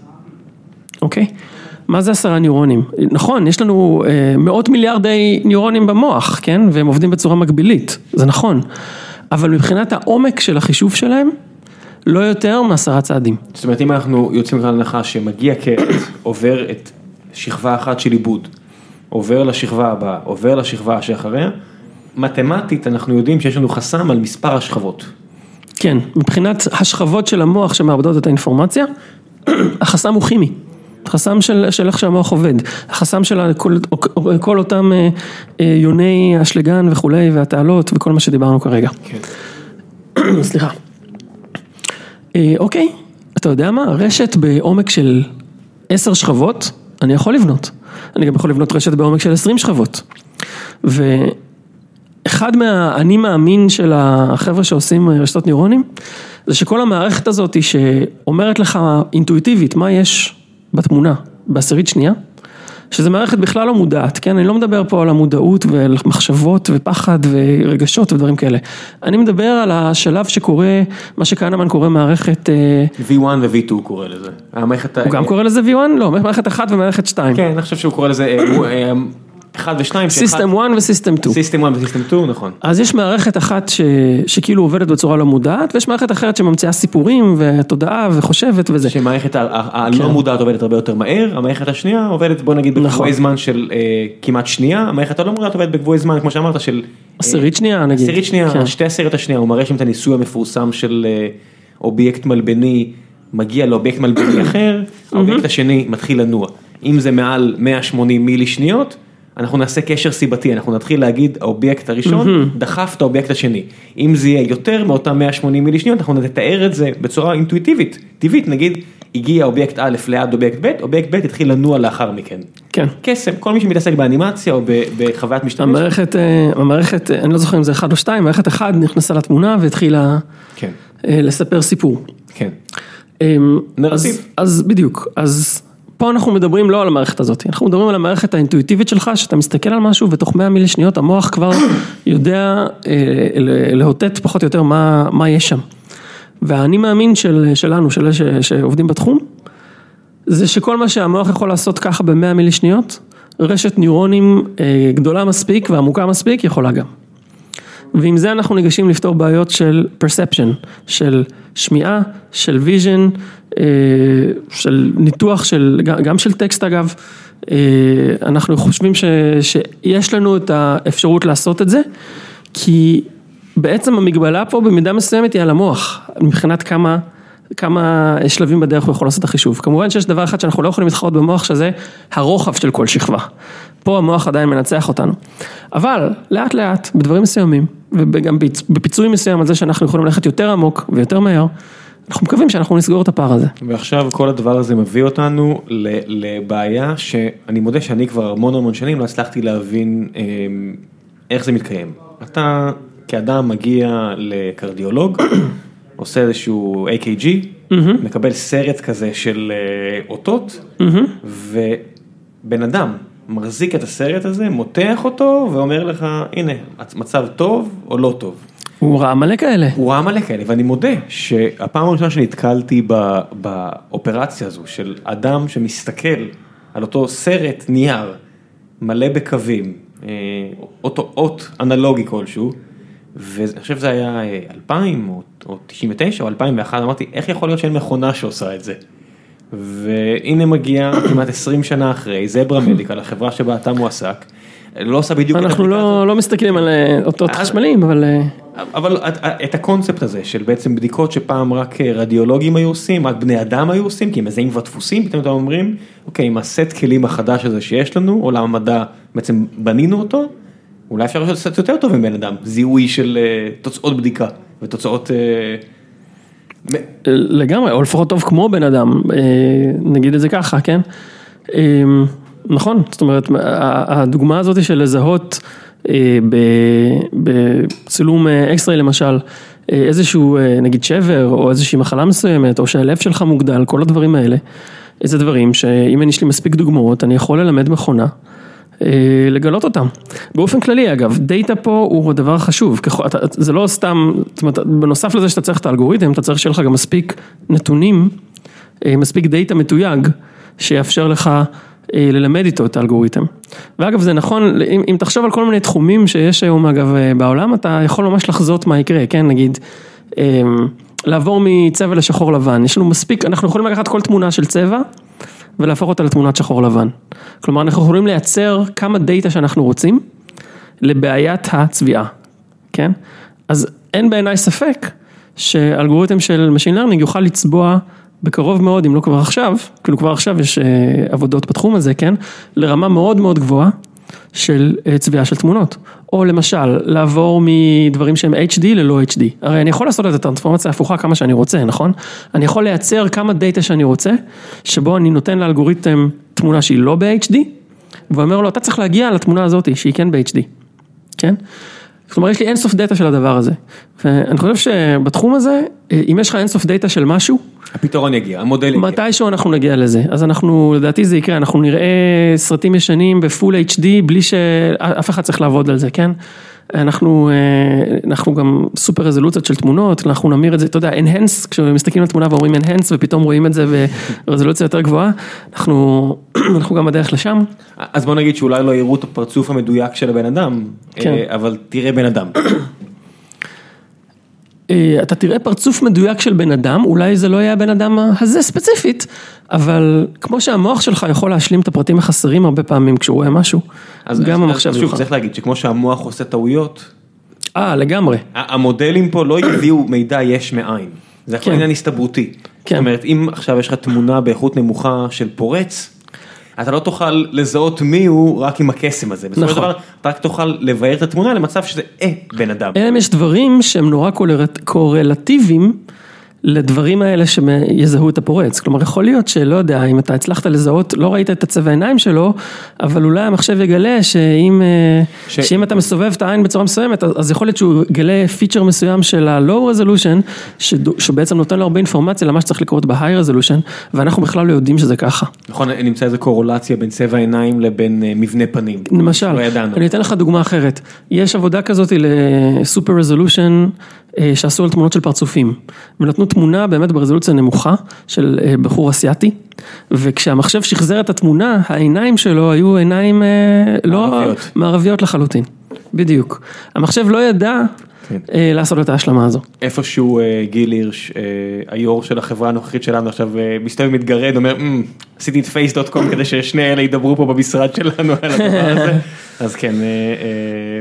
אוקיי? מה זה עשרה ניורונים? נכון, יש לנו אה, מאות מיליארדי ניורונים במוח, כן? והם עובדים בצורה מקבילית, זה נכון. אבל מבחינת העומק של החישוב שלהם, לא יותר מעשרה צעדים. זאת אומרת, אם אנחנו יוצאים כאן להנחה שמגיע קט, עובר את שכבה אחת של עיבוד, עובר לשכבה הבאה, עובר לשכבה שאחריה, מתמטית אנחנו יודעים שיש לנו חסם על מספר השכבות. כן, מבחינת השכבות של המוח שמעבדות את האינפורמציה, (clears throat) החסם הוא כימי. חסם של, של איך שהמוח עובד, החסם של כל, כל אותם אה, אה, יוני אשלגן וכולי והתעלות וכל מה שדיברנו כרגע. כן. (clears throat) סליחה. אה, אוקיי, אתה יודע מה? רשת בעומק של עשר שכבות, אני יכול לבנות. אני גם יכול לבנות רשת בעומק של עשרים שכבות. ואחד מהאני מאמין של החבר'ה שעושים רשתות ניורונים, זה שכל המערכת הזאת שאומרת לך אינטואיטיבית מה יש בתמונה, בעשירית שנייה, שזה מערכת בכלל לא מודעת, כן? אני לא מדבר פה על המודעות ועל מחשבות ופחד ורגשות ודברים כאלה. אני מדבר על השלב שקורה, מה שכהנמן קורא מערכת... V1 ו-V2 קורא לזה. המערכת... הוא גם קורא לזה V1? לא, מערכת 1 ומערכת 2. כן, אני חושב שהוא קורא לזה... אחד ושניים. System 1 ו-System 2. System 1 ו-System 2, נכון. אז יש מערכת אחת ש... שכאילו עובדת בצורה לא מודעת, ויש מערכת אחרת שממציאה סיפורים ותודעה וחושבת וזה. שמערכת הלא כן. מודעת עובדת הרבה יותר מהר, המערכת השנייה עובדת בוא נגיד בקבועי נכון. זמן של אה, כמעט שנייה, המערכת הלא מודעת עובדת בקבועי זמן כמו שאמרת של... עשירית אה, שנייה נגיד. עשירית שנייה, כן. שתי עשירית השנייה, הוא מראה שם את הניסוי המפורסם של אה, אובייקט מלבני, מגיע לאובייקט מלבני אחר, (coughs) האובייקט השני מתחיל לנוע. אם זה מעל 180 מילי שניות, אנחנו נעשה קשר סיבתי, אנחנו נתחיל להגיד האובייקט הראשון דחף את האובייקט השני. אם זה יהיה יותר מאותם 180 מילי שניות, אנחנו נתאר את זה בצורה אינטואיטיבית, טבעית, נגיד הגיע אובייקט א' ליד אובייקט ב', אובייקט ב' התחיל לנוע לאחר מכן. כן. קסם, כל מי שמתעסק באנימציה או בחוויית משתמש. המערכת, אה, המערכת, אני לא זוכר אם זה אחד או שתיים, מערכת אחד נכנסה לתמונה והתחילה כן. אה, לספר סיפור. כן. אמ, נרטיב. אז, אז בדיוק, אז פה אנחנו מדברים לא על המערכת הזאת, אנחנו מדברים על המערכת האינטואיטיבית שלך, שאתה מסתכל על משהו ותוך 100 מילי שניות המוח כבר (coughs) יודע אה, לאותת פחות או יותר מה, מה יש שם. והאני מאמין של, שלנו, של אלה שעובדים בתחום, זה שכל מה שהמוח יכול לעשות ככה ב-100 מילי שניות, רשת ניורונים אה, גדולה מספיק ועמוקה מספיק יכולה גם. ועם זה אנחנו ניגשים לפתור בעיות של perception, של שמיעה, של vision, אה, של ניתוח של, גם של טקסט אגב, אנחנו חושבים ש, שיש לנו את האפשרות לעשות את זה, כי בעצם המגבלה פה במידה מסוימת היא על המוח, מבחינת כמה... כמה שלבים בדרך הוא יכול לעשות את החישוב. כמובן שיש דבר אחד שאנחנו לא יכולים להתחרות במוח שזה הרוחב של כל שכבה. פה המוח עדיין מנצח אותנו. אבל לאט לאט, בדברים מסוימים, וגם בפיצוי מסוים על זה שאנחנו יכולים ללכת יותר עמוק ויותר מהר, אנחנו מקווים שאנחנו נסגור את הפער הזה. ועכשיו כל הדבר הזה מביא אותנו לבעיה שאני מודה שאני כבר המון המון שנים לא הצלחתי להבין אמ, איך זה מתקיים. אתה כאדם מגיע לקרדיולוג, (coughs) עושה איזשהו AKG, מקבל סרט כזה של אה, אותות, ובן אדם מחזיק את הסרט הזה, מותח אותו ואומר לך, הנה, מצב טוב או לא טוב. הוא ראה מלא כאלה. הוא ראה מלא כאלה, ואני מודה שהפעם הראשונה שנתקלתי באופרציה הזו של אדם שמסתכל על אותו סרט נייר מלא בקווים, אה, אותו אות אנלוגי כלשהו, ואני חושב שזה היה 2000 אה, או 99 או 2001, אמרתי, איך יכול להיות שאין מכונה שעושה את זה? והנה מגיע כמעט 20 שנה אחרי, זברה מדיקל, החברה שבה אתה מועסק, לא עושה בדיוק את אנחנו לא, לא מסתכלים על אה, אותות חשמליים, אבל... אה, אבל את, את הקונספט הזה של בעצם בדיקות שפעם רק רדיולוגים היו עושים, רק בני אדם היו עושים, כי הם מזהים כבר דפוסים, פתאום אתם אומרים, אוקיי, עם ה-set כלים החדש הזה שיש לנו, עולם המדע, בעצם בנינו אותו, אולי אפשר לעשות יותר טוב עם בן אדם, זיהוי של אה, תוצאות בדיקה ותוצאות... אה, לגמרי, או לפחות טוב כמו בן אדם, אה, נגיד את זה ככה, כן? נכון, זאת אומרת, הדוגמה הזאת של לזהות בצילום X-ray למשל, איזשהו נגיד שבר או איזושהי מחלה מסוימת, או שהלב שלך מוגדל, כל הדברים האלה, איזה דברים שאם יש לי מספיק דוגמאות, אני יכול ללמד מכונה. אה, לגלות אותם. באופן כללי אגב, דאטה פה הוא דבר חשוב, זה לא סתם, זאת אומרת, בנוסף לזה שאתה צריך את האלגוריתם, אתה צריך שיהיה לך גם מספיק נתונים, אה, מספיק דאטה מתויג, שיאפשר לך אה, ללמד איתו את האלגוריתם. ואגב זה נכון, אם, אם תחשוב על כל מיני תחומים שיש היום אגב בעולם, אתה יכול ממש לחזות מה יקרה, כן, נגיד, לעבור מצבע לשחור לבן, יש לנו מספיק, אנחנו יכולים לקחת כל תמונה של צבע. ולהפוך אותה לתמונת שחור לבן. כלומר, אנחנו יכולים לייצר כמה דאטה שאנחנו רוצים לבעיית הצביעה, כן? אז אין בעיניי ספק שאלגוריתם של Machine Learning יוכל לצבוע בקרוב מאוד, אם לא כבר עכשיו, כאילו כבר עכשיו יש אה, עבודות בתחום הזה, כן? לרמה מאוד מאוד גבוהה של אה, צביעה של תמונות. או למשל, לעבור מדברים שהם HD ללא HD. הרי אני יכול לעשות את הטרנספורמציה ההפוכה כמה שאני רוצה, נכון? אני יכול לייצר כמה data שאני רוצה, שבו אני נותן לאלגוריתם תמונה שהיא לא ב-HD, ואומר לו, אתה צריך להגיע לתמונה הזאת שהיא כן ב-HD, כן? כלומר, יש לי אינסוף data של הדבר הזה. ואני חושב שבתחום הזה, אם יש לך אינסוף data של משהו, הפתרון יגיע, המודל יגיע. מתישהו אנחנו נגיע לזה, אז אנחנו, לדעתי זה יקרה, אנחנו נראה סרטים ישנים ב-full HD בלי שאף אחד צריך לעבוד על זה, כן? אנחנו, אה, אנחנו גם סופר רזולוציות של תמונות, אנחנו נמיר את זה, אתה יודע, enhance, כשמסתכלים על תמונה ואומרים enhance ופתאום רואים את זה ברזולוציה יותר גבוהה, אנחנו, (clears throat) אנחנו גם בדרך לשם. אז בוא נגיד שאולי לא יראו את הפרצוף המדויק של הבן אדם, כן. אה, אבל תראה בן אדם. אה, אתה תראה פרצוף מדויק של בן אדם, אולי זה לא יהיה הבן אדם הזה ספציפית, אבל כמו שהמוח שלך יכול להשלים את הפרטים החסרים הרבה פעמים כשהוא רואה משהו, אז גם המחשב יוכל. צריך להגיד שכמו שהמוח עושה טעויות. אה, לגמרי. המודלים פה לא יביאו מידע יש מאין, זה הכל כן. עניין הסתברותי. כן. זאת אומרת, אם עכשיו יש לך תמונה באיכות נמוכה של פורץ, אתה לא תוכל לזהות מי הוא רק עם הקסם הזה. בסופו של נכון. דבר, אתה רק תוכל לבאר את התמונה למצב שזה אה בן אדם. יש דברים שהם נורא קורלטיביים. לדברים האלה שיזהו את הפורץ, כלומר יכול להיות שלא יודע, אם אתה הצלחת לזהות, לא ראית את הצבע העיניים שלו, אבל אולי המחשב יגלה שאם, אה, ש... שאם אתה מסובב את העין בצורה מסוימת, אז יכול להיות שהוא יגלה פיצ'ר מסוים של ה-low resolution, שבעצם נותן לו הרבה אינפורמציה למה שצריך לקרות ב-high resolution, ואנחנו בכלל לא יודעים שזה ככה. נכון, נמצא איזה קורולציה בין צבע העיניים לבין אה, מבנה פנים. למשל, לא אני אתן לך דוגמה אחרת, יש עבודה כזאת לסופר רזולושן, שעשו על תמונות של פרצופים, ונתנו תמונה באמת ברזולוציה נמוכה של אה, בחור אסיאתי, וכשהמחשב שחזר את התמונה, העיניים שלו היו עיניים אה, לא מערביות לחלוטין, בדיוק. המחשב לא ידע כן. אה, לעשות את ההשלמה הזו. איפשהו אה, גיל הירש, אה, היו"ר של החברה הנוכחית שלנו עכשיו אה, מסתובב מתגרד, אומר, "אמ, עשיתי את פייס.קום כדי ששני אלה ידברו פה במשרד שלנו על הדבר הזה. (laughs) אז כן, אה, אה, אה,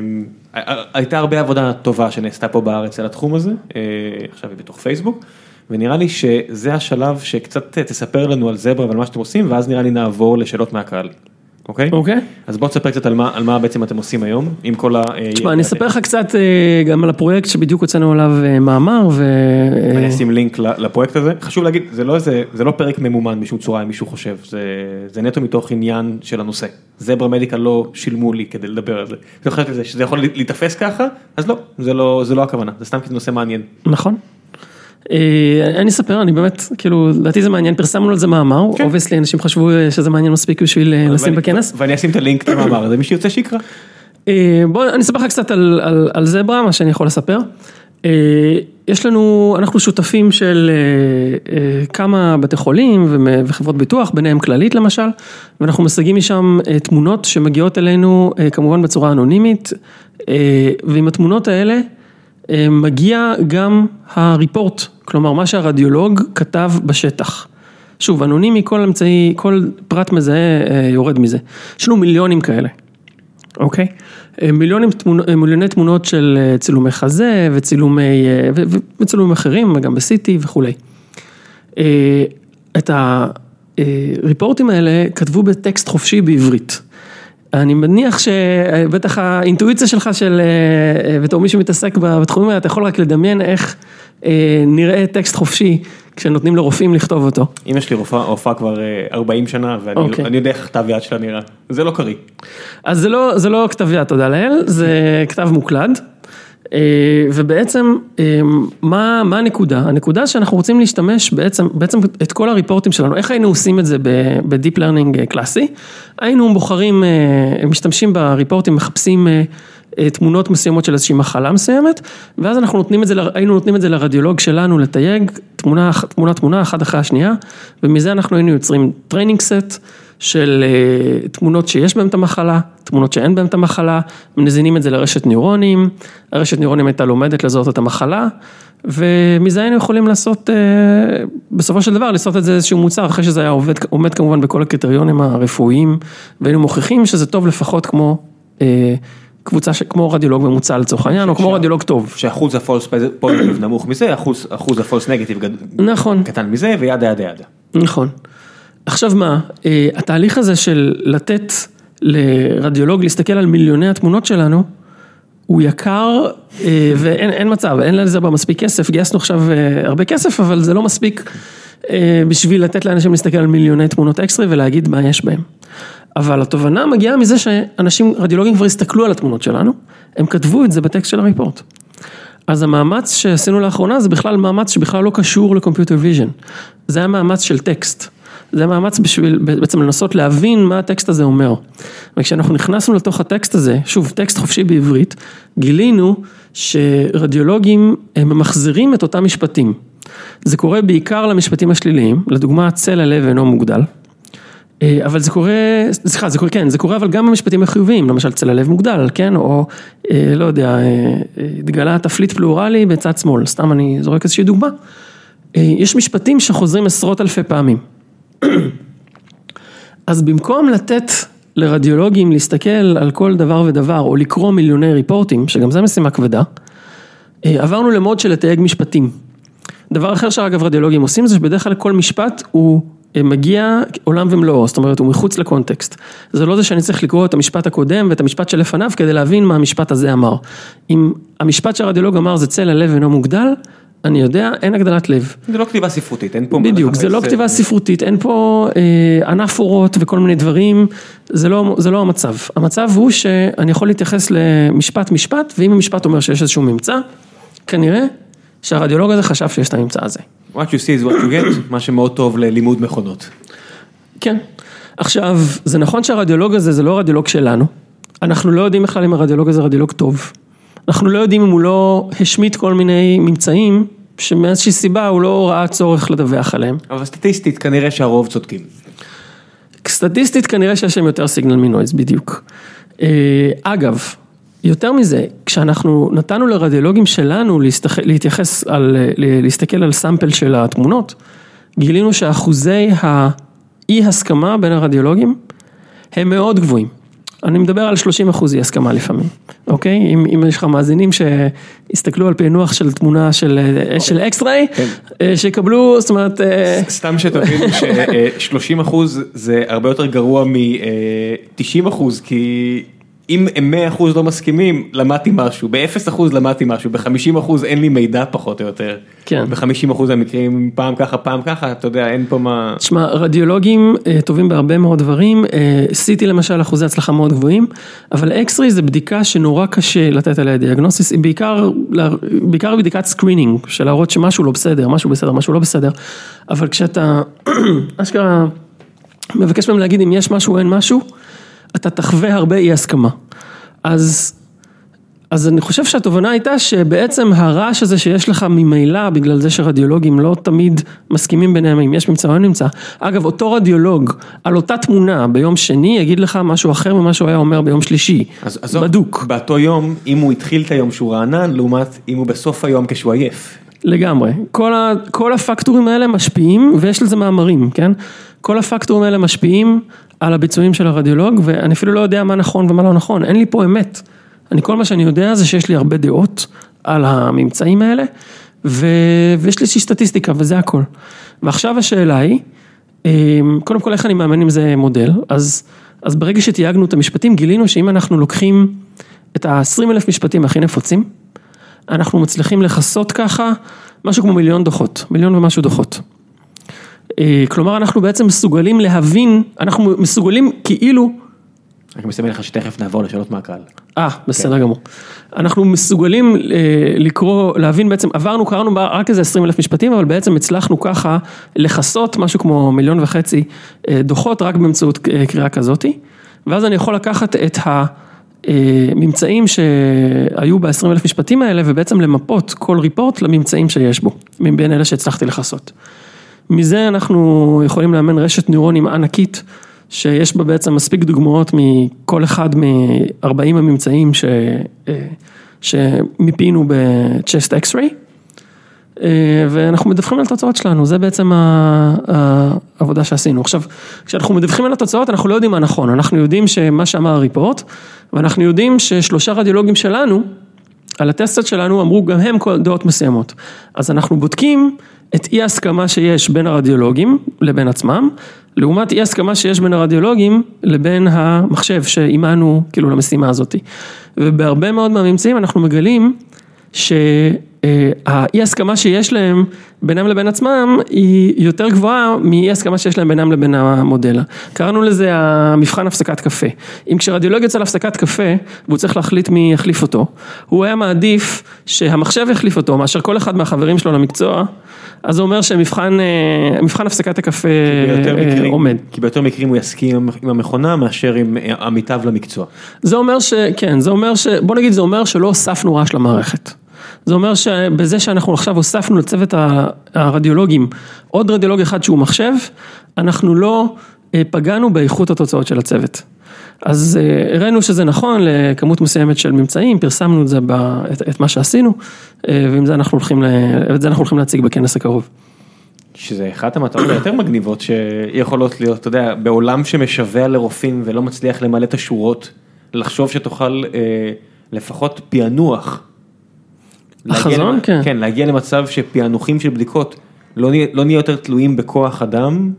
הייתה הרבה עבודה טובה שנעשתה פה בארץ על התחום הזה, אה, עכשיו היא בתוך פייסבוק, ונראה לי שזה השלב שקצת תספר לנו על זברה ועל מה שאתם עושים, ואז נראה לי נעבור לשאלות מהקהל. אוקיי? אוקיי. אז בוא תספר קצת על מה, על מה בעצם אתם עושים היום, עם כל ה... אה, תשמע, אני אספר לך קצת אה, גם על הפרויקט שבדיוק הוצאנו עליו אה, מאמר, ו... אה, אני אשים לינק לפרויקט הזה, חשוב להגיד, זה לא איזה, זה לא פרק ממומן בשום צורה אם מישהו חושב, זה, זה נטו מתוך עניין של הנושא. זברה מדיקל לא שילמו לי כדי לדבר על זה. אני חושב שזה יכול להיתפס ככה, אז לא, זה לא, זה לא הכוונה, זה סתם כי זה נושא מעניין. נכון. אה, אני אספר, אני באמת, כאילו, לדעתי זה מעניין, פרסמנו על זה מאמר, כן. obviously אנשים חשבו אה, שזה מעניין מספיק בשביל אה, לשים בכנס. ואני אשים את הלינק (coughs) למאמר הזה, מי שירצה שיקרא. בוא, אני אספר לך קצת על, Zebra, מה שאני יכול לספר. יש לנו, אנחנו שותפים של כמה בתי חולים וחברות ביטוח, ביניהם כללית למשל, ואנחנו משיגים משם תמונות שמגיעות אלינו כמובן בצורה אנונימית, ועם התמונות האלה מגיע גם הריפורט, כלומר מה שהרדיולוג כתב בשטח. שוב, אנונימי, כל אמצעי, כל פרט מזהה אה, יורד מזה. יש לנו מיליונים כאלה. אוקיי? אה, מיליונים, תמונות, אה, מיליוני תמונות של אה, צילומי חזה וצילומי, אה, וצילומים אחרים, גם ב-CT וכולי. אה, את הריפורטים האלה כתבו בטקסט חופשי בעברית. אני מניח שבטח האינטואיציה שלך של, אה, אה, בתור מי שמתעסק בתחומים האלה, אתה יכול רק לדמיין איך אה, נראה טקסט חופשי כשנותנים לרופאים לכתוב אותו. אמא שלי רופאה רופאה כבר אה, 40 שנה, ואני אוקיי. אני יודע איך כתב יד שלה נראה, זה לא קריא. אז זה לא, זה לא כתב יד, תודה לאל, זה כתב מוקלד. אה, ובעצם, אה, מה, מה הנקודה? הנקודה שאנחנו רוצים להשתמש בעצם, בעצם את כל ה-reportים שלנו, איך היינו עושים את זה ב-Deep Learning קלאסי? היינו בוחרים, אה, משתמשים ב-reportים, מחפשים אה, אה, תמונות מסוימות של איזושהי מחלה מסוימת, ואז אנחנו נותנים את זה, היינו נותנים את זה לרדיולוג שלנו לתייג, תמונה, תמונה, תמונה, אחת אחרי השנייה, ומזה אנחנו היינו יוצרים training set. של אה, תמונות שיש בהן את המחלה, תמונות שאין בהן את המחלה, מנזינים את זה לרשת ניורונים, הרשת ניורונים הייתה לומדת לזהות את המחלה, ומזה היינו יכולים לעשות, אה, בסופו של דבר, לעשות את זה איזשהו מוצר, אחרי שזה היה עובד, עומד כמובן בכל הקריטריונים הרפואיים, והיינו מוכיחים שזה טוב לפחות כמו אה, קבוצה, ש- כמו רדיולוג ממוצע לצורך העניין, או כמו רדיולוג טוב. שאחוז הפולס פוזיטיב נמוך מזה, אחוז, אחוז הפולס נגטיב גד- נכון. קטן מזה, וידה ידה ידה. נכון. עכשיו מה, אה, התהליך הזה של לתת לרדיולוג להסתכל על מיליוני התמונות שלנו, הוא יקר אה, ואין אין מצב, אין לזה מספיק כסף, גייסנו עכשיו אה, הרבה כסף, אבל זה לא מספיק אה, בשביל לתת לאנשים להסתכל על מיליוני תמונות X-ray ולהגיד מה יש בהם. אבל התובנה מגיעה מזה שאנשים, רדיולוגים כבר הסתכלו על התמונות שלנו, הם כתבו את זה בטקסט של ה-report. אז המאמץ שעשינו לאחרונה זה בכלל מאמץ שבכלל לא קשור ל-computer vision. זה היה מאמץ של טקסט. זה היה מאמץ בשביל בעצם לנסות להבין מה הטקסט הזה אומר. וכשאנחנו נכנסנו לתוך הטקסט הזה, שוב, טקסט חופשי בעברית, גילינו שרדיולוגים ממחזרים את אותם משפטים. זה קורה בעיקר למשפטים השליליים, לדוגמה צל הלב אינו מוגדל. אה, אבל זה קורה, סליחה, זה קורה, כן, זה קורה אבל גם במשפטים החיוביים, למשל צל הלב מוגדל, כן, או אה, לא יודע, אה, התגלה תפליט פלורלי בצד שמאל, סתם אני זורק איזושהי דוגמה. יש משפטים שחוזרים עשרות אלפי פעמים. (clears throat) אז במקום לתת לרדיולוגים להסתכל על כל דבר ודבר, או לקרוא מיליוני ריפורטים, שגם זו משימה כבדה, עברנו למוד של לתייג משפטים. דבר אחר שאגב רדיולוגים עושים זה שבדרך כלל כל משפט הוא מגיע עולם ומלואו, זאת אומרת הוא מחוץ לקונטקסט. זה לא זה שאני צריך לקרוא את המשפט הקודם ואת המשפט שלפניו כדי להבין מה המשפט הזה אמר. אם המשפט שהרדיולוג אמר זה צל הלב אינו מוגדל, אני יודע, אין הגדלת לב. זה לא כתיבה ספרותית, אין פה... בדיוק, זה לא אה, כתיבה ספרותית, אין פה אה, ענף אורות וכל מיני דברים, זה לא, זה לא המצב. המצב הוא שאני יכול להתייחס למשפט משפט, ואם המשפט אומר שיש איזשהו ממצא, כנראה שהרדיולוג הזה חשב שיש את הממצא הזה. What you see is what you get, (coughs) מה שמאוד טוב ללימוד מכונות. כן. עכשיו, זה נכון שהרדיולוג הזה זה לא רדיולוג שלנו, אנחנו לא יודעים בכלל אם הרדיולוג הזה רדיולוג טוב. אנחנו לא יודעים אם הוא לא השמיט כל מיני ממצאים, שמאיזושהי סיבה הוא לא ראה צורך לדווח עליהם. אבל סטטיסטית כנראה שהרוב צודקים. סטטיסטית כנראה שיש שם יותר סיגנל מנויז, בדיוק. אה, אגב, יותר מזה, כשאנחנו נתנו לרדיולוגים שלנו להסתכל, להתייחס על, להסתכל על סאמפל של התמונות, גילינו שאחוזי האי הסכמה בין הרדיולוגים הם מאוד גבוהים. אני מדבר על 30 אחוז אי הסכמה לפעמים, אוקיי? אם, אם יש לך מאזינים שהסתכלו על פענוח של תמונה של, אוקיי. של אקס-ריי, כן. אה, שיקבלו, זאת אומרת... אה, סתם שתבינו ש-30 אחוז זה הרבה יותר גרוע מ-90 אחוז, כי... אם הם 100% לא מסכימים, למדתי משהו, ב-0% למדתי משהו, ב-50% אין לי מידע פחות או יותר. כן. ב-50% המקרים פעם ככה, פעם ככה, אתה יודע, אין פה מה... תשמע, רדיולוגים אה, טובים בהרבה מאוד דברים, אה, CT למשל אחוזי הצלחה מאוד גבוהים, אבל X-ray זה בדיקה שנורא קשה לתת עליה דיאגנוסיס, היא בעיקר, בעיקר בדיקת screening, של להראות שמשהו לא בסדר, משהו בסדר, משהו לא בסדר, אבל כשאתה, (clears throat) אשכרה, מבקש מהם להגיד אם יש משהו או אין משהו, אתה תחווה הרבה אי הסכמה. אז, אז אני חושב שהתובנה הייתה שבעצם הרעש הזה שיש לך ממילא, בגלל זה שרדיולוגים לא תמיד מסכימים ביניהם אם יש ממצא או אין ממצא. אגב, אותו רדיולוג על אותה תמונה ביום שני יגיד לך משהו אחר ממה שהוא היה אומר ביום שלישי, אז, אז בדוק. באותו יום, אם הוא התחיל את היום שהוא רענן, לעומת אם הוא בסוף היום כשהוא עייף. לגמרי, כל, ה, כל הפקטורים האלה משפיעים ויש לזה מאמרים, כן? כל הפקטורים האלה משפיעים על הביצועים של הרדיולוג, ואני אפילו לא יודע מה נכון ומה לא נכון, אין לי פה אמת. אני, כל מה שאני יודע זה שיש לי הרבה דעות על הממצאים האלה, ו... ויש לי איזושהי סטטיסטיקה וזה הכל. ועכשיו השאלה היא, אמ, קודם כל איך אני מאמן אם זה מודל, אז, אז ברגע שתייגנו את המשפטים גילינו שאם אנחנו לוקחים את ה-20 אלף משפטים הכי נפוצים, אנחנו מצליחים לכסות ככה משהו כמו מיליון דוחות, מיליון ומשהו דוחות. אה, כלומר אנחנו בעצם מסוגלים להבין, אנחנו מסוגלים כאילו... אני מסתכל לך שתכף נעבור לשאלות מהקהל. אה, בסדר כן. גמור. אנחנו מסוגלים אה, לקרוא, להבין בעצם, עברנו, קראנו רק איזה 20 אלף משפטים, אבל בעצם הצלחנו ככה לכסות משהו כמו מיליון וחצי אה, דוחות רק באמצעות קריאה כזאתי, ואז אני יכול לקחת את הממצאים שהיו ב-20 אלף משפטים האלה, ובעצם למפות כל ריפורט לממצאים שיש בו, מבין אלה שהצלחתי לכסות. מזה אנחנו יכולים לאמן רשת נוירונים ענקית, שיש בה בעצם מספיק דוגמאות מכל אחד מ-40 הממצאים ש... אה, שמיפינו ב-chest x-ray. אה, ואנחנו מדווחים על התוצאות שלנו, זה בעצם העבודה שעשינו. עכשיו, כשאנחנו מדווחים על התוצאות, אנחנו לא יודעים מה נכון, אנחנו יודעים שמה שאמר הריפורט, ואנחנו יודעים ששלושה רדיולוגים שלנו, על הטסט שלנו, אמרו גם הם דעות מסוימות. אז אנחנו בודקים את אי הסכמה שיש בין הרדיולוגים לבין עצמם, לעומת אי הסכמה שיש בין הרדיולוגים לבין המחשב שאימנו כאילו למשימה הזאת. ובהרבה מאוד מהממצאים אנחנו מגלים שהאי הסכמה שיש להם בינם לבין עצמם היא יותר גבוהה מאי הסכמה שיש להם בינם לבין המודל. קראנו לזה המבחן הפסקת קפה. אם כשרדיולוג יוצא להפסקת קפה והוא צריך להחליט מי יחליף אותו, הוא היה מעדיף שהמחשב יחליף אותו מאשר כל אחד מהחברים שלו למקצוע. אז זה אומר שמבחן אה, הפסקת הקפה אה, עומד. כי ביותר מקרים הוא יסכים עם המכונה מאשר עם אה, עמיתיו למקצוע. זה אומר ש... כן, זה אומר ש... בוא נגיד זה אומר שלא הוספנו רעש למערכת. זה אומר שבזה שאנחנו עכשיו הוספנו לצוות הרדיולוגים עוד רדיולוג אחד שהוא מחשב, אנחנו לא פגענו באיכות התוצאות של הצוות. אז אה, הראינו שזה נכון לכמות מסוימת של ממצאים, פרסמנו את זה, ב, את, את מה שעשינו, אה, ועם זה אנחנו הולכים, את זה אנחנו הולכים להציג בכנס הקרוב. שזה אחת המטרות היותר מגניבות שיכולות להיות, אתה יודע, בעולם שמשווע לרופאים ולא מצליח למלא את השורות, לחשוב שתוכל אה, לפחות פענוח. החזון, כן. כן, להגיע למצב שפענוחים של בדיקות לא נהיה, לא נהיה יותר תלויים בכוח אדם,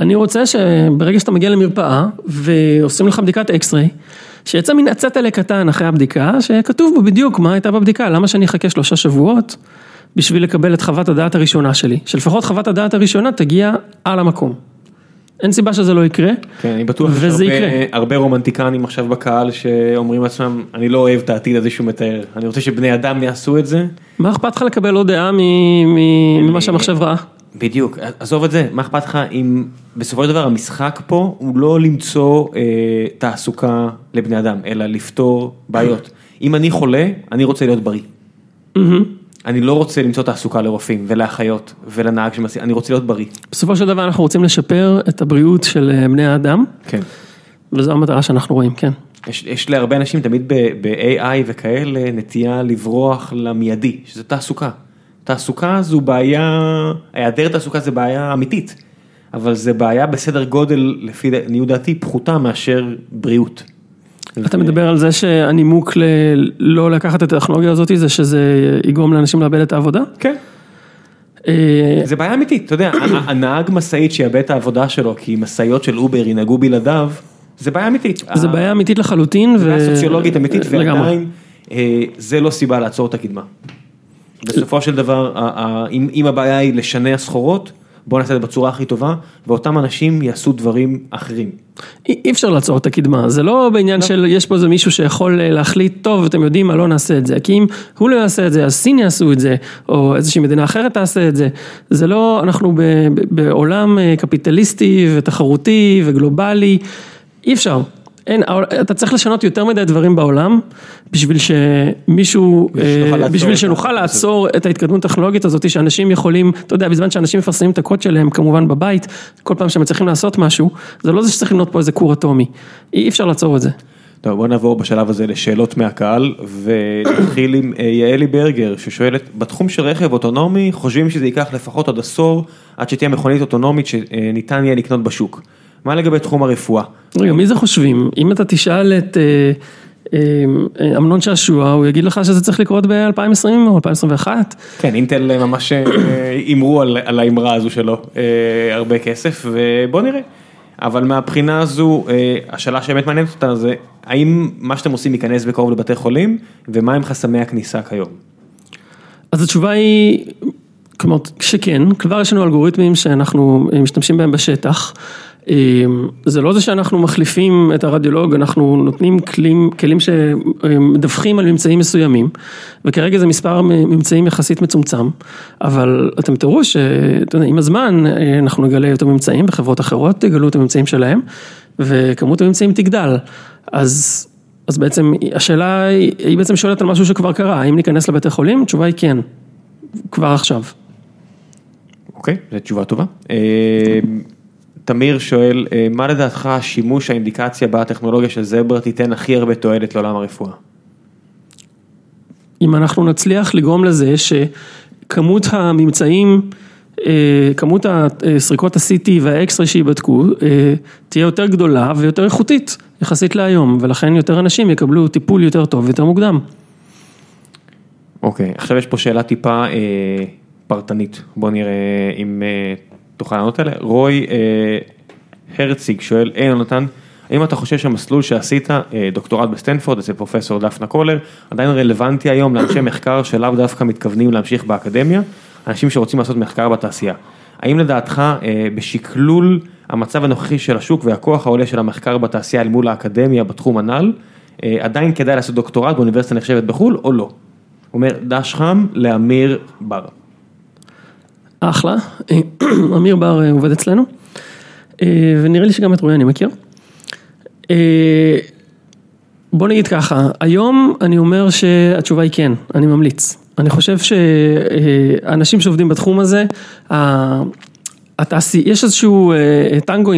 אני רוצה שברגע שאתה מגיע למרפאה ועושים לך בדיקת אקס-ריי, שיצא מין עצטלה קטן אחרי הבדיקה, שכתוב בו בדיוק מה הייתה בבדיקה, למה שאני אחכה שלושה שבועות בשביל לקבל את חוות הדעת הראשונה שלי, שלפחות חוות הדעת הראשונה תגיע על המקום. אין סיבה שזה לא יקרה, כן, אני בטוח שיש הרבה, רומנטיקנים עכשיו בקהל שאומרים לעצמם, אני לא אוהב את העתיד הזה שהוא מתאר, אני רוצה שבני אדם יעשו את זה. מה אכפת לך לקבל עוד דעה ממה שהמחשב ראה? בדיוק, עזוב את זה, מה אכפת לך אם בסופו של דבר המשחק פה הוא לא למצוא אה, תעסוקה לבני אדם, אלא לפתור בעיות. אם אני חולה, אני רוצה להיות בריא. אני לא רוצה למצוא תעסוקה לרופאים ולאחיות ולנהג שמסיע, אני רוצה להיות בריא. בסופו של דבר אנחנו רוצים לשפר את הבריאות של אה, בני האדם. כן. וזו המטרה שאנחנו רואים, כן. יש, יש להרבה אנשים תמיד ב-AI וכאלה נטייה לברוח למיידי, שזה תעסוקה. תעסוקה זו בעיה, היעדר תעסוקה זה בעיה אמיתית, אבל זה בעיה בסדר גודל, לפי עניות דעתי, פחותה מאשר בריאות. אתה מדבר על זה שהנימוק לא לקחת את הטכנולוגיה הזאת זה שזה יגרום לאנשים לאבד את העבודה? כן. זה בעיה אמיתית, אתה יודע, הנהג משאית שיאבד את העבודה שלו כי משאיות של Uber ינהגו בלעדיו, זה בעיה אמיתית. זה בעיה אמיתית לחלוטין. זה בעיה סוציולוגית אמיתית ועדיין זה לא סיבה לעצור את הקדמה. בסופו של דבר, אם הבעיה היא לשנע סחורות, בוא נעשה את זה בצורה הכי טובה, ואותם אנשים יעשו דברים אחרים. אי אפשר לעצור את הקדמה, זה לא בעניין של יש פה איזה מישהו שיכול להחליט, טוב, אתם יודעים מה, לא נעשה את זה, כי אם הוא לא יעשה את זה, אז סין יעשו את זה, או איזושהי מדינה אחרת תעשה את זה, זה לא, אנחנו בעולם קפיטליסטי ותחרותי וגלובלי, אי אפשר. אין, אתה צריך לשנות יותר מדי דברים בעולם, בשביל שמישהו, בשביל שנוכל לעצור את ההתקדמות הטכנולוגית הזאת, שאנשים יכולים, אתה יודע, בזמן שאנשים מפרסמים את הקוד שלהם, כמובן בבית, כל פעם שהם צריכים לעשות משהו, זה לא זה שצריך לבנות פה איזה כור אטומי, אי אפשר לעצור את זה. טוב, בוא נעבור בשלב הזה לשאלות מהקהל, ונתחיל עם יעלי ברגר, ששואלת, בתחום של רכב אוטונומי, חושבים שזה ייקח לפחות עוד עשור, עד שתהיה מכונית אוטונומית שניתן יהיה לקנות בשוק. מה לגבי תחום הרפואה? רגע, מי זה חושבים? אם אתה תשאל את אמנון שעשוע, הוא יגיד לך שזה צריך לקרות ב-2020 או 2021. כן, אינטל ממש הימרו על האמרה הזו שלו הרבה כסף, ובוא נראה. אבל מהבחינה הזו, השאלה שבאמת מעניינת אותה זה, האם מה שאתם עושים ייכנס בקרוב לבתי חולים, ומה הם חסמי הכניסה כיום? אז התשובה היא, כלומר, שכן, כבר יש לנו אלגוריתמים שאנחנו משתמשים בהם בשטח. זה לא זה שאנחנו מחליפים את הרדיולוג, אנחנו נותנים כלים, כלים שמדווחים על ממצאים מסוימים, וכרגע זה מספר ממצאים יחסית מצומצם, אבל אתם תראו שעם הזמן אנחנו נגלה יותר ממצאים, וחברות אחרות יגלו את הממצאים שלהם, וכמות הממצאים תגדל. אז, אז בעצם השאלה היא בעצם שואלת על משהו שכבר קרה, האם ניכנס לבתי חולים? התשובה היא כן, כבר עכשיו. אוקיי, זו תשובה טובה. תמיר שואל, מה לדעתך השימוש האינדיקציה בטכנולוגיה של זברה תיתן הכי הרבה תועלת לעולם הרפואה? אם אנחנו נצליח לגרום לזה שכמות הממצאים, כמות הסריקות ה-CT וה-X-ray שיבדקו, תהיה יותר גדולה ויותר איכותית יחסית להיום, ולכן יותר אנשים יקבלו טיפול יותר טוב ויותר מוקדם. אוקיי, עכשיו יש פה שאלה טיפה פרטנית, בוא נראה אם תוכל לענות עליה, רוי הרציג שואל, היי יונתן, האם אתה חושב שהמסלול שעשית, דוקטורט בסטנפורד אצל פרופסור דפנה קולר, עדיין רלוונטי היום לאנשי מחקר שלאו דווקא מתכוונים להמשיך באקדמיה, אנשים שרוצים לעשות מחקר בתעשייה. האם לדעתך בשקלול המצב הנוכחי של השוק והכוח העולה של המחקר בתעשייה אל מול האקדמיה בתחום הנ"ל, עדיין כדאי לעשות דוקטורט באוניברסיטה נחשבת בחו"ל או לא? אומר, דש חם לאמיר בר. אחלה, (clears throat) אמיר בר עובד אצלנו, ונראה לי שגם את רועי אני מכיר. בוא נגיד ככה, היום אני אומר שהתשובה היא כן, אני ממליץ. אני חושב שאנשים שעובדים בתחום הזה, יש איזשהו טנגו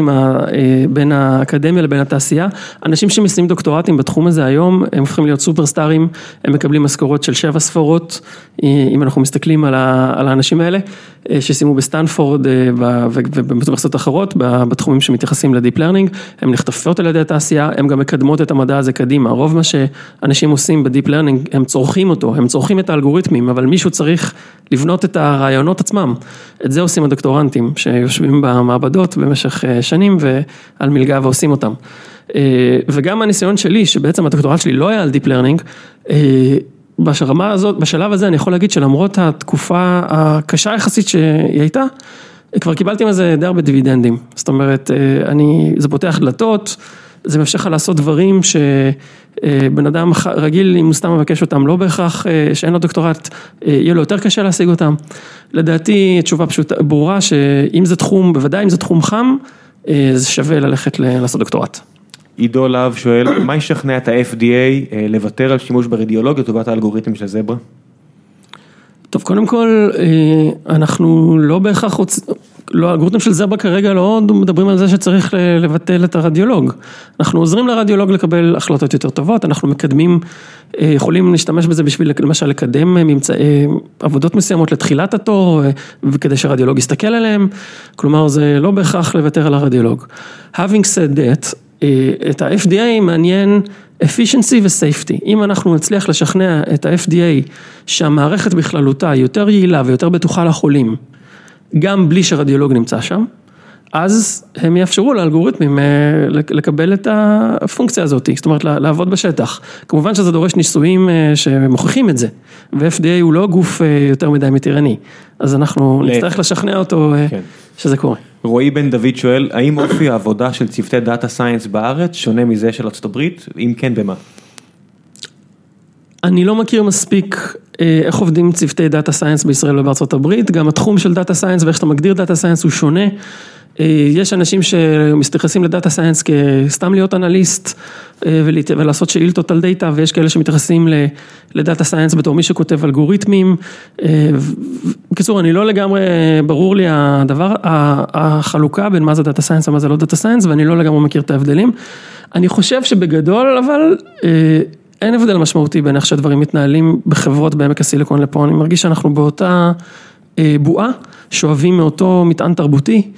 בין האקדמיה לבין התעשייה, אנשים שמסיימים דוקטורטים בתחום הזה היום, הם הופכים להיות סופרסטארים, הם מקבלים משכורות של שבע ספרות, אם אנחנו מסתכלים על האנשים האלה, שסיימו בסטנפורד ובאוניברסיטאות אחרות, בתחומים שמתייחסים ל-deep learning, הן נחטפות על ידי התעשייה, הן גם מקדמות את המדע הזה קדימה, רוב מה שאנשים עושים ב-deep learning, הם צורכים אותו, הם צורכים את האלגוריתמים, אבל מישהו צריך לבנות את הרעיונות עצמם, את זה עושים הדוקטורנטים, שיושבים במעבדות במשך שנים ועל מלגה ועושים אותם. וגם הניסיון שלי, שבעצם הדוקטורט שלי לא היה על deep learning, ברמה הזאת, בשלב הזה אני יכול להגיד שלמרות התקופה הקשה יחסית שהיא הייתה, כבר קיבלתי מזה די הרבה דיווידנדים, זאת אומרת, אני, זה פותח דלתות, זה מאפשר לך לעשות דברים שבן אדם רגיל, אם הוא סתם מבקש אותם, לא בהכרח שאין לו דוקטורט, יהיה לו יותר קשה להשיג אותם. לדעתי, תשובה פשוטה, ברורה, שאם זה תחום, בוודאי אם זה תחום חם, זה שווה ללכת לעשות דוקטורט. עידו להב שואל, (clears throat) מה ישכנע את ה-FDA לוותר על שימוש ברדיולוגיה לטובת האלגוריתם של זברה? טוב, קודם כל, אנחנו לא בהכרח רוצים, לא, האלגוריתם של זרבה כרגע לא מדברים על זה שצריך לבטל את הרדיולוג. אנחנו עוזרים לרדיולוג לקבל החלטות יותר טובות, אנחנו מקדמים, אה, יכולים להשתמש בזה בשביל למשל לקדם ממצאי עבודות מסוימות לתחילת התור, וכדי שהרדיולוג יסתכל עליהם, כלומר זה לא בהכרח לוותר על הרדיולוג. Having said that, את ה-FDA מעניין efficiency ו-safety. אם אנחנו נצליח לשכנע את ה-FDA שהמערכת בכללותה יותר יעילה ויותר בטוחה לחולים, גם בלי שרדיולוג נמצא שם, אז הם יאפשרו לאלגוריתמים לקבל את הפונקציה הזאת, זאת אומרת לעבוד בשטח. כמובן שזה דורש ניסויים שמוכיחים את זה, ו-FDA הוא לא גוף יותר מדי מתירני, אז אנחנו נצטרך לשכנע אותו שזה קורה. רועי בן דוד שואל, האם אופי העבודה של צוותי data science בארץ שונה מזה של ארצות הברית, אם כן במה? אני לא מכיר מספיק איך עובדים צוותי data science בישראל ובארצות הברית, גם התחום של data science ואיך שאתה מגדיר data science הוא שונה. יש אנשים שמתייחסים ל-data science כסתם להיות אנליסט ולעשות שאילתות על data ויש כאלה שמתייחסים ל-data science בתור מי שכותב אלגוריתמים. בקיצור, אני לא לגמרי, ברור לי הדבר, החלוקה בין מה זה data science ומה זה לא data science ואני לא לגמרי מכיר את ההבדלים. אני חושב שבגדול אבל אין הבדל משמעותי בין איך שהדברים מתנהלים בחברות בעמק הסיליקון לפה, אני מרגיש שאנחנו באותה בועה, שואבים מאותו מטען תרבותי.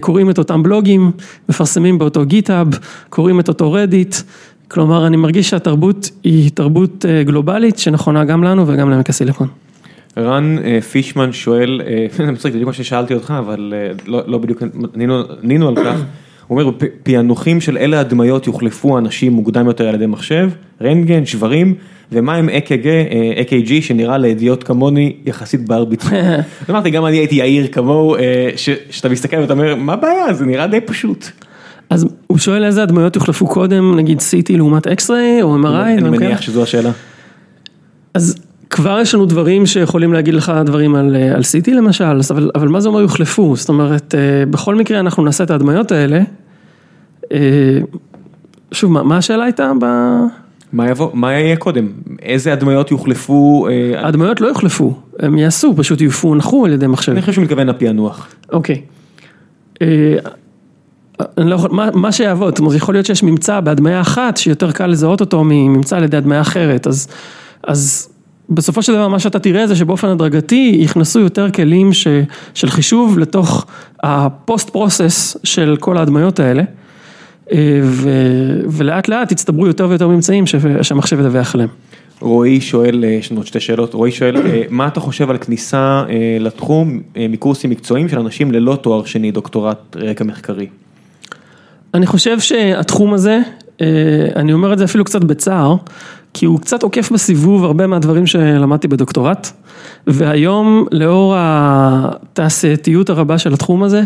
קוראים את אותם בלוגים, מפרסמים באותו גיטאב, קוראים את אותו רדיט, כלומר אני מרגיש שהתרבות היא תרבות גלובלית שנכונה גם לנו וגם לעמק הסיליקון. רן פישמן שואל, (laughs) זה מצחיק, זה בדיוק מה ששאלתי אותך, אבל לא בדיוק ענינו על כך, הוא אומר, פענוחים של אלה הדמיות יוחלפו אנשים מוקדם יותר על ידי מחשב, רנטגן, שברים, ומה עם אק"ג שנראה לידיעות כמוני יחסית בר ביצוע. (laughs) אמרתי, גם אני הייתי יאיר כמוהו, שאתה מסתכל ואתה אומר, מה הבעיה, זה נראה די פשוט. אז הוא שואל איזה הדמיות יוחלפו קודם, נגיד CT לעומת X-ray או MRI? אני מניח שזו השאלה. אז כבר יש לנו דברים שיכולים להגיד לך דברים על CT למשל, אבל מה זה אומר יוחלפו? זאת אומרת, בכל מקרה אנחנו נעשה את ההדמיות האלה. שוב, מה השאלה הייתה? מה יבוא, מה יהיה קודם? איזה הדמיות יוחלפו? הדמיות לא יוחלפו, הם יעשו, פשוט יפוענחו על ידי מחשב. אני חושב שהוא מתכוון לפענוח. אוקיי. מה שיעבוד, זאת אומרת, יכול להיות שיש ממצא בהדמיה אחת שיותר קל לזהות אותו מממצא על ידי הדמיה אחרת, אז בסופו של דבר מה שאתה תראה זה שבאופן הדרגתי יכנסו יותר כלים של חישוב לתוך הפוסט פרוסס של כל ההדמיות האלה. ולאט לאט הצטברו יותר ויותר ממצאים שהמחשב ידווח עליהם. רועי שואל, יש לנו עוד שתי שאלות, רועי שואל, מה אתה חושב על כניסה לתחום מקורסים מקצועיים של אנשים ללא תואר שני, דוקטורט רקע מחקרי? אני חושב שהתחום הזה, אני אומר את זה אפילו קצת בצער, כי הוא קצת עוקף בסיבוב הרבה מהדברים שלמדתי בדוקטורט, והיום לאור התעשייתיות הרבה של התחום הזה,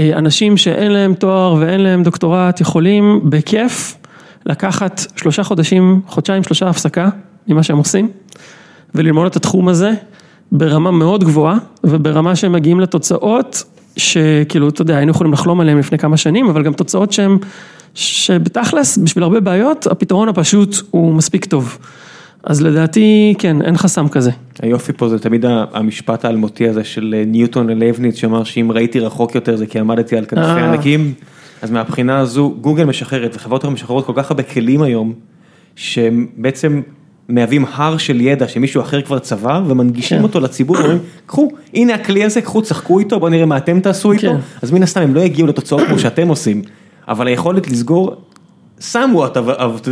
אנשים שאין להם תואר ואין להם דוקטורט יכולים בכיף לקחת שלושה חודשים, חודשיים שלושה הפסקה ממה שהם עושים וללמוד את התחום הזה ברמה מאוד גבוהה וברמה שהם מגיעים לתוצאות שכאילו אתה יודע היינו יכולים לחלום עליהם לפני כמה שנים אבל גם תוצאות שהם שבתכלס בשביל הרבה בעיות הפתרון הפשוט הוא מספיק טוב. אז לדעתי כן, אין חסם כזה. היופי פה זה תמיד המשפט האלמותי הזה של ניוטון ללייבניץ שאמר שאם ראיתי רחוק יותר זה כי עמדתי על כנפי ענקים, אז מהבחינה הזו גוגל משחררת וחברות משחררות כל כך הרבה כלים היום, שהם בעצם מהווים הר של ידע שמישהו אחר כבר צבר ומנגישים אותו לציבור, אומרים קחו הנה הכלי הזה, קחו צחקו איתו, בוא נראה מה אתם תעשו איתו, אז מן הסתם הם לא יגיעו לתוצאות כמו שאתם עושים, אבל היכולת לסגור. Somewhat of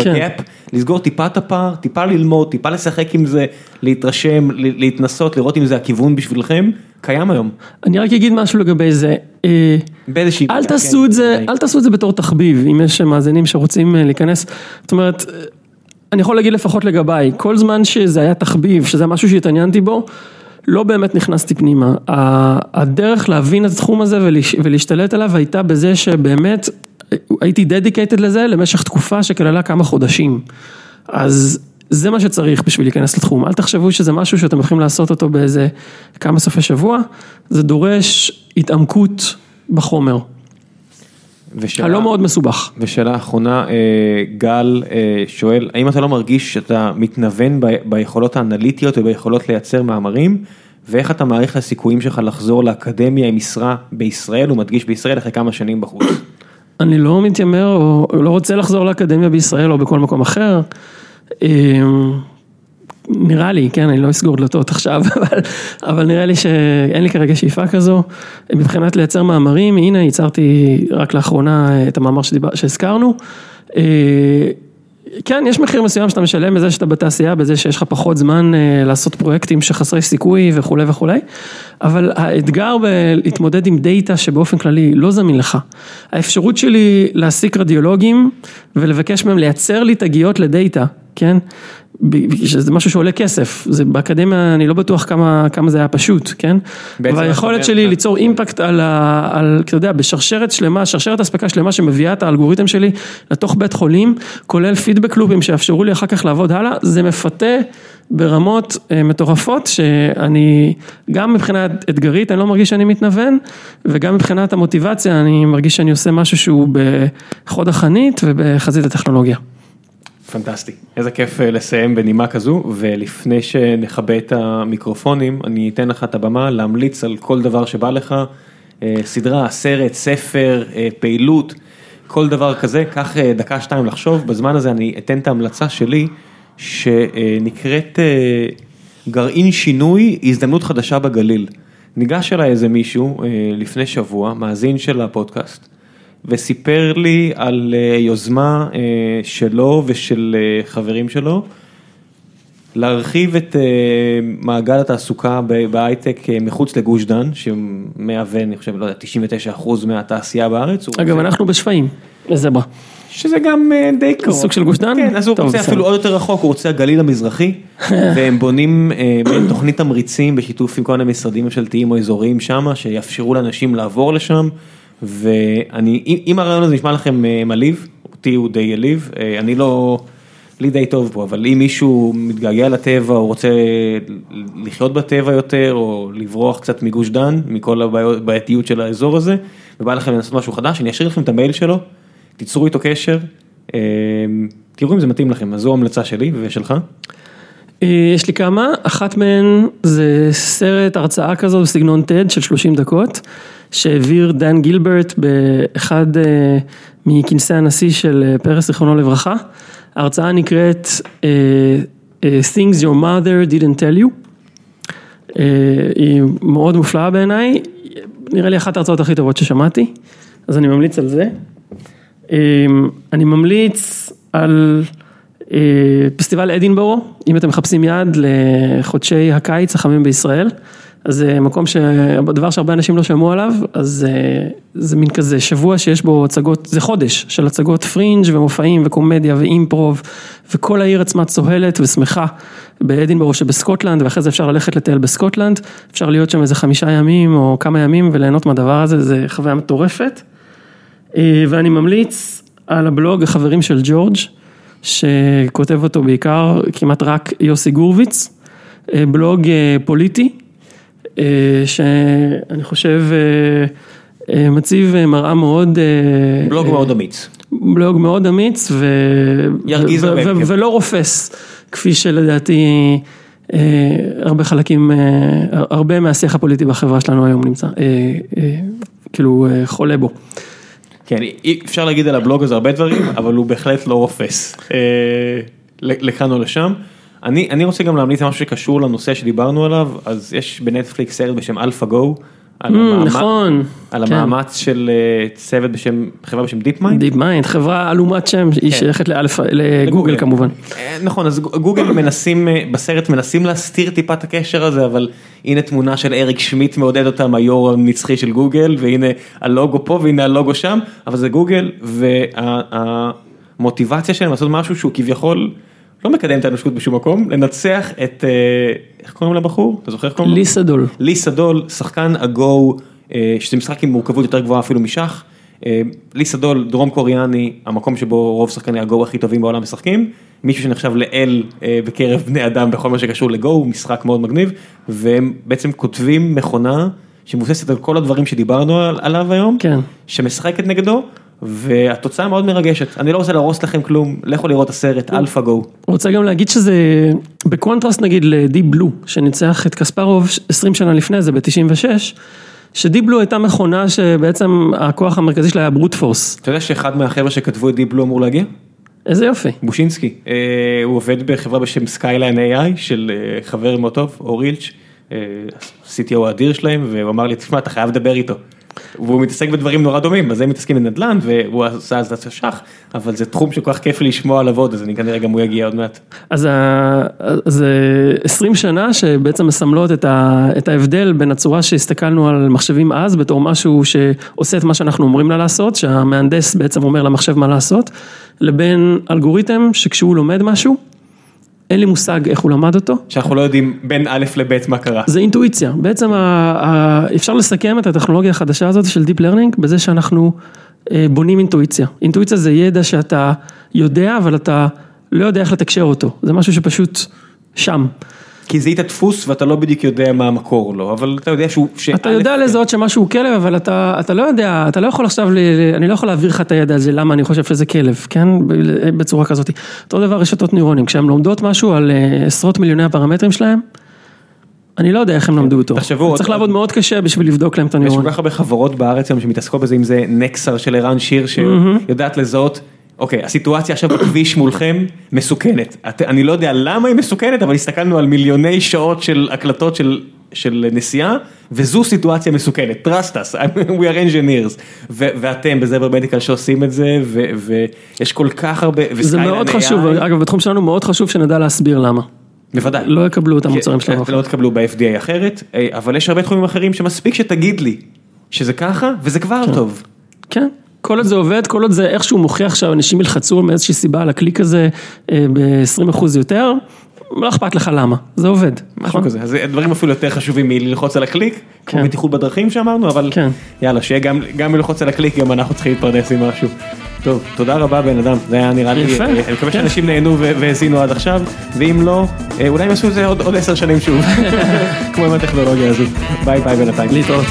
a gap, לסגור טיפה את הפער, טיפה ללמוד, טיפה לשחק עם זה, להתרשם, להתנסות, לראות אם זה הכיוון בשבילכם, קיים היום. אני רק אגיד משהו לגבי זה, אל תעשו את זה, אל תעשו את זה בתור תחביב, אם יש מאזינים שרוצים להיכנס, זאת אומרת, אני יכול להגיד לפחות לגביי, כל זמן שזה היה תחביב, שזה משהו שהתעניינתי בו, לא באמת נכנסתי פנימה, הדרך להבין את התחום הזה ולהשתלט עליו הייתה בזה שבאמת הייתי דדיקייטד לזה למשך תקופה שכללה כמה חודשים, אז זה מה שצריך בשביל להיכנס לתחום, אל תחשבו שזה משהו שאתם יכולים לעשות אותו באיזה כמה סופי שבוע, זה דורש התעמקות בחומר. ושאלה, הלא מאוד מסובך. ושאלה אחרונה, גל שואל, האם אתה לא מרגיש שאתה מתנוון ביכולות האנליטיות וביכולות לייצר מאמרים, ואיך אתה מעריך את הסיכויים שלך לחזור לאקדמיה עם משרה בישראל, הוא מדגיש בישראל אחרי כמה שנים בחוץ. אני לא מתיימר או לא רוצה לחזור לאקדמיה בישראל או בכל מקום אחר. אמ, נראה לי, כן, אני לא אסגור דלתות עכשיו, (laughs) אבל, אבל נראה לי שאין לי כרגע שאיפה כזו. מבחינת לייצר מאמרים, הנה, ייצרתי רק לאחרונה את המאמר שדיבר, שהזכרנו. כן, יש מחיר מסוים שאתה משלם בזה שאתה בתעשייה, בזה שיש לך פחות זמן אה, לעשות פרויקטים שחסרי סיכוי וכולי וכולי, אבל האתגר בלהתמודד עם דאטה שבאופן כללי לא זמין לך, האפשרות שלי להעסיק רדיולוגים ולבקש מהם לייצר לי תגיות לדאטה, כן? שזה משהו שעולה כסף, זה באקדמיה אני לא בטוח כמה, כמה זה היה פשוט, כן? והיכולת שלי ליצור אימפקט על, ה, על, אתה יודע, בשרשרת שלמה, שרשרת אספקה שלמה שמביאה את האלגוריתם שלי לתוך בית חולים, כולל פידבק לופים שיאפשרו לי אחר כך לעבוד הלאה, זה מפתה ברמות אה, מטורפות שאני, גם מבחינה אתגרית אני לא מרגיש שאני מתנוון, וגם מבחינת המוטיבציה אני מרגיש שאני עושה משהו שהוא בחוד החנית ובחזית הטכנולוגיה. פנטסטי, איזה כיף אה, לסיים בנימה כזו, ולפני שנכבה את המיקרופונים, אני אתן לך את הבמה להמליץ על כל דבר שבא לך, אה, סדרה, סרט, ספר, אה, פעילות, כל דבר כזה, קח דקה שתיים לחשוב, בזמן הזה אני אתן את ההמלצה שלי, שנקראת גרעין שינוי, הזדמנות חדשה בגליל. ניגש אליי איזה מישהו לפני שבוע, מאזין של הפודקאסט. וסיפר לי על אה, יוזמה אה, שלו ושל אה, חברים שלו, להרחיב את מעגל התעסוקה בהייטק מחוץ לגוש דן, שמהווה, אני חושב, לא יודע, 99 אחוז מהתעשייה בארץ. אגב, אנחנו בשפיים, לזברה. שזה גם די קרוב. סוג של גוש דן? כן, אז הוא רוצה אפילו עוד יותר רחוק, הוא רוצה הגליל המזרחי, (laughs) והם בונים תוכנית תמריצים בשיתוף עם כל מיני משרדים ממשלתיים או אזוריים שם, שיאפשרו לאנשים לעבור לשם. ואני, אם הרעיון הזה נשמע לכם אה, מלהיב, אותי הוא די העליב, אה, אני לא, לי די טוב פה, אבל אם מישהו מתגעגע לטבע, או רוצה לחיות בטבע יותר, או לברוח קצת מגוש דן, מכל הבעייתיות של האזור הזה, ובא לכם לנסות משהו חדש, אני אשאיר לכם את המייל שלו, תיצרו איתו קשר, אה, תראו אם זה מתאים לכם, אז זו המלצה שלי ושלך. יש לי כמה, אחת מהן זה סרט הרצאה כזו בסגנון TED של 30 דקות. שהעביר דן גילברט באחד אה, מכנסי הנשיא של אה, פרס זיכרונו לברכה. ההרצאה נקראת אה, Things Your Mother Didn't Tell You. היא מאוד מופלאה בעיניי, נראה לי אחת ההרצאות הכי טובות ששמעתי, אז אני ממליץ על זה. אני ממליץ על פסטיבל אדינבורו, אם אתם מחפשים יד לחודשי הקיץ החמים בישראל. אז זה מקום שהדבר שהרבה אנשים לא שמעו עליו, אז אה, זה מין כזה שבוע שיש בו הצגות, זה חודש של הצגות פרינג' ומופעים וקומדיה ואימפרוב, וכל העיר עצמה צוהלת ושמחה באדינבורו שבסקוטלנד, ואחרי זה אפשר ללכת לטייל בסקוטלנד, אפשר להיות שם איזה חמישה ימים או כמה ימים וליהנות מהדבר הזה, זה חוויה מטורפת. אה, ואני ממליץ על הבלוג החברים של ג'ורג', שכותב אותו בעיקר כמעט רק יוסי גורביץ, אה, בלוג פוליטי. אה, שאני חושב אה, אה, מציב מראה מאוד... בלוג מאוד אמיץ. בלוג מאוד אמיץ ו... ירגיז הרבה. כן. ולא רופס, כפי שלדעתי הרבה חלקים, הרבה מהשיח הפוליטי בחברה שלנו היום נמצא, כאילו חולה בו. כן, אפשר להגיד על הבלוג הזה הרבה דברים, אבל הוא בהחלט לא רופס לכאן או לשם. אני אני רוצה גם להמליץ משהו שקשור לנושא שדיברנו עליו, אז יש בנטפליקס סרט בשם AlphaGo. על, אממ, המאמץ, נכון, על כן. המאמץ של אה, צוות בשם, חברה בשם DeepMind. DeepMind, חברה עלומת שם, כן. היא שייכת ל-Alpha, לגוגל כמובן. אה, נכון, אז גוגל מנסים, אה, בסרט מנסים להסתיר טיפה את הקשר הזה, אבל הנה תמונה של אריק שמיט מעודד אותם, היו"ר הנצחי של גוגל, והנה הלוגו פה והנה הלוגו שם, אבל זה גוגל, והמוטיבציה שלהם לעשות משהו שהוא כביכול... לא מקדם את האנושות בשום מקום, לנצח את, אה, איך קוראים לבחור? אתה זוכר איך קוראים לו? ליסה דול. ליסה דול, שחקן הגו, אה, שזה משחק עם מורכבות יותר גבוהה אפילו משח. אה, לי סה-דול, דרום קוריאני, המקום שבו רוב שחקני הגו הכי טובים בעולם משחקים. מישהו שנחשב לאל בקרב בני אדם בכל מה שקשור לגו, משחק מאוד מגניב, והם בעצם כותבים מכונה שמבוססת על כל הדברים שדיברנו עליו היום, כן. שמשחקת נגדו, והתוצאה מאוד מרגשת. אני לא רוצה להרוס לכם כלום, לכו לראות את הסרט AlphaGo. רוצה גם להגיד שזה ב-contrast נגיד ל-Deep Blue, שניצח את קספרוב 20 שנה לפני זה ב-96, שדיפ בלו הייתה מכונה שבעצם הכוח המרכזי שלה היה brute force. אתה יודע שאחד מהחבר'ה שכתבו את דיפ בלו אמור להגיע? איזה יופי. בושינסקי, אה, הוא עובד בחברה בשם Skyline AI של אה, חבר מאוד טוב, אור הילץ', אה, CTO האדיר שלהם, והוא אמר לי, תשמע, אתה חייב לדבר איתו. והוא מתעסק בדברים נורא דומים, אז הם מתעסקים בנדל"ן, והוא עשה אז את השח, אבל זה תחום שכל כך כיף לשמוע עליו עוד, אז אני כנראה גם הוא יגיע עוד מעט. אז זה 20 שנה שבעצם מסמלות את, ה, את ההבדל בין הצורה שהסתכלנו על מחשבים אז, בתור משהו שעושה את מה שאנחנו אומרים לה לעשות, שהמהנדס בעצם אומר למחשב מה לעשות, לבין אלגוריתם שכשהוא לומד משהו, אין לי מושג איך הוא למד אותו. שאנחנו לא יודעים בין א' לב' מה קרה. זה אינטואיציה, בעצם ה, ה, אפשר לסכם את הטכנולוגיה החדשה הזאת של Deep Learning בזה שאנחנו אה, בונים אינטואיציה. אינטואיציה זה ידע שאתה יודע אבל אתה לא יודע איך לתקשר אותו, זה משהו שפשוט שם. כי זיהית דפוס ואתה לא בדיוק יודע מה המקור לו, אבל אתה יודע שהוא... אתה יודע לזהות שמשהו הוא כלב, אבל אתה, אתה לא יודע, אתה לא יכול עכשיו, אני לא יכול להעביר לך את הידע הזה, למה אני חושב שזה כלב, כן? בצורה כזאת. אותו דבר רשתות נוירונים, כשהן לומדות משהו על אה, עשרות מיליוני הפרמטרים שלהם, אני לא יודע איך הם למדו אותו. תחשבו, צריך לעבוד מאוד קשה בשביל לבדוק להם את הנוירון. יש כל כך הרבה חברות בארץ היום שמתעסקות בזה, אם זה נקסר של ערן שיר, שיודעת לזהות. אוקיי, הסיטואציה עכשיו בכביש מולכם מסוכנת. את, אני לא יודע למה היא מסוכנת, אבל הסתכלנו על מיליוני שעות של הקלטות של, של נסיעה, וזו סיטואציה מסוכנת. trust us, (laughs) we are engineers. ו, ואתם בזבר מדיקל שעושים את זה, ו, ויש כל כך הרבה, זה מאוד חשוב, אגב, בתחום שלנו מאוד חשוב שנדע להסביר למה. בוודאי. לא יקבלו את המוצרים שלנו. לא יקבלו ב-FDA אחרת, אה, אבל יש הרבה תחומים אחרים שמספיק שתגיד לי שזה ככה, וזה כבר כן. טוב. כן. כל עוד זה עובד, כל עוד זה איכשהו מוכיח שאנשים ילחצו מאיזושהי סיבה על הקליק הזה אה, ב-20% יותר, לא אכפת לך למה, זה עובד. משהו נכון? כזה, אז דברים אפילו יותר חשובים מללחוץ על הקליק, כן. כמו בטיחות בדרכים שאמרנו, אבל כן. יאללה, שיהיה גם, גם מלחוץ על הקליק, גם אנחנו צריכים להתפרדס עם משהו. טוב, תודה רבה בן אדם, זה היה נראה לי, יפה, אני מקווה כן. שאנשים נהנו והאזינו עד עכשיו, ואם לא, אה, אולי הם יעשו את זה עוד עשר שנים שוב, (laughs) כמו עם הטכנולוגיה הזו. ביי ביי בינתיים. להתראות.